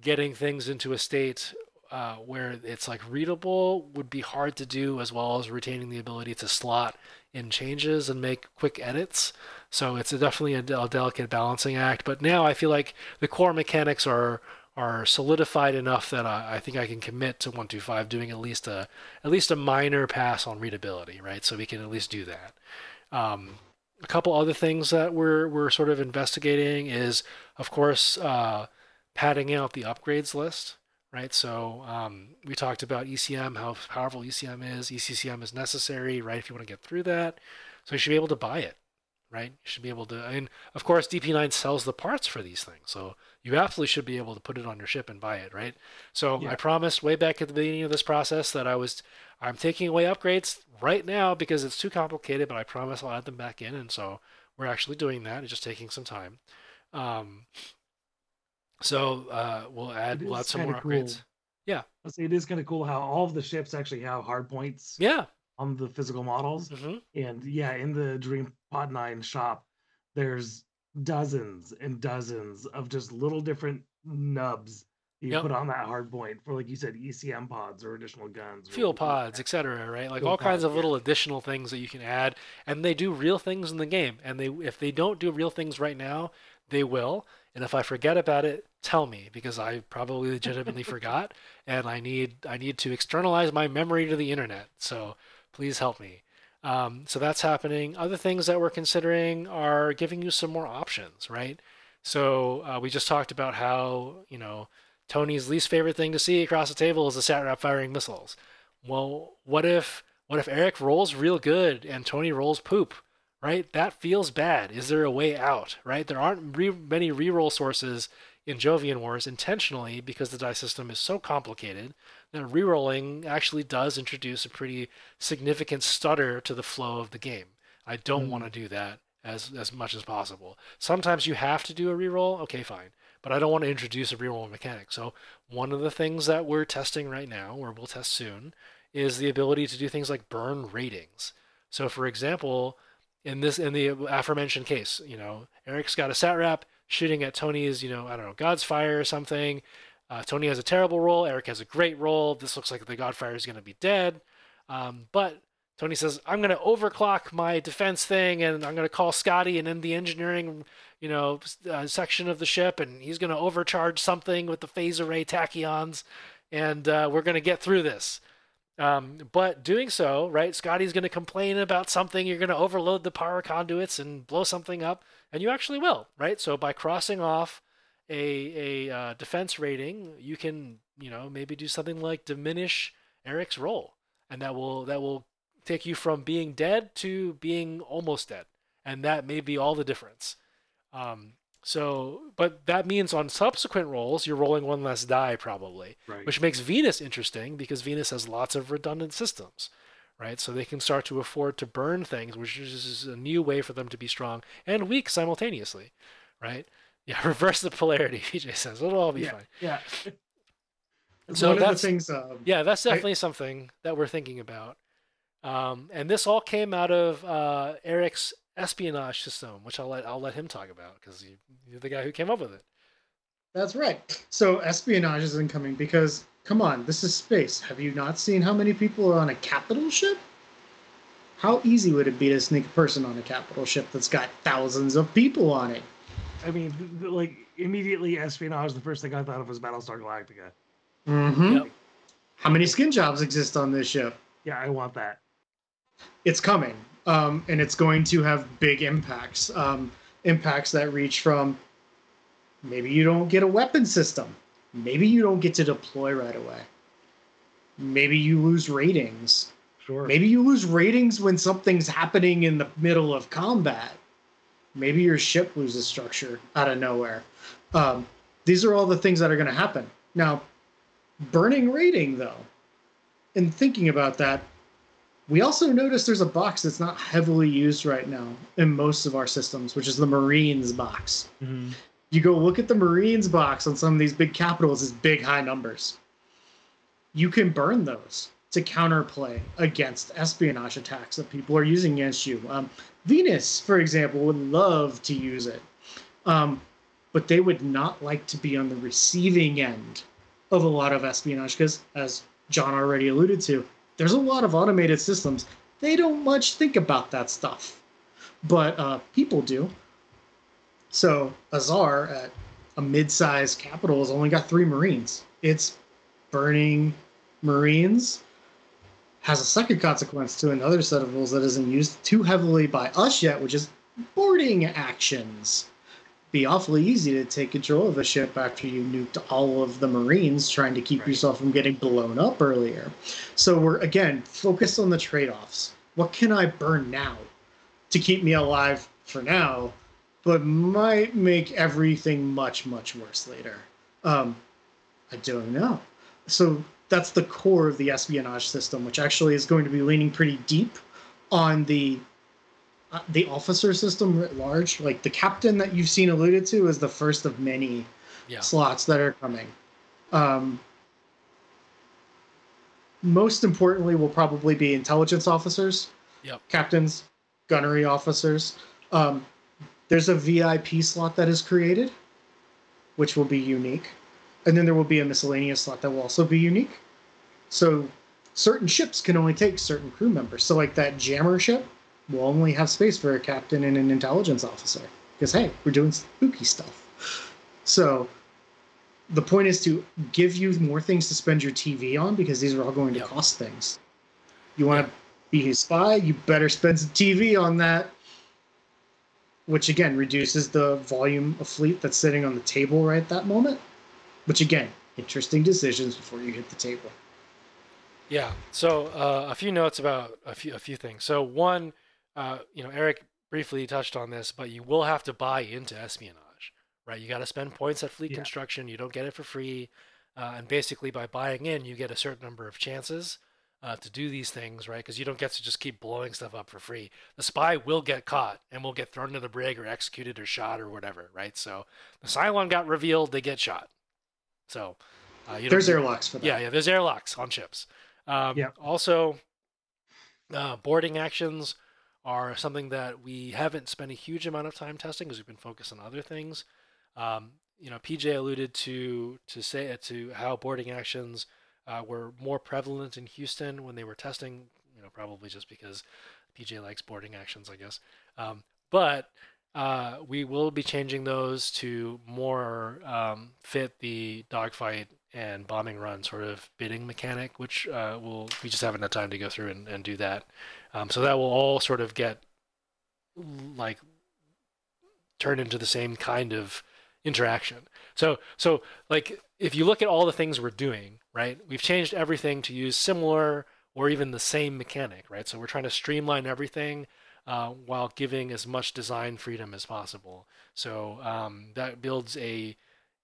getting things into a state uh, where it's like readable would be hard to do, as well as retaining the ability to slot in changes and make quick edits. So it's a, definitely a, a delicate balancing act. But now I feel like the core mechanics are are solidified enough that I, I think I can commit to 125 doing at least a at least a minor pass on readability, right? So we can at least do that. Um, a couple other things that we're we're sort of investigating is, of course, uh, padding out the upgrades list right? So um, we talked about ECM, how powerful ECM is. ECCM is necessary, right? If you want to get through that, so you should be able to buy it, right? You should be able to. And of course, DP9 sells the parts for these things, so you absolutely should be able to put it on your ship and buy it, right? So Yeah. I promised way back at the beginning of this process that I was. I'm taking away upgrades right now because it's too complicated, but I promise I'll add them back in, and so we're actually doing that. It's just taking some time. Um, so uh, we'll add we'll add some more cool. upgrades. Yeah. I'll say it is kind of cool how all of the ships actually have hard points Yeah. On the physical models. hmm And yeah, in the Dream Pod 9 shop, there's dozens and dozens of just little different nubs you Yep. put on that hard point for, like you said, ECM pods or additional guns. Fuel pods, etc. Right, like Fuel all kinds of yeah. little additional things that you can add, and they do real things in the game. And they, if they don't do real things right now, they will. And if I forget about it, tell me because I probably legitimately forgot, and I need I need to externalize my memory to the internet. So please help me. Um, so that's happening. Other things that we're considering are giving you some more options, right? So uh, we just talked about how you know Tony's least favorite thing to see across the table is the Satrap firing missiles. Well, what if what if Eric rolls real good and Tony rolls poop? Right? That feels bad. Is there a way out? Right? There aren't re- many reroll sources in Jovian Wars intentionally because the die system is so complicated that rerolling actually does introduce a pretty significant stutter to the flow of the game. I don't Mm. want to do that as as much as possible. Sometimes you have to do a reroll. Okay, fine but I don't want to introduce a reroll mechanic. So one of the things that we're testing right now, or we'll test soon, is the ability to do things like burn ratings. So for example, in this in the aforementioned case, you know, Eric's got a Satrap shooting at Tony's, you know, I don't know, God's Fire or something. Uh, Tony has a terrible roll. Eric has a great roll. This looks like the Godfire is going to be dead. Um, but Tony says, I'm going to overclock my defense thing and I'm going to call Scotty and in the engineering, you know, uh, section of the ship and he's going to overcharge something with the phase array tachyons and uh, we're going to get through this. Um, but doing so, right, Scotty's going to complain about something. You're going to overload the power conduits and blow something up, and you actually will, right? So by crossing off a a uh, defense rating, you can, you know, maybe do something like diminish Eric's roll, and that will that will take you from being dead to being almost dead, and that may be all the difference. Um, so, but that means on subsequent rolls, you're rolling one less die probably Right. which makes Venus interesting because Venus has lots of redundant systems, right? So they can start to afford to burn things, which is a new way for them to be strong and weak simultaneously, right? Yeah, reverse the polarity. PJ says it'll all be yeah. fine. Yeah. So one that's- things. Um, Yeah, that's I- definitely something that we're thinking about. Um, and this all came out of uh, Eric's espionage system, which I'll let I'll let him talk about because you're the guy who came up with it. That's right. So espionage is incoming because, come on, this is space. Have you not seen how many people are on a capital ship? How easy would it be to sneak a person on a capital ship that's got thousands of people on it? I mean, th- th- like immediately espionage. The first thing I thought of was Battlestar Galactica. Mm-hmm. Yep. How many skin jobs exist on this ship? Yeah, I want that. It's coming, um, and it's going to have big impacts. Um, impacts that reach from maybe you don't get a weapon system, maybe you don't get to deploy right away, maybe you lose ratings. Sure. Maybe you lose ratings when something's happening in the middle of combat. Maybe your ship loses structure out of nowhere. Um, these are all the things that are going to happen. Now, burning rating, though, and thinking about that, we also notice there's a box that's not heavily used right now in most of our systems, which is the Marines box. Mhm. You go look at the Marines box on some of these big capitals, it's big high numbers. You can burn those to counterplay against espionage attacks that people are using against you. Um, Venus, for example, would love to use it, um, but they would not like to be on the receiving end of a lot of espionage because, as John already alluded to, there's a lot of automated systems. They don't much think about that stuff, but uh, people do. So Adar at a mid-sized capital has only got three Marines. It's burning Marines has a second consequence to another set of rules that isn't used too heavily by us yet, which is boarding actions. Be awfully easy to take control of a ship after you nuked all of the Marines, trying to keep Right. yourself from getting blown up earlier. So we're again focused on the trade-offs. What can I burn now to keep me alive for now, but might make everything much, much worse later? Um, I don't know. So that's the core of the espionage system, which actually is going to be leaning pretty deep on the uh, the officer system writ large. Like the captain that you've seen alluded to is the first of many Yeah. slots that are coming. Um, most importantly will probably be intelligence officers, Yep. captains, gunnery officers. Um, there's a VIP slot that is created, which will be unique, and then there will be a miscellaneous slot that will also be unique. So certain ships can only take certain crew members. So like that jammer ship will only have space for a captain and an intelligence officer because hey, we're doing spooky stuff. So the point is to give you more things to spend your TV on because these are all going to Yep. cost things. You want to be a spy, you better spend some TV on that. Which again reduces the volume of fleet that's sitting on the table right at that moment. Which again, interesting decisions before you hit the table. Yeah. So uh, a few notes about a few a few things. So one, uh, you know, Eric briefly touched on this, but you will have to buy into espionage, right? You got to spend points at fleet Yeah. construction. You don't get it for free, uh, and basically by buying in, you get a certain number of chances uh, to do these things, right? Because you don't get to just keep blowing stuff up for free. The spy will get caught and will get thrown into the brig or executed or shot or whatever, right? So the Cylon got revealed, they get shot. So uh, you There's airlocks for that. yeah, yeah. There's airlocks on ships. Um, Yeah. Also, uh, boarding actions are something that we haven't spent a huge amount of time testing because we've been focused on other things. Um, you know, PJ alluded to to say to how boarding actions uh, were more prevalent in Houston when they were testing. You know, probably just because PJ likes boarding actions, I guess. Um, but uh, we will be changing those to more um, fit the dogfight and bombing run sort of bidding mechanic, which uh, will we just haven't had time to go through and, and do that. Um, so that will all sort of get like turned into the same kind of interaction. So so like if you look at all the things we're doing, right? We've changed everything to use similar or even the same mechanic, right? So we're trying to streamline everything uh, while giving as much design freedom as possible. So um, that builds a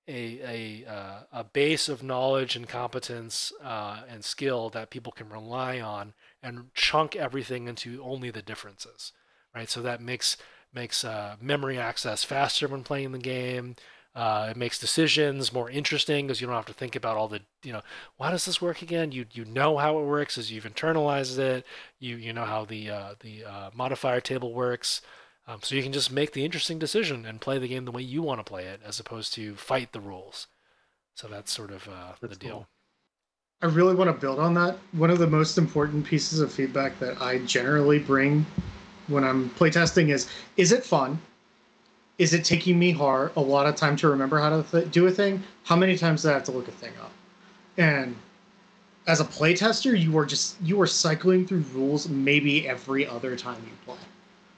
a a, uh, a base of knowledge and competence uh, and skill that people can rely on and chunk everything into only the differences, right? So that makes makes uh, memory access faster when playing the game. Uh, it makes decisions more interesting because you don't have to think about all the you know why does this work again? You you know how it works as you've internalized it. You you know how the uh, the uh, modifier table works. Um, so you can just make the interesting decision and play the game the way you want to play it, as opposed to fight the rules. So that's sort of uh, the That's deal. cool. I really want to build on that. One of the most important pieces of feedback that I generally bring when I'm playtesting is is it fun? Is it taking me hard a lot of time to remember how to th- do a thing? How many times do I have to look a thing up? And as a playtester, you are just you are cycling through rules maybe every other time you play.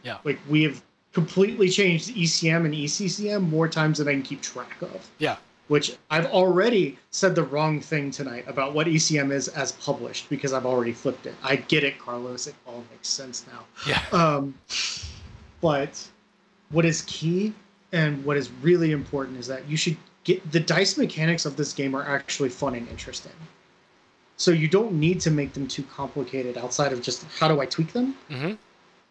Yeah. Like we have completely changed ECM and ECCM more times than I can keep track of Yeah, which I've already said the wrong thing tonight about what ECM is as published because I've already flipped it. I get it, Carlos. It all makes sense now. yeah, Um, but what is key and what is really important is that you should get the dice mechanics of this game are actually fun and interesting. So you don't need to make them too complicated outside of just how do I tweak them? hmm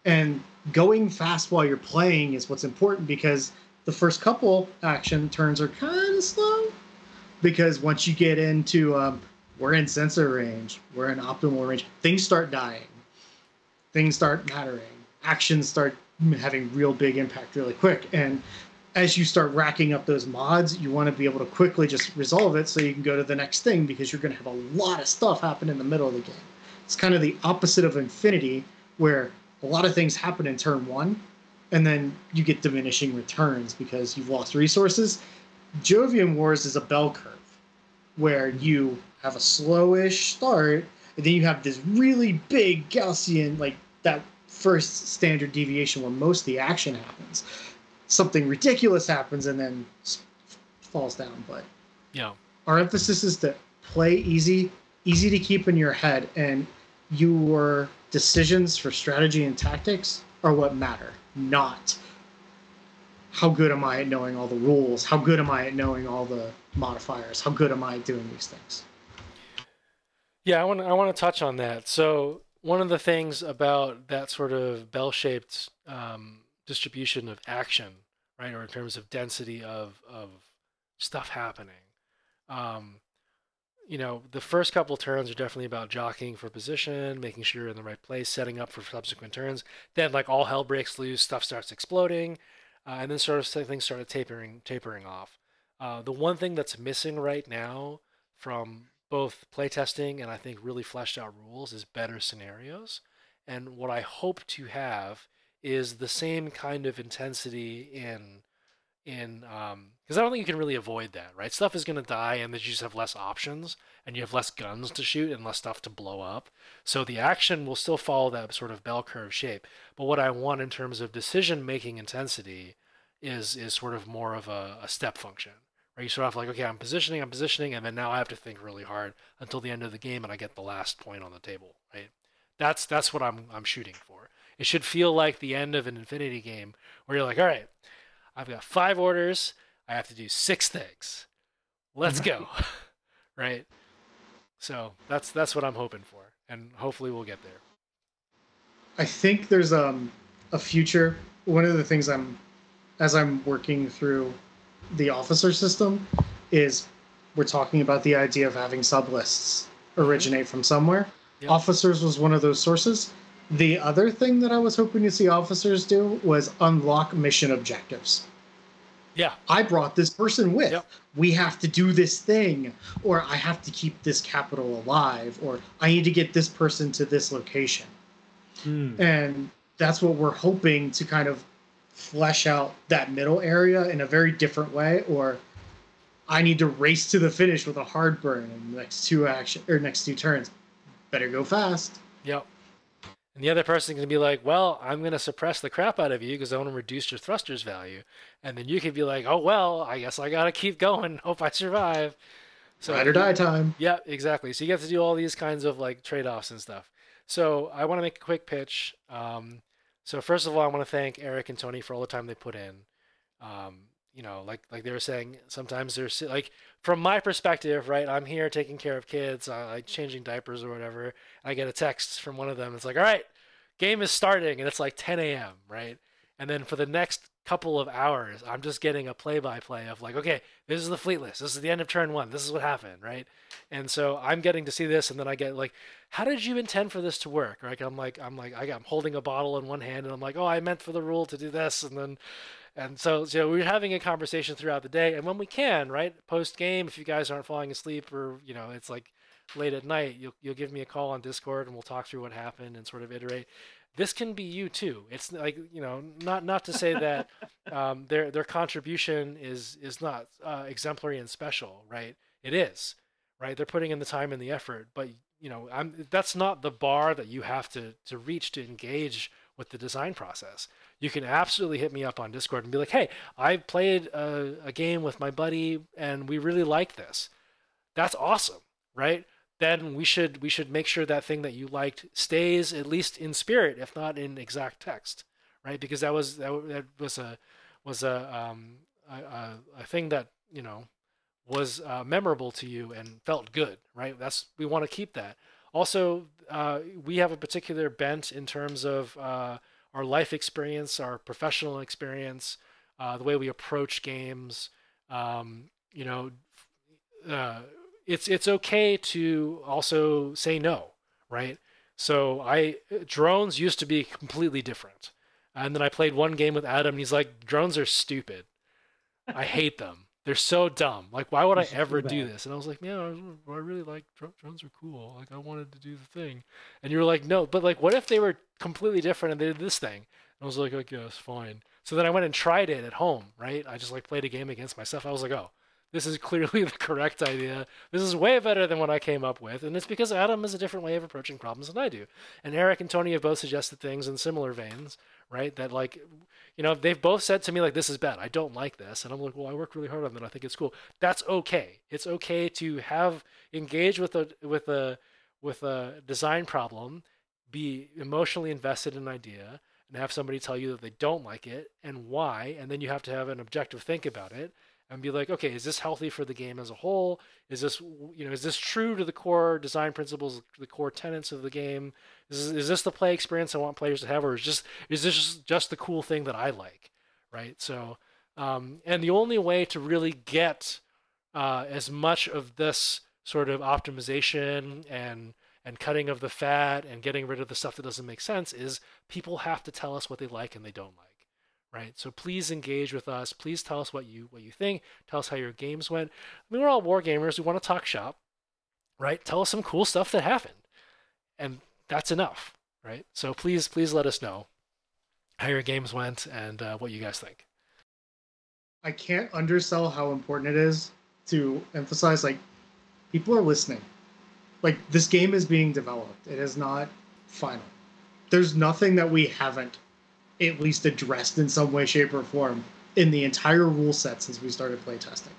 and going fast while you're playing is what's important because the first couple action turns are kind of slow because once you get into um, we're in sensor range we're in optimal range things start dying things start mattering actions start having real big impact really quick. And as you start racking up those mods you want to be able to quickly just resolve it so you can go to the next thing because you're going to have a lot of stuff happen in the middle of the game. It's kind of the opposite of infinity where a lot of things happen in turn one and then you get diminishing returns because you've lost resources. Jovian wars is a bell curve where you have a slowish start and then you have this really big gaussian like that first standard deviation where most of the action happens something ridiculous happens and then falls down but yeah, our emphasis is to play easy, easy to keep in your head, and your decisions for strategy and tactics are what matter, not how good am I at knowing all the rules, how good am I at knowing all the modifiers, how good am I at doing these things. yeah. I want I want to touch on that. So one of the things about that sort of bell-shaped um, distribution of action, right, or in terms of density of of stuff happening, um, you know, the first couple turns are definitely about jockeying for position, making sure you're in the right place, setting up for subsequent turns. Then, like all hell breaks loose, stuff starts exploding, uh, and then sort of things started tapering tapering off. Uh, the one thing that's missing right now from both playtesting and I think really fleshed out rules is better scenarios. And what I hope to have is the same kind of intensity in in um because I don't think you can really avoid that, right? Stuff is going to die, and then you just have less options, and you have less guns to shoot and less stuff to blow up. So the action will still follow that sort of bell curve shape. But what I want in terms of decision making intensity is is sort of more of a, a step function, right? You start off like, okay, I'm positioning, I'm positioning, and then now I have to think really hard until the end of the game, and I get the last point on the table, right? That's that's what I'm I'm shooting for. It should feel like the end of an Infinity game where you're like, all right, I've got five orders. I have to do six things. Let's go. right? So that's that's what I'm hoping for. And hopefully we'll get there. I think there's um a future. One of the things I'm as I'm working through the officer system is we're talking about the idea of having sublists originate from somewhere. Yep. Officers was one of those sources. The other thing that I was hoping to see officers do was unlock mission objectives. Yeah. I brought this person with. Yep. We have to do this thing, or I have to keep this capital alive, or I need to get this person to this location. Hmm. And that's what we're hoping to kind of flesh out that middle area in a very different way, or I need to race to the finish with a hard burn in the next two action or next two turns. Better go fast. Yep. And the other person can be like, well, I'm going to suppress the crap out of you because I want to reduce your thrusters value. And then you could be like, oh, well, I guess I got to keep going. Hope I survive. So Ride or die time. Yeah, exactly. So you get to do all these kinds of like trade offs and stuff. So I want to make a quick pitch. Um, so first of all, I want to thank Eric and Tony for all the time they put in. Um, you know, like like they were saying, sometimes there's like from my perspective, right? I'm here taking care of kids, uh, like changing diapers or whatever. I get a text from one of them. It's like, all right, game is starting, and it's like 10 a.m. Right? And then for the next couple of hours, I'm just getting a play-by-play of like, okay, this is the fleet list. This is the end of turn one. This is what happened, right? And so I'm getting to see this, and then I get like, how did you intend for this to work? Right? I'm like, I'm like, I'm holding a bottle in one hand, and I'm like, oh, I meant for the rule to do this, and then, and so, so we're having a conversation throughout the day, and when we can, right, post game, if you guys aren't falling asleep or you know, it's like late at night, you'll you'll give me a call on Discord, and we'll talk through what happened and sort of iterate this can be you too. It's like you know, not not to say that um, their their contribution is is not uh, exemplary and special, right? It is, right? They're putting in the time and the effort, but you know, I'm that's not the bar that you have to to reach to engage with the design process. You can absolutely hit me up on Discord and be like, "Hey, I played a, a game with my buddy and we really like this." That's awesome, right? Then we should we should make sure that thing that you liked stays at least in spirit, if not in exact text, right? Because that was that, that was a was a um a, a, a thing that you know was uh, memorable to you and felt good, right? That's we want to keep that. Also, uh, we have a particular bent in terms of uh, our life experience, our professional experience, uh, the way we approach games. Um, you know, uh, it's it's okay to also say no, right? So I drones used to be completely different, and then I played one game with Adam, and he's like, drones are stupid. I hate them. They're so dumb. Like, why would I ever do this? And I was like, man, I really like drones are cool. Like, I wanted to do the thing. And you were like, no, but like, what if they were completely different and they did this thing? And I was like, I guess fine. So then I went and tried it at home, right? I just like played a game against myself. I was like, oh, this is clearly the correct idea. This is way better than what I came up with, and it's because Adam has a different way of approaching problems than I do. And Eric and Tony have both suggested things in similar veins, right? That like, you know, they've both said to me like, "This is bad. I don't like this," and I'm like, "Well, I worked really hard on that. I think it's cool." That's okay. It's okay to have engage with a with a with a design problem, be emotionally invested in an idea, and have somebody tell you that they don't like it and why, and then you have to have an objective think about it and be like, okay, is this healthy for the game as a whole? Is this you know is this true to the core design principles, the core tenets of the game? Is is this the play experience I want players to have, or is just is this just, just the cool thing that I like, right? So, um, and the only way to really get uh, as much of this sort of optimization and and cutting of the fat and getting rid of the stuff that doesn't make sense is people have to tell us what they like and they don't like right? So please engage with us. Please tell us what you what you think. Tell us how your games went. I mean we're all war gamers. We want to talk shop right? Tell us some cool stuff that happened. And that's enough right? So please please let us know how your games went and uh, what you guys think. I can't undersell how important it is to emphasize like people are listening. Like this game is being developed. It is not final. There's nothing that we haven't at least addressed in some way, shape, or form in the entire rule set since we started playtesting.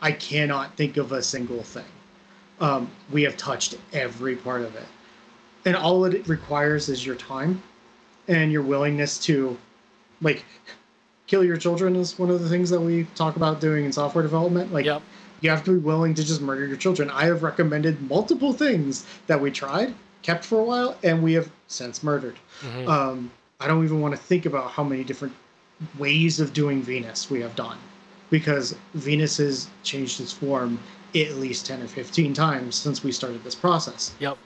I cannot think of a single thing. Um, we have touched every part of it. And all it requires is your time and your willingness to like kill your children is one of the things that we talk about doing in software development. Like yep you have to be willing to just murder your children. I have recommended multiple things that we tried, kept for a while, and we have since murdered. Mhm. Um, I don't even want to think about how many different ways of doing Venus we have done, because Venus has changed its form at least 10 or 15 times since we started this process. yep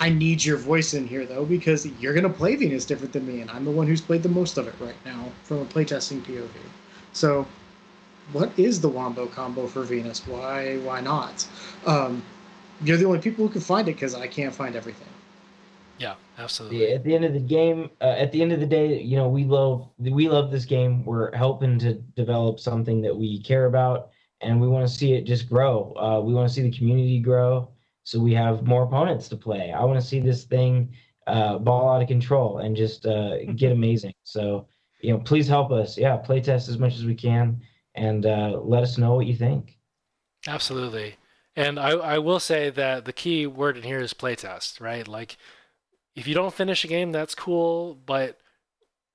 I need your voice in here though, because you're gonna play Venus different than me, and I'm the one who's played the most of it right now from a playtesting POV. So, what is the Wombo combo for Venus? Why why not? Um, you're the only people who can find it because I can't find everything. Yeah absolutely Yeah, at the end of the game, uh, at the end of the day, you know, we love we love this game. We're helping to develop something that we care about, and we want to see it just grow. Uh, we want to see the community grow, so we have more opponents to play. I want to see this thing uh, ball out of control and just uh, get amazing. So, you know, please help us. Yeah, play test as much as we can, and uh, let us know what you think. Absolutely. And I, I will say that the key word in here is playtest, right? Like, if you don't finish a game, that's cool, but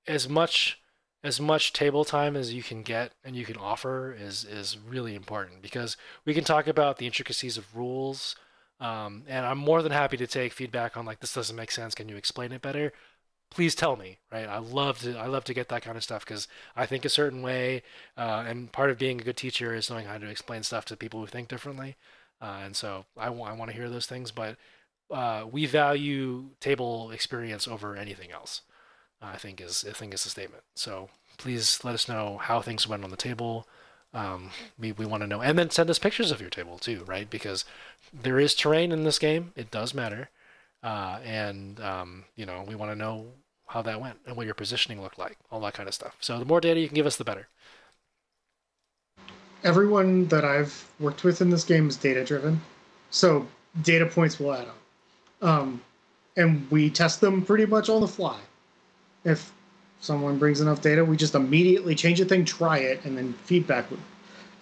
as much as much table time as you can get and you can offer is is really important because we can talk about the intricacies of rules, um, and I'm more than happy to take feedback on like this doesn't make sense. Can you explain it better? Please tell me, right? I love to I love to get that kind of stuff because I think a certain way, uh, and part of being a good teacher is knowing how to explain stuff to people who think differently. Uh, and so I want I want to hear those things, but uh, we value table experience over anything else. I think is I think is the statement. So please let us know how things went on the table. Um, we we want to know, and then send us pictures of your table too, right? Because there is terrain in this game. It does matter, uh, and um, you know we want to know how that went and what your positioning looked like, all that kind of stuff. So the more data you can give us, the better. Everyone that I've worked with in this game is data driven, so data points will add up, um, and we test them pretty much on the fly. If someone brings enough data, we just immediately change a thing, try it, and then feedback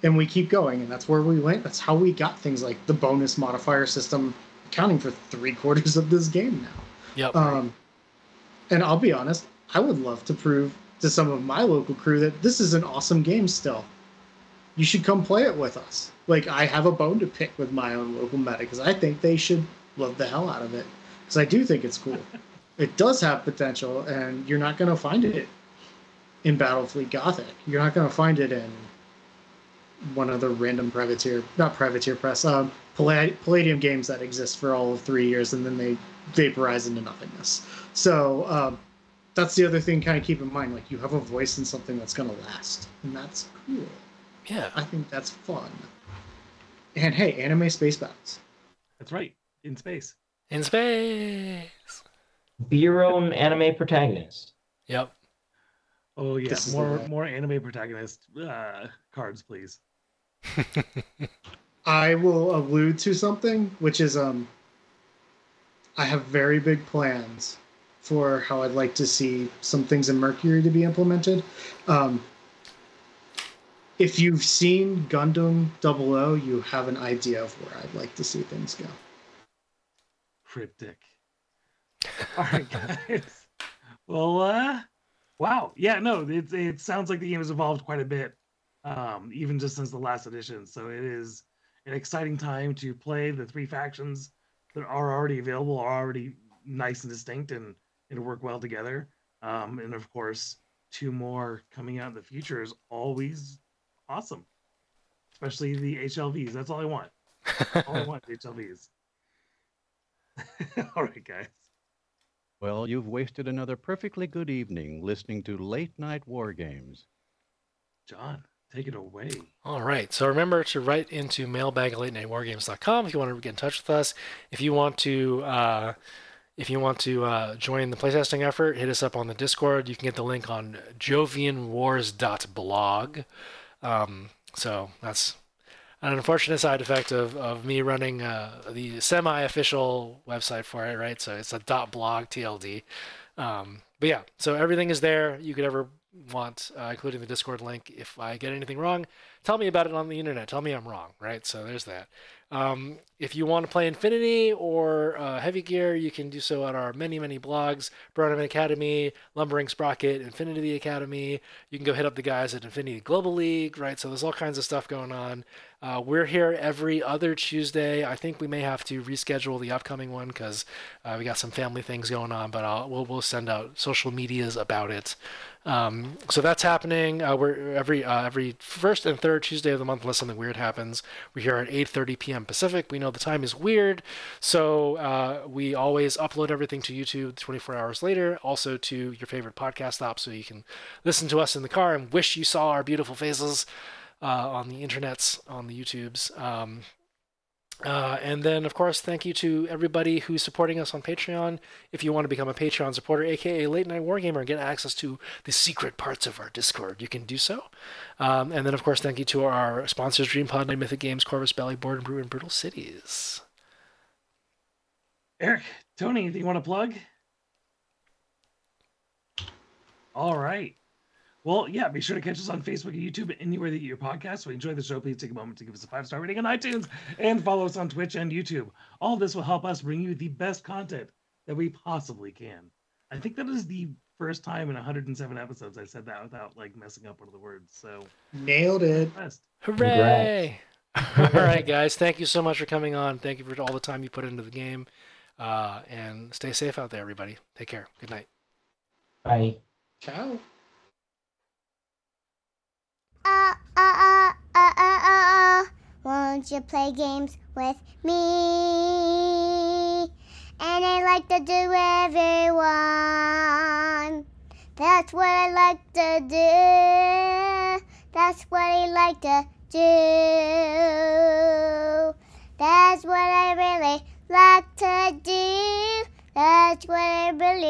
and we keep going and that's where we went that's how we got things like the bonus modifier system accounting for three quarters of this game now Yep. um, and i'll be honest i would love to prove to some of my local crew that this is an awesome game still you should come play it with us like i have a bone to pick with my own local meta because i think they should love the hell out of it because i do think it's cool it does have potential and you're not going to find it in battlefleet gothic you're not going to find it in one of the random privateer, not privateer press, um, Palladium games that exist for all of three years and then they vaporize into nothingness. So um, that's the other thing, kind of keep in mind. Like you have a voice in something that's going to last, and that's cool. yeah. I think that's fun. And hey, anime space battles. That's right. In space. In space. Be your own anime protagonist. Yep. Oh yeah, This the more more anime protagonist uh, cards, please. I will allude to something, which is um, I have very big plans for how I'd like to see some things in Mercury to be implemented. Um, if you've seen Gundam 00, you have an idea of where I'd like to see things go. Cryptic. All right, guys. Well, uh, wow. Yeah, no, it it sounds like the game has evolved quite a bit, um, even just since the last edition. So it is an exciting time to play the three factions that are already available, are already nice and distinct, and and work well together. Um, and of course, two more coming out in the future is always awesome, especially the HLVs. That's all I want. All I want is HLVs. All right, guys. Well, you've wasted another perfectly good evening listening to late night war games. John, take it away. All right. So remember to write into mailbag at latenightwargames.com if you want to get in touch with us. If you want to, uh, if you want to uh, join the playtesting effort, hit us up on the Discord. You can get the link on jovianwars.blog. Um, so that's an unfortunate side effect of, of me running uh, the semi-official website for it, right? So it's a .blog TLD. Um, but yeah, so everything is there you could ever want, uh, including the Discord link. If I get anything wrong, tell me about it on the internet. Tell me I'm wrong, right? So there's that. Um, if you want to play Infinity or uh, Heavy Gear, you can do so at our many, many blogs Burnham Academy, Lumbering Sprocket, Infinity Academy. You can go hit up the guys at Infinity Global League, right? So there's all kinds of stuff going on. Uh, we're here every other Tuesday. I think we may have to reschedule the upcoming one because uh, we got some family things going on, but I'll, we'll, we'll send out social medias about it. Um, so that's happening. Uh, we're every uh, every first and third Tuesday of the month, unless something weird happens. We're here at 8:30 p.m. Pacific. We know the time is weird, so uh, we always upload everything to YouTube 24 hours later. Also to your favorite podcast app, so you can listen to us in the car and wish you saw our beautiful faces uh, on the internets, on the YouTubes. Um, uh, and then, of course, thank you to everybody who's supporting us on Patreon. If you want to become a Patreon supporter, aka Late Nine Wargamer, and get access to the secret parts of our Discord, you can do so. Um, and then, of course, thank you to our sponsors DreamPod, Night Mythic Games, Corvus Belli, Board and Brew, and Brutal Cities. Eric, Tony, do you want to plug? All right. Well, yeah, be sure to catch us on Facebook and YouTube, and anywhere that you get your podcasts. We enjoy the show. Please take a moment to give us a five star rating on iTunes and follow us on Twitch and YouTube. All this will help us bring you the best content that we possibly can. I think that is the first time in 107 episodes I said that without like messing up one of the words. So Nailed it. best. Hooray! all right, guys. Thank you so much for coming on. Thank you for all the time you put into the game. Uh, and stay safe out there, everybody. Take care. Good night. Bye. Ciao. Uh, uh, uh, uh, uh, uh, uh. Won't you play games with me? And I like to do everyone. That's what I like to do. That's what I like to do. That's what I really like to do. That's what I really